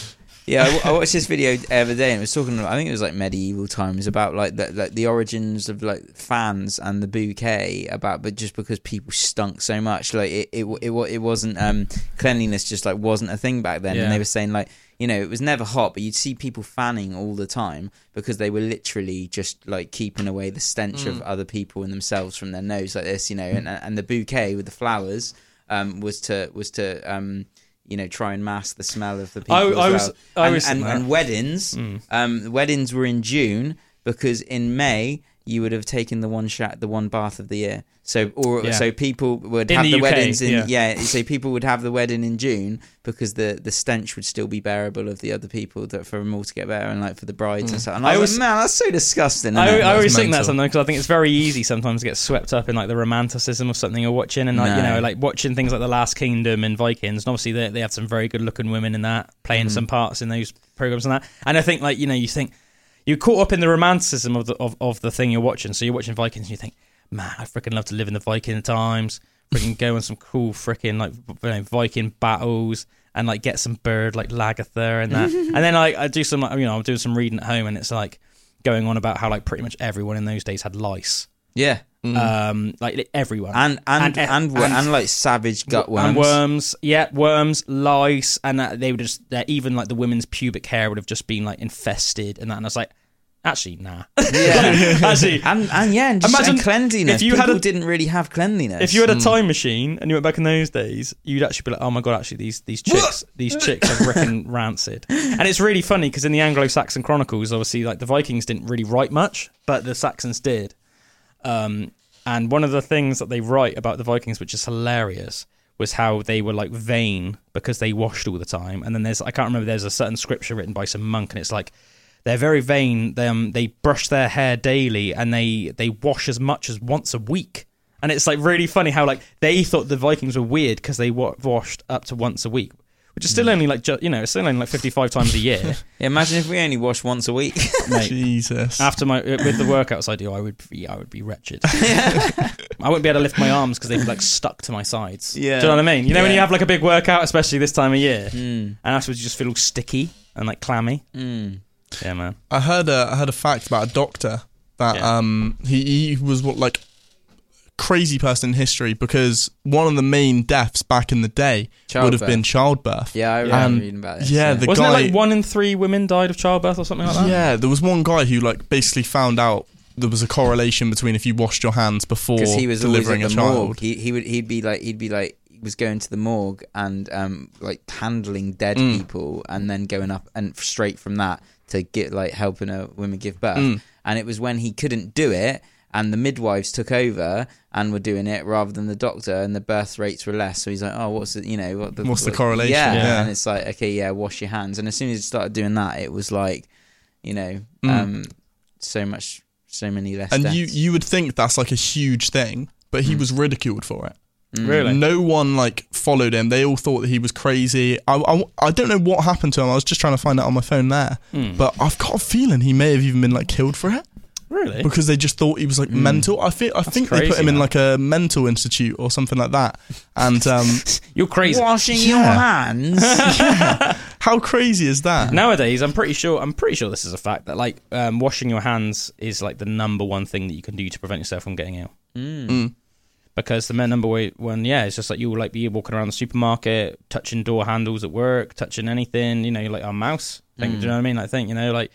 Yeah, I, w- I watched this video the other day, and it was talking. I think it was like medieval times about like the like the origins of like fans and the bouquet. About, but just because people stunk so much, like it it it, it wasn't um cleanliness just like wasn't a thing back then. Yeah. And they were saying like you know it was never hot, but you'd see people fanning all the time because they were literally just like keeping away the stench of Mm. other people and themselves from their nose like this, you know. And and the bouquet with the flowers um was to was to um. You know, try and mask the smell of the people. I- I was- I and, was and, and weddings. Mm. Um, weddings were in June because in May you would have taken the one shot, the one bath of the year. So, or Yeah. so people would In have the the, UK, weddings in yeah. yeah. So people would have the wedding in June because the the stench would still be bearable of the other people that for them all to get better and like for the brides and Mm. stuff. And I I, was always- like, man, that's so disgusting. I, isn't? I always think that sometimes because I think it's very easy sometimes to get swept up in like the romanticism of something you're watching, and like you know, like watching things like The Last Kingdom and Vikings. And obviously, they they had some very good looking women in that, playing Mhm. some parts in those programs and that. And I think like you know, you think you're caught up in the romanticism of the of, of the thing you're watching. So you're watching Vikings, and you think, man, I freaking love to live in the Viking times. Freaking go on some cool freaking like you know, Viking battles. And like get some bird like Lagertha and that, (laughs) and then like I do some you know I'm doing some reading at home and it's like going on about how like pretty much everyone in those days had lice. Yeah. Um, like everyone. and and and, and, wo- and, like savage gut worms. And worms, yeah, worms, lice, and that they would just even like the women's pubic hair would have just been like infested and that. And I was like, actually, nah. (laughs) Yeah, actually, and and yeah, and just Imagine and cleanliness. if you People had a- didn't really have cleanliness. if you had a Mm. time machine and you went back in those days, you'd actually be like, "Oh my god, actually these these chicks these chicks are freaking (laughs) rancid." And it's really funny because in the Anglo-Saxon chronicles, obviously, like the Vikings didn't really write much, but the Saxons did. Um, and one of the things that they write about the Vikings, which is hilarious, was how they were like vain because they washed all the time. And then there's I can't remember. There's a certain scripture written by some monk, and it's like they're very vain. They um, they brush their hair daily, and they they wash as much as once a week. And it's like really funny how like they thought the Vikings were weird because they wa- washed up to once a week, which is still only like ju- you know it's still only like fifty five times a year. (laughs) Imagine if we only wash once a week. (laughs) Mate, Jesus. After my with the workouts I do, I would be I would be wretched. (laughs) I wouldn't be able to lift my arms because they'd be like stuck to my sides. Yeah. do you know what I mean? You know when Yeah. you have like a big workout, especially this time of year, Mm. and afterwards you just feel all sticky and like clammy. Mm. Yeah, man. I heard a I heard a fact about a doctor that um he, he was what like crazy person in history because one of the main deaths back in the day would have been childbirth. Yeah, I remember And, reading about this, Yeah, yeah. the Wasn't guy. it like one in three women died of childbirth or something like that? yeah, there was one guy who like basically found out there was a correlation between if you washed your hands before because he was delivering at a child. morgue. He he would he'd be like he'd be like he was going to the morgue and um like handling dead Mm. people and then going up and straight from that to get like helping a woman give birth. Mm. And it was when he couldn't do it and the midwives took over and were doing it rather than the doctor and the birth rates were less. So he's like, oh, what's the you know what the, What's the what- correlation? Yeah. Yeah. and it's like okay, yeah, wash your hands. And as soon as he started doing that, it was like you know Mm. um so much so many less. and deaths. you you would think that's like a huge thing, but he was ridiculed for it. Mm. Really? No one like followed him. They all thought that he was crazy. I, I, I don't know what happened to him. I was just trying to find out on my phone there, Mm. but I've got a feeling he may have even been like killed for it Really? because they just thought he was like mental. I think I think they put crazy, him in like a mental institute or something like that. And (laughs) um, You're crazy. Washing your Yeah. hands. (laughs) how crazy is that? Nowadays, I'm pretty sure. I'm pretty sure this is a fact that like um, washing your hands is like the number one thing that you can do to prevent yourself from getting ill. Mm. Because the number one, yeah, it's just like you'll like be walking around the supermarket, touching door handles at work, touching anything, you know, like a mouse. Think, Mm. Do you know what I mean? I think, you know, like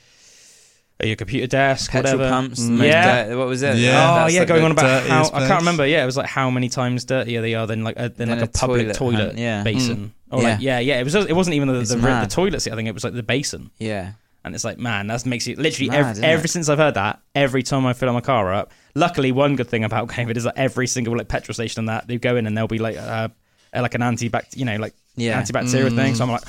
at your computer desk, Petrol whatever. pumps, the yeah. dirty- what was it? Yeah. oh That's yeah, going on about how dirtiest I can't remember. Yeah, it was like how many times dirtier they are than like a, than Than like a, a public toilet toilet, hand, yeah. basin. Or Yeah. like yeah, yeah. It was it wasn't even the It's the, the, toilet seat. I think it was like the basin. Yeah. And it's like, man, that makes you literally Mad, every, ever it? since I've heard that, every time I fill my car up. Luckily, one good thing about COVID is that every single like petrol station and that they go in and there'll be like uh, like an anti you know, like Yeah. antibacterial thing. So I'm like,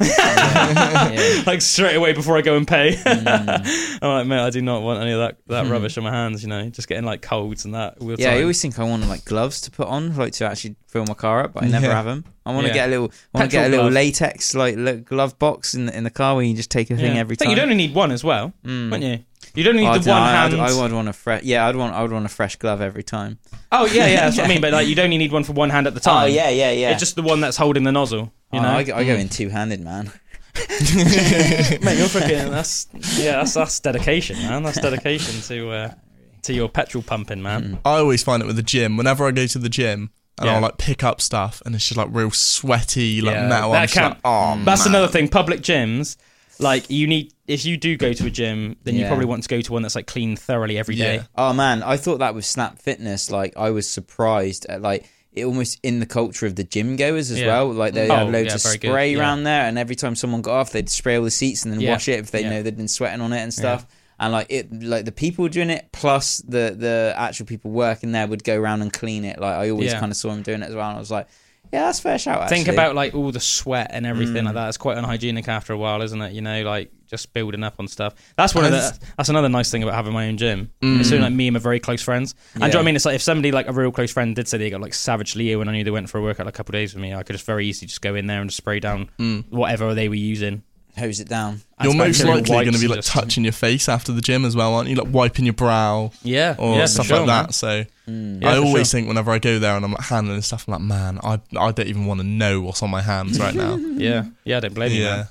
(laughs) yeah. (laughs) like straight away before I go and pay. Mm. (laughs) I'm like, mate, I do not want any of that that rubbish on my hands. You know, just getting like colds and that. Hmm. Yeah, I always think I want like gloves to put on, like to actually fill my car up, but I never Yeah. have them. I want to get a little, I want to get a little glove. latex like li- glove box in the, in the car where you just take a thing every time. you'd only need one as well, Mm. wouldn't you? You don't need Oh, I the don't one I'd- hand. I would want a fresh. Yeah, I'd want. I would want a fresh glove every time. Oh yeah, yeah, that's what I mean. (laughs) But like, you don't need one for one hand at the time. Oh yeah, yeah, yeah. It's just the one that's holding the nozzle. You Oh, know, I, go- I go Mm. in two handed, man. (laughs) Mate, you're (laughs) freaking. That's yeah. That's that's dedication, man. That's dedication to uh, to your petrol pumping, man. I always find it with the gym. Whenever I go to the gym and Yeah. I'll like pick up stuff and it's just like real sweaty, like Yeah, metal. that I'm just can't- like, oh, That's man. another thing. Public gyms, like you need. If you do go to a gym, then you Yeah. probably want to go to one that's like clean thoroughly every day. Oh man, I thought that with Snap Fitness, like I was surprised at like it almost in the culture of the gym goers as Yeah. well. Like they Oh, had loads yeah, of very good, spray yeah. around there, and every time someone got off, they'd spray all the seats and then Yeah, wash it if they yeah. know they'd been sweating on it and stuff. And like it, like the people doing it plus the the actual people working there would go around and clean it. Like I always Yeah. kind of saw them doing it as well. And I was like, yeah, that's fair shout. Think about like all the sweat and everything Mm. like that. It's quite unhygienic after a while, isn't it? You know, like just building up on stuff. That's one of the. That's another nice thing about having my own gym. Mm. It's something like me and my very close friends. And do you know what I mean? It's like if somebody like a real close friend did say they got like savagely ill and I knew they went for a workout like a couple of days with me, I could just very easily just go in there and just spray down Mm. whatever they were using. Hose it down. You're most likely going to be and like just- touching your face after the gym as well, aren't you? Like wiping your brow. Yeah, or yeah, stuff sure, like man. that. So Mm. Yeah, I always sure. think whenever I go there and I'm like handling stuff, I'm like, man, I I don't even want to know what's on my hands right now. (laughs) Yeah, yeah, I don't blame you. yeah. Man.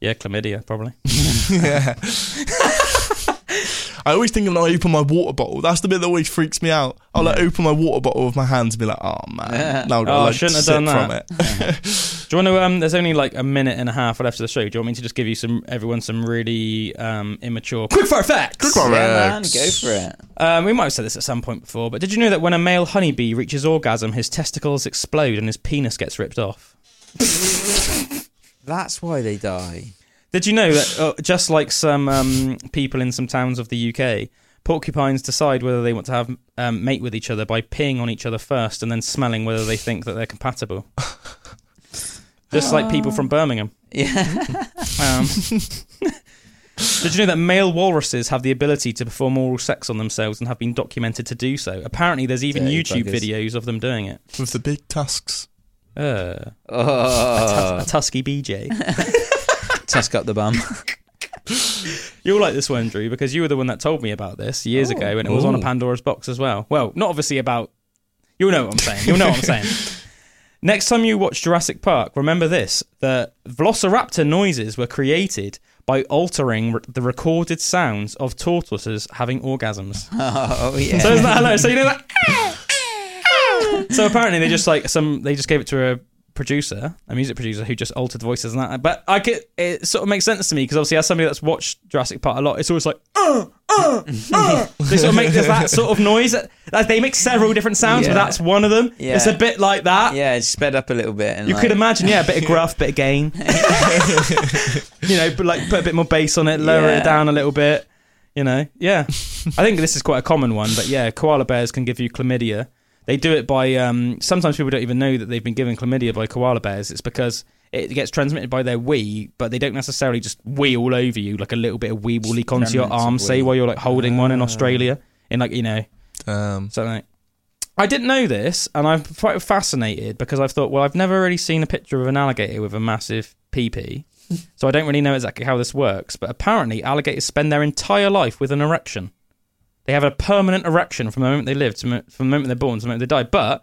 Yeah, chlamydia probably. (laughs) yeah. (laughs) I always think when I open my water bottle, that's the bit that always freaks me out. I'll like open my water bottle with my hands and be like, oh man, now I've Oh, I like, shouldn't have sip done from that. it. (laughs) Do you want to? Um, there's only like a minute and a half left of the show. Do you want me to just give you some, everyone, some really um, immature quick fire facts? Quick fire Yeah, man, facts. go for it. Um, we might have said this at some point before, but did you know that when a male honeybee reaches orgasm, his testicles explode and his penis gets ripped off? (laughs) That's why they die. Did you know that uh, just like some um, people in some towns of the UK, porcupines decide whether they want to have um, mate with each other by peeing on each other first and then smelling whether they think that they're compatible. (laughs) just like people from Birmingham. Yeah. (laughs) Um, did you know that male walruses have the ability to perform oral sex on themselves and have been documented to do so? Apparently, there's even Dirty YouTube buggers. videos of them doing it. With the big tusks. Uh, Oh. a, tus- a tusky BJ. (laughs) Tusk up the bum. (laughs) You'll like this one, Drew, because you were the one that told me about this years Oh. ago, and it was on a Pandora's box as well. Well, not obviously about. You'll know what I'm saying. You'll know what I'm saying. (laughs) Next time you watch Jurassic Park, remember this: the Velociraptor noises were created by altering re- the recorded sounds of tortoises having orgasms. (laughs) Oh yeah. So isn't that hilarious? So you know that. so apparently they just like some they just gave it to a producer, a music producer who just altered voices and that. But I could, it sort of makes sense to me because obviously as somebody that's watched Jurassic Park a lot, it's always like uh, uh, uh. (laughs) they sort of make there's that sort of noise. That, like, they make several different sounds, but that's one of them. Yeah. It's a bit like that. yeah, it's sped up a little bit. And You like, could imagine, yeah, a bit of (laughs) gruff, bit of gain. (laughs) you know, but like put a bit more bass on it, lower Yeah. it down a little bit. You know, yeah. I think this is quite a common one, but yeah, koala bears can give you chlamydia. They do it by. Um, sometimes people don't even know that they've been given chlamydia by koala bears. It's because it gets transmitted by their wee, but they don't necessarily just wee all over you. Like a little bit of wee will leak onto your arm, say while you're like holding one in Ah. Australia, in like you know Um, something. Like, I didn't know this, and I'm quite fascinated because I've thought, well, I've never really seen a picture of an alligator with a massive PP, (laughs) so I don't really know exactly how this works. But apparently, alligators spend their entire life with an erection. They have a permanent erection from the moment they live to mo- from the moment they're born to the moment they die. But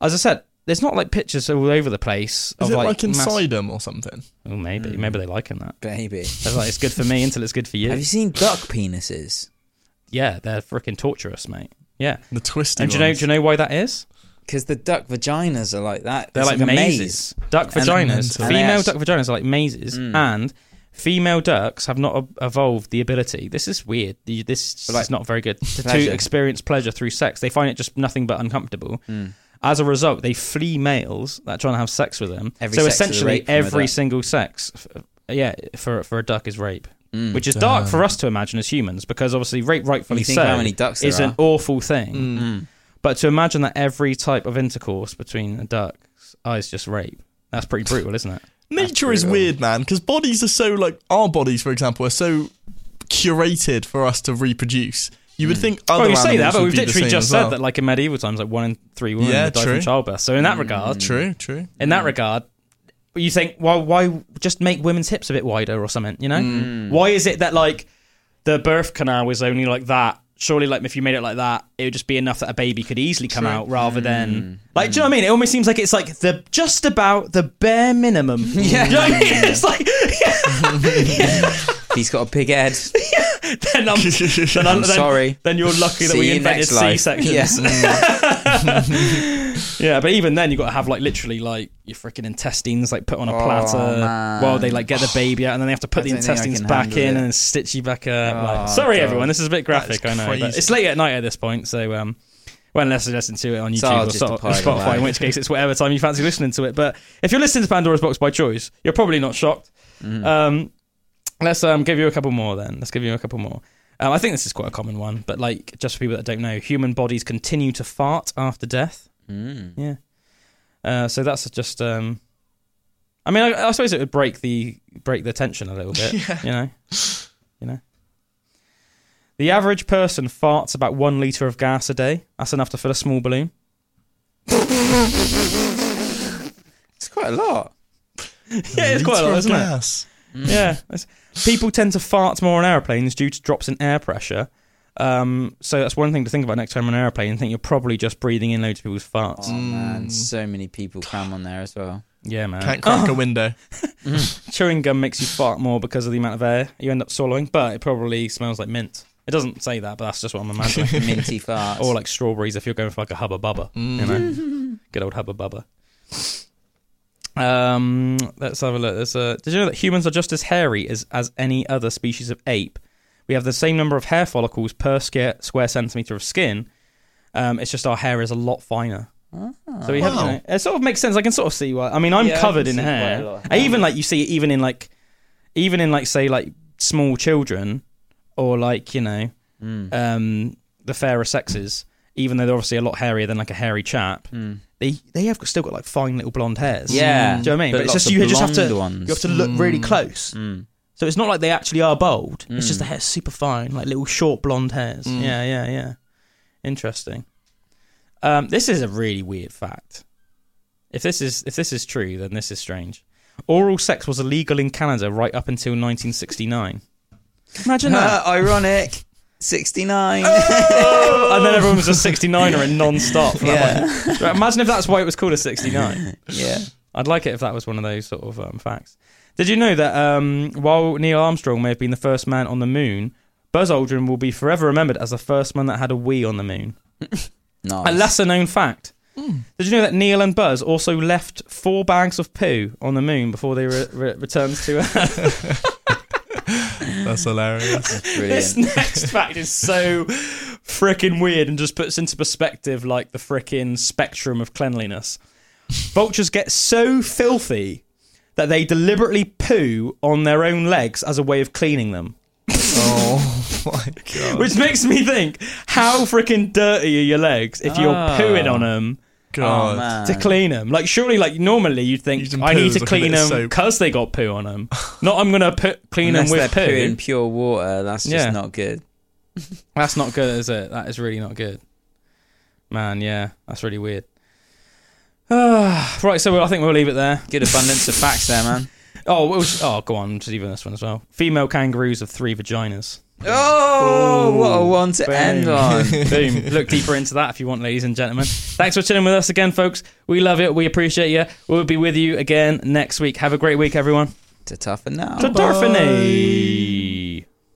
as I said, there's not like pictures all over the place is of it like, like, mass- inside them or something? Oh, maybe, maybe they like him that. Maybe. They're like, it's good for me until it's good for you. Have you seen duck penises? yeah, they're freaking torturous, mate. Yeah. The twisty And do you know? ones. Do you know why that is? Because the duck vaginas are like that. They're It's like, mazes. maze. Duck And- vaginas. mental. And they Female actu- duck vaginas are like mazes, Mm. and female ducks have not evolved the ability. This is weird. This like is not very good (laughs) to, to experience pleasure through sex. They find it just nothing but uncomfortable. Mm. As a result, they flee males that try to have sex with them. Every so sex essentially, rape from a every single sex, yeah, for for a duck is rape. Mm. Which is dark for us to imagine as humans, because obviously rape, rightfully so, how many ducks there is an awful thing. Mm. But to imagine that every type of intercourse between a duck's eyes just rape, that's pretty brutal, isn't it? Nature is weird, man, because bodies are so like our bodies, for example, are so curated for us to reproduce. You would hmm. think other well, you say that, but we've literally just said well. that, like in medieval times, like one in three women Yeah, die true. from childbirth. So in that hmm. regard, True, true. in that hmm. regard, you think, well, why just make women's hips a bit wider or something? You know, Mm. why is it that like the birth canal is only like that surely, like if you made it like that, it would just be enough that a baby could easily come True. out, rather than hmm. like, do you know what I mean? It almost seems like it's like the just about the bare minimum. Yeah. (laughs) Do (laughs) you know what I mean? It's like (laughs) He's got a big head. then I'm, then I'm then, sorry. Then you're lucky that See we you invented next life. C-sections. Yes. (laughs) yeah, but even then, you got to have like literally like your freaking intestines like put on a Oh, platter man. while they like get the baby out, and then they have to put I the don't think I intestines can back handle in it. and stitch you back up. Oh, like, sorry, God. everyone, this is a bit graphic, I That's know, but crazy. it's late at night at this point, so um. Well, unless you listen to it on YouTube or just Spo- or apply the Spotify, in which case it's whatever time you fancy listening to it. But if you're listening to Pandora's Box by choice, you're probably not shocked. Mm-hmm. Um, let's um, give you a couple more then. Let's give you a couple more. Um, I think this is quite a common one, but like just for people that don't know, human bodies continue to fart after death. Mm. Yeah. Uh, so that's just. Um, I mean, I, I suppose it would break the break the tension a little bit. (laughs) Yeah. You know. You know. The average person farts about one liter of gas a day. That's enough to fill a small balloon. It's quite a lot. (laughs) Yeah, it's quite a lot, of isn't it? gas. Yeah. People tend to fart more on airplanes due to drops in air pressure. Um, so that's one thing to think about next time on an airplane. and think you're probably just breathing in loads of people's farts. Oh Mm. man, so many people cram on there as well. Yeah, man. Can't crack a window. (laughs) (laughs) Chewing gum makes you fart more because of the amount of air you end up swallowing, but it probably smells like mint. It doesn't say that, but that's just what I'm imagining. (laughs) Minty farts. or like strawberries if you're going for like a hubba bubba. You know, good old hubba bubba. Um, let's have a look. There's a, did you know that humans are just as hairy as as any other species of ape? We have the same number of hair follicles per square square centimeter of skin. Um, it's just our hair is a lot finer. So we have, you know, it sort of makes sense. I can sort of see why. I mean, I'm Yeah, covered in see quite a hair. lot of I hair. even like you see it even in like, even in like say like small children, or like you know, Mm. um, the fairer sexes. Even though they're obviously a lot hairier than like a hairy chap, they they have still got like fine little blonde hairs. Mm. Yeah, do you know what I mean? but But, it's just you just have to ones. you have to look really close. Mm. So it's not like they actually are bald. It's just Mm. the hair's super fine, like little short blonde hairs. Yeah, yeah, yeah. Interesting. Um, this is a really weird fact. If this is if this is true, then this is strange. Oral sex was illegal in Canada right up until 1969. Imagine that. Ironic. 69. (laughs) and then everyone was a 69er and non-stop. Yeah. one. Imagine if that's why it was called a 69. (laughs) yeah. I'd like it if that was one of those sort of um, facts. Did you know that um, while Neil Armstrong may have been the first man on the moon, Buzz Aldrin will be forever remembered as the first man that had a wee on the moon? (laughs) Nice. A lesser known fact. Did you know that Neil and Buzz also left four bags of poo on the moon before they re- re- returned to Earth? That's hilarious. (laughs) this Brilliant. next fact is so freaking weird and just puts into perspective like the freaking spectrum of cleanliness. Vultures get so filthy that they deliberately poo on their own legs as a way of cleaning them. oh (laughs) my god. Which makes me think, how freaking dirty are your legs if you're Ah. pooing on them God. Oh, to clean them? Like, surely, like normally you'd think I need to clean them because they got poo on them. Not I'm gonna put clean Unless them with they're poo. pooing pure water, that's just Yeah. not good. That's not good, is it? That is really not good. Man, yeah, that's really weird. (sighs) right, so I think we'll leave it there. Good abundance of facts there, man. (laughs) Oh, we'll, oh, go on, just even this one as well. Female kangaroos have three vaginas. Oh, what a one to end on. (laughs) Boom. Look deeper into that if you want, ladies and gentlemen. Thanks for chilling with us again, folks. We love it. We appreciate you. We'll be with you again next week. Have a great week, everyone. To toughen now. Ta-ta for now.